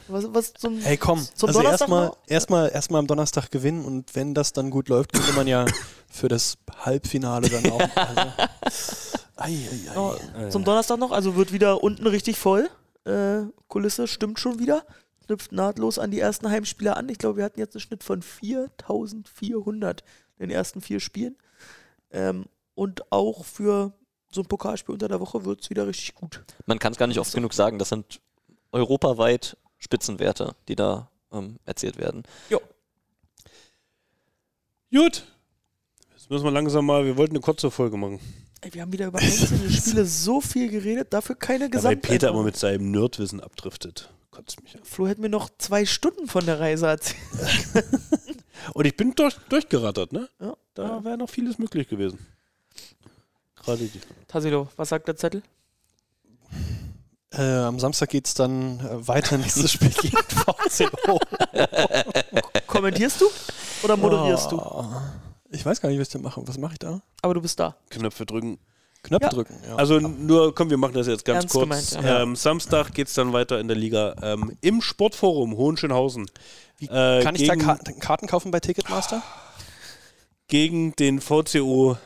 was, was zum, Hey komm, zum also Donnerstag erstmal erstmal erstmal am Donnerstag gewinnen und wenn das dann gut läuft, könnte man ja für das Halbfinale dann auch. Also, ei, ei, ei. Ja, zum Donnerstag noch, also wird wieder unten richtig voll. Äh, Kulisse stimmt schon wieder. Knüpft nahtlos an die ersten Heimspieler an. Ich glaube, wir hatten jetzt einen Schnitt von 4400 in den ersten vier Spielen. Ähm, und auch für so ein Pokalspiel unter der Woche wird es wieder richtig gut. Man kann es gar nicht oft genug sagen, das sind europaweit Spitzenwerte, die da ähm, erzählt werden. Gut. Jetzt müssen wir langsam mal, wir wollten eine kurze Folge machen. Ey, wir haben wieder über einzelne Spiele so viel geredet, dafür keine Ja, weil. Peter immer mit seinem Nerdwissen abdriftet. Kotzt mich an. Flo hätte mir noch zwei Stunden von der Reise erzählt. Und ich bin durch, durchgerattert, ne? Ja. Da wäre noch vieles möglich gewesen. Gerade die. Tassilo, was sagt der Zettel? Äh, am Samstag geht es dann äh, weiter. Nächstes Spiel gegen VCO. Kommentierst du oder moderierst du? Oh. Ich weiß gar nicht, was ich da mache. Was mache ich da? Aber du bist da. Knöpfe drücken. Knöpfe Ja. drücken. Ja. Also nur, komm, wir machen das jetzt ganz Ernst kurz. gemeint, ja. ähm, Samstag geht es dann weiter in der Liga ähm, im Sportforum Hohenschönhausen. Wie äh, Kann ich da Karten, Karten kaufen bei Ticketmaster? Gegen den VCO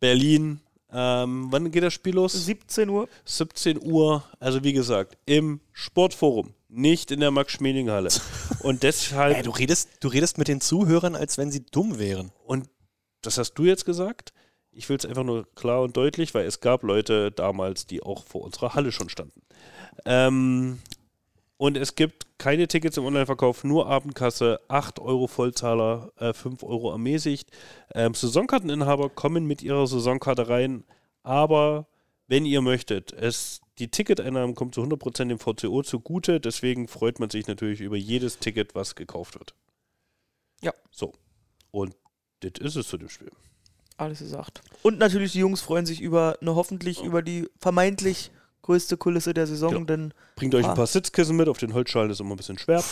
Berlin. Ähm, wann geht das Spiel los? 17 Uhr. 17 Uhr. Also wie gesagt, im Sportforum, nicht in der Max-Schmeling-Halle. Und deshalb, Ey, du, redest, du redest mit den Zuhörern, als wenn sie dumm wären. und das hast du jetzt gesagt, ich will es einfach nur klar und deutlich, weil es gab Leute damals, die auch vor unserer Halle schon standen. Ähm, und es gibt keine Tickets im Online-Verkauf, nur Abendkasse, 8 Euro Vollzahler, äh, 5 Euro ermäßigt. Ähm, Saisonkarteninhaber kommen mit ihrer Saisonkarte rein, aber wenn ihr möchtet, es, die Ticketeinnahmen kommen zu 100% dem VCO zugute, deswegen freut man sich natürlich über jedes Ticket, was gekauft wird. Ja. So. Und das ist es zu dem Spiel. Alles gesagt. Und natürlich, die Jungs freuen sich über eine hoffentlich über die vermeintlich größte Kulisse der Saison, Genau. denn Bringt euch Ah. ein paar Sitzkissen mit, auf den Holzschalen ist immer ein bisschen schwer.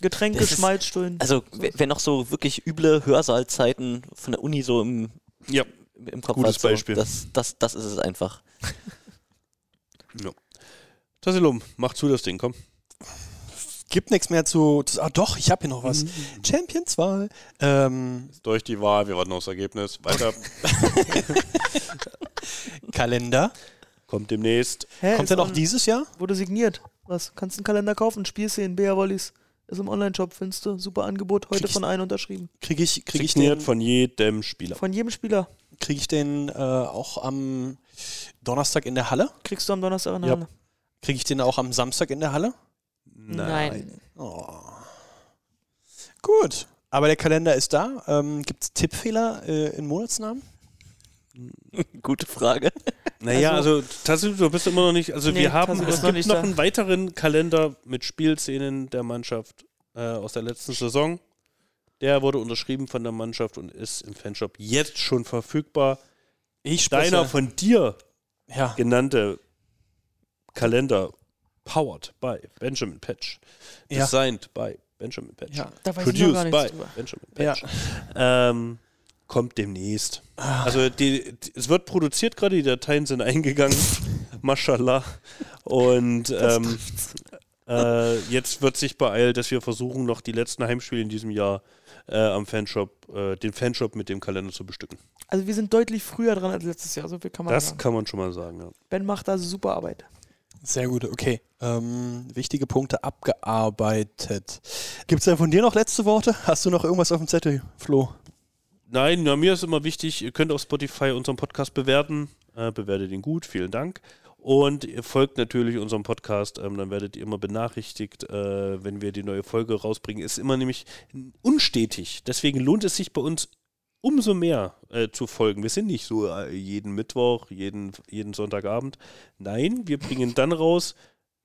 Getränke, Schmalzstullen. Also, wenn noch so wirklich üble Hörsaalzeiten von der Uni so im, Ja. im Kopf Gutes hat, so, Beispiel. Das, das, das ist es einfach. Tassilum, mach zu das Ding, komm. Gibt nichts mehr zu, zu. Ah, doch, ich habe hier noch was. Champions-Wahl. Ähm, Durch die Wahl, wir warten aufs Ergebnis. Weiter. Kalender. Kommt demnächst. Hä, Kommt der noch on- dieses Jahr? Wurde signiert. Was? Kannst du einen Kalender kaufen? Spielszenen, BR Wollis. Ist im Online-Shop, findest du. Super Angebot, heute Krieg ich- von einem unterschrieben. Kriege ich, krieg ich Signiert den, von jedem Spieler. Von jedem Spieler. krieg ich den äh, auch am Donnerstag in der Halle? Kriegst du am Donnerstag in der Ja. Halle. Kriege ich den auch am Samstag in der Halle? Nein. Oh. Gut. Aber der Kalender ist da. Ähm, Gibt es Tippfehler äh, in Monatsnamen? Gute Frage. Naja, also, tatsächlich, du bist immer noch nicht. Also, Nee, wir haben, es noch gibt noch da. einen weiteren Kalender mit Spielszenen der Mannschaft äh, aus der letzten Saison. Der wurde unterschrieben von der Mannschaft und ist im Fanshop jetzt schon verfügbar. Ich Deiner von dir Ja. genannte Kalender, powered by Benjamin Patch, Ja. designed by Benjamin Patch, Ja. Da weiß ich noch gar produced by drüber. Benjamin Ja. Patch, ähm, kommt demnächst. Also die, die, es wird produziert gerade, die Dateien sind eingegangen, mashallah. Und ähm, äh, jetzt wird sich beeilt, dass wir versuchen, noch die letzten Heimspiele in diesem Jahr äh, am Fanshop, äh, den Fanshop mit dem Kalender zu bestücken. Also wir sind deutlich früher dran als letztes Jahr, so viel kann man Das sagen. kann man schon mal sagen, ja. Ben macht da super Arbeit. Sehr gut, okay. Ähm, wichtige Punkte abgearbeitet. Gibt es denn von dir noch letzte Worte? Hast du noch irgendwas auf dem Zettel, Flo? Nein, na, mir ist immer wichtig, ihr könnt auf Spotify unseren Podcast bewerten. Äh, bewertet ihn gut, vielen Dank. Und ihr folgt natürlich unserem Podcast, ähm, dann werdet ihr immer benachrichtigt, äh, wenn wir die neue Folge rausbringen. Ist immer nämlich unstetig. Deswegen lohnt es sich bei uns umso mehr äh, zu folgen. Wir sind nicht so äh, jeden Mittwoch, jeden, jeden Sonntagabend. Nein, wir bringen dann raus,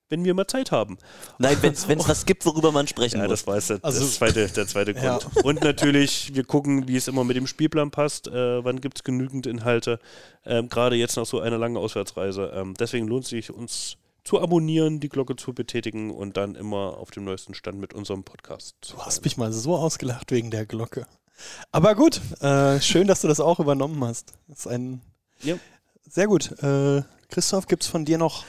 wenn wir mal Zeit haben. Nein, wenn es was gibt, worüber man sprechen Ja, muss. das war jetzt der, Also- das zweite, der zweite Ja. Grund. Und natürlich, wir gucken, wie es immer mit dem Spielplan passt. Äh, wann gibt es genügend Inhalte? Ähm, Gerade jetzt nach so einer langen Auswärtsreise. Ähm, deswegen lohnt es sich, uns zu abonnieren, die Glocke zu betätigen und dann immer auf dem neuesten Stand mit unserem Podcast zu Du hast mich mal so ausgelacht wegen der Glocke. Aber gut, äh, schön, dass du das auch übernommen hast. Das ist ein. Ja. Sehr gut. Äh, Christoph, gibt es von dir noch.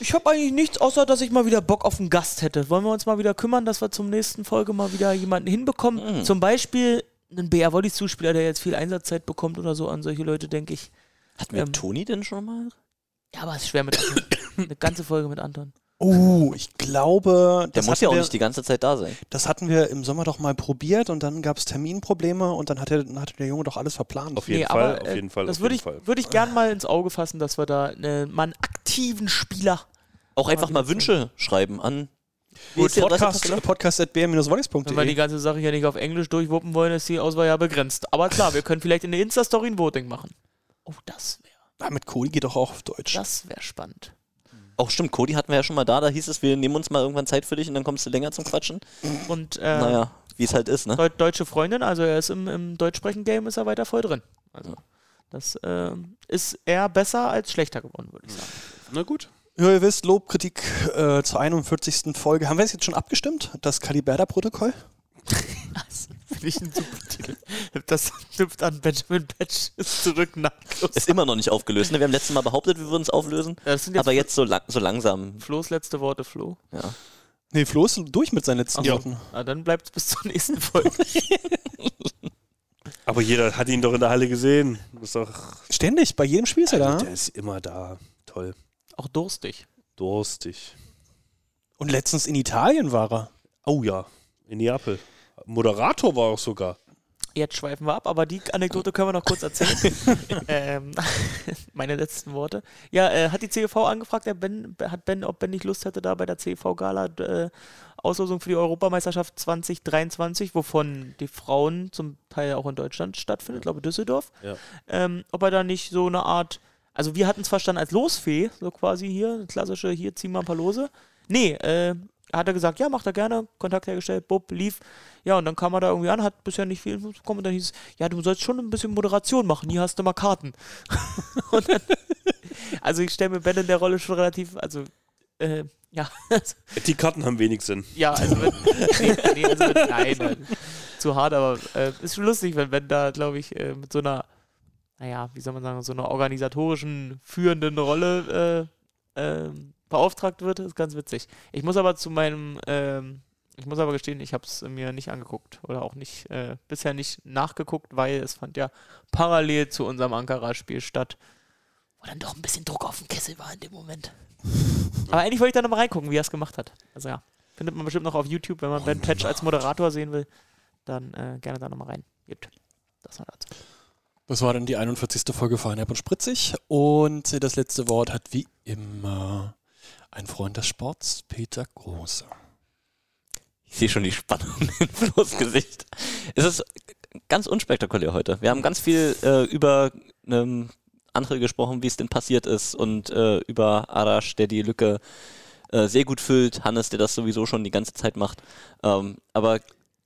Ich habe eigentlich nichts, außer dass ich mal wieder Bock auf einen Gast hätte. Wollen wir uns mal wieder kümmern, dass wir zum nächsten Folge mal wieder jemanden hinbekommen? Mhm. Zum Beispiel einen BR Volleys Zuspieler, der jetzt viel Einsatzzeit bekommt oder so. An solche Leute denke ich. Hatten wir ähm, Toni denn schon mal? Ja, aber es ist schwer mit Anton. Eine ganze Folge mit Anton. Oh, ich glaube, Der muss ja auch wir, nicht die ganze Zeit da sein. das hatten wir im Sommer doch mal probiert und dann gab es Terminprobleme und dann hat der, dann hatte der Junge doch alles verplant. Auf jeden Fall, auf jeden Fall. Das auf würde jeden ich, würde ich gern mal ins Auge fassen, dass wir da äh, mal einen aktiven Spieler. Auch einfach mal Wünsche schreiben an. Gut, ist die Adresse, Podcast, Pascal? Podcast at Wenn wir die ganze Sache hier nicht auf Englisch durchwuppen wollen, ist die Auswahl ja begrenzt. Aber klar, wir können vielleicht in der Insta-Story ein Voting machen. Oh, das wäre Ah, mit Cody geht doch auch auf Deutsch. das wär spannend. Auch stimmt, Cody hatten wir ja schon mal da. Da hieß es, wir nehmen uns mal irgendwann Zeit für dich und dann kommst du länger zum Quatschen. Und äh, Naja, wie es halt ist, ne? Deu deutsche Freundin, also er ist im, im Deutschsprechen-Game, ist er weiter voll drin. Also das ähm, ist eher besser als schlechter geworden, würde ich sagen. Na gut. Ja, ihr wisst, Lobkritik äh, zur 41. Folge. Haben wir das jetzt schon abgestimmt? Das Caliberda-Protokoll? Das finde ich ein super Titel. Das knüpft an Benjamin Patch ist zurück nahtlos. Ist immer noch nicht aufgelöst. Ne? Wir haben letztes Mal behauptet, wir würden es auflösen. Sind jetzt, aber jetzt so, lang, so langsam. Flo's letzte Worte, Flo. Ja. Nee, Flo ist durch mit seinen letzten Ja. Worten. Na, dann bleibt es bis zur nächsten Folge. Aber jeder hat ihn doch in der Halle gesehen. Ist doch, Ständig, bei jedem Spiel ist er da. der ist immer da. Toll. Auch durstig. Durstig. Und letztens in Italien war er. Oh ja, in Neapel. Moderator war auch sogar. Jetzt schweifen wir ab, aber die Anekdote können wir noch kurz erzählen. ähm, meine letzten Worte. Ja, äh, hat die CEV angefragt, der ben, hat Ben, ob Ben nicht Lust hätte, da bei der CEV-Gala äh, Auslosung für die Europameisterschaft 2023, wovon die Frauen zum Teil auch in Deutschland stattfindet, glaube Düsseldorf. Ja. Ähm, ob er da nicht so eine Art, also wir hatten es verstanden als Losfee, so quasi hier, klassische, hier ziehen wir ein paar Lose. Nee, äh, hat er gesagt, ja, macht er gerne, Kontakt hergestellt, bub, lief. Ja, und dann kam er da irgendwie an, hat bisher nicht viel Infos bekommen und dann hieß es, ja, du sollst schon ein bisschen Moderation machen, hier hast du mal Karten. dann, also ich stelle mir Ben in der Rolle schon relativ, also, äh, ja, Die Karten haben wenig Sinn. ja, also wenn, nee, nee, also wenn, nein, nein, zu hart, aber äh, ist schon lustig, wenn Ben da, glaube ich, äh, mit so einer, naja, wie soll man sagen, so einer organisatorischen, führenden Rolle äh, ähm, beauftragt wird, ist ganz witzig. Ich muss aber zu meinem, ähm, ich muss aber gestehen, ich habe es mir nicht angeguckt oder auch nicht, äh, bisher nicht nachgeguckt, weil es fand ja parallel zu unserem Ankara-Spiel statt, wo dann doch ein bisschen Druck auf dem Kessel war in dem Moment. Aber eigentlich wollte ich da nochmal reingucken, wie er es gemacht hat. Also ja, Findet man bestimmt noch auf YouTube, wenn man Ben Patch als Moderator sehen will. Dann äh, gerne da nochmal rein. Gut. Das war dazu. Das war dann die 41. Folge Feinherb und Spritzig. Und das letzte Wort hat wie immer ein Freund des Sports, Peter Große. Ich sehe schon die Spannung in Flo's Gesicht. Es ist ganz unspektakulär heute. Wir haben ganz viel äh, über ähm, andere gesprochen, wie es denn passiert ist und äh, über Arash, der die Lücke äh, sehr gut füllt, Hannes, der das sowieso schon die ganze Zeit macht. Ähm, aber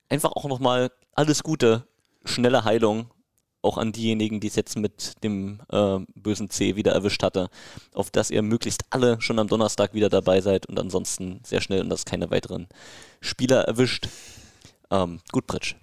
einfach auch nochmal alles Gute, schnelle Heilung, auch an diejenigen, die es jetzt mit dem äh, bösen C wieder erwischt hatte, auf dass ihr möglichst alle schon am Donnerstag wieder dabei seid und ansonsten sehr schnell und dass keine weiteren Spieler erwischt. Ähm, gut, Pritsch.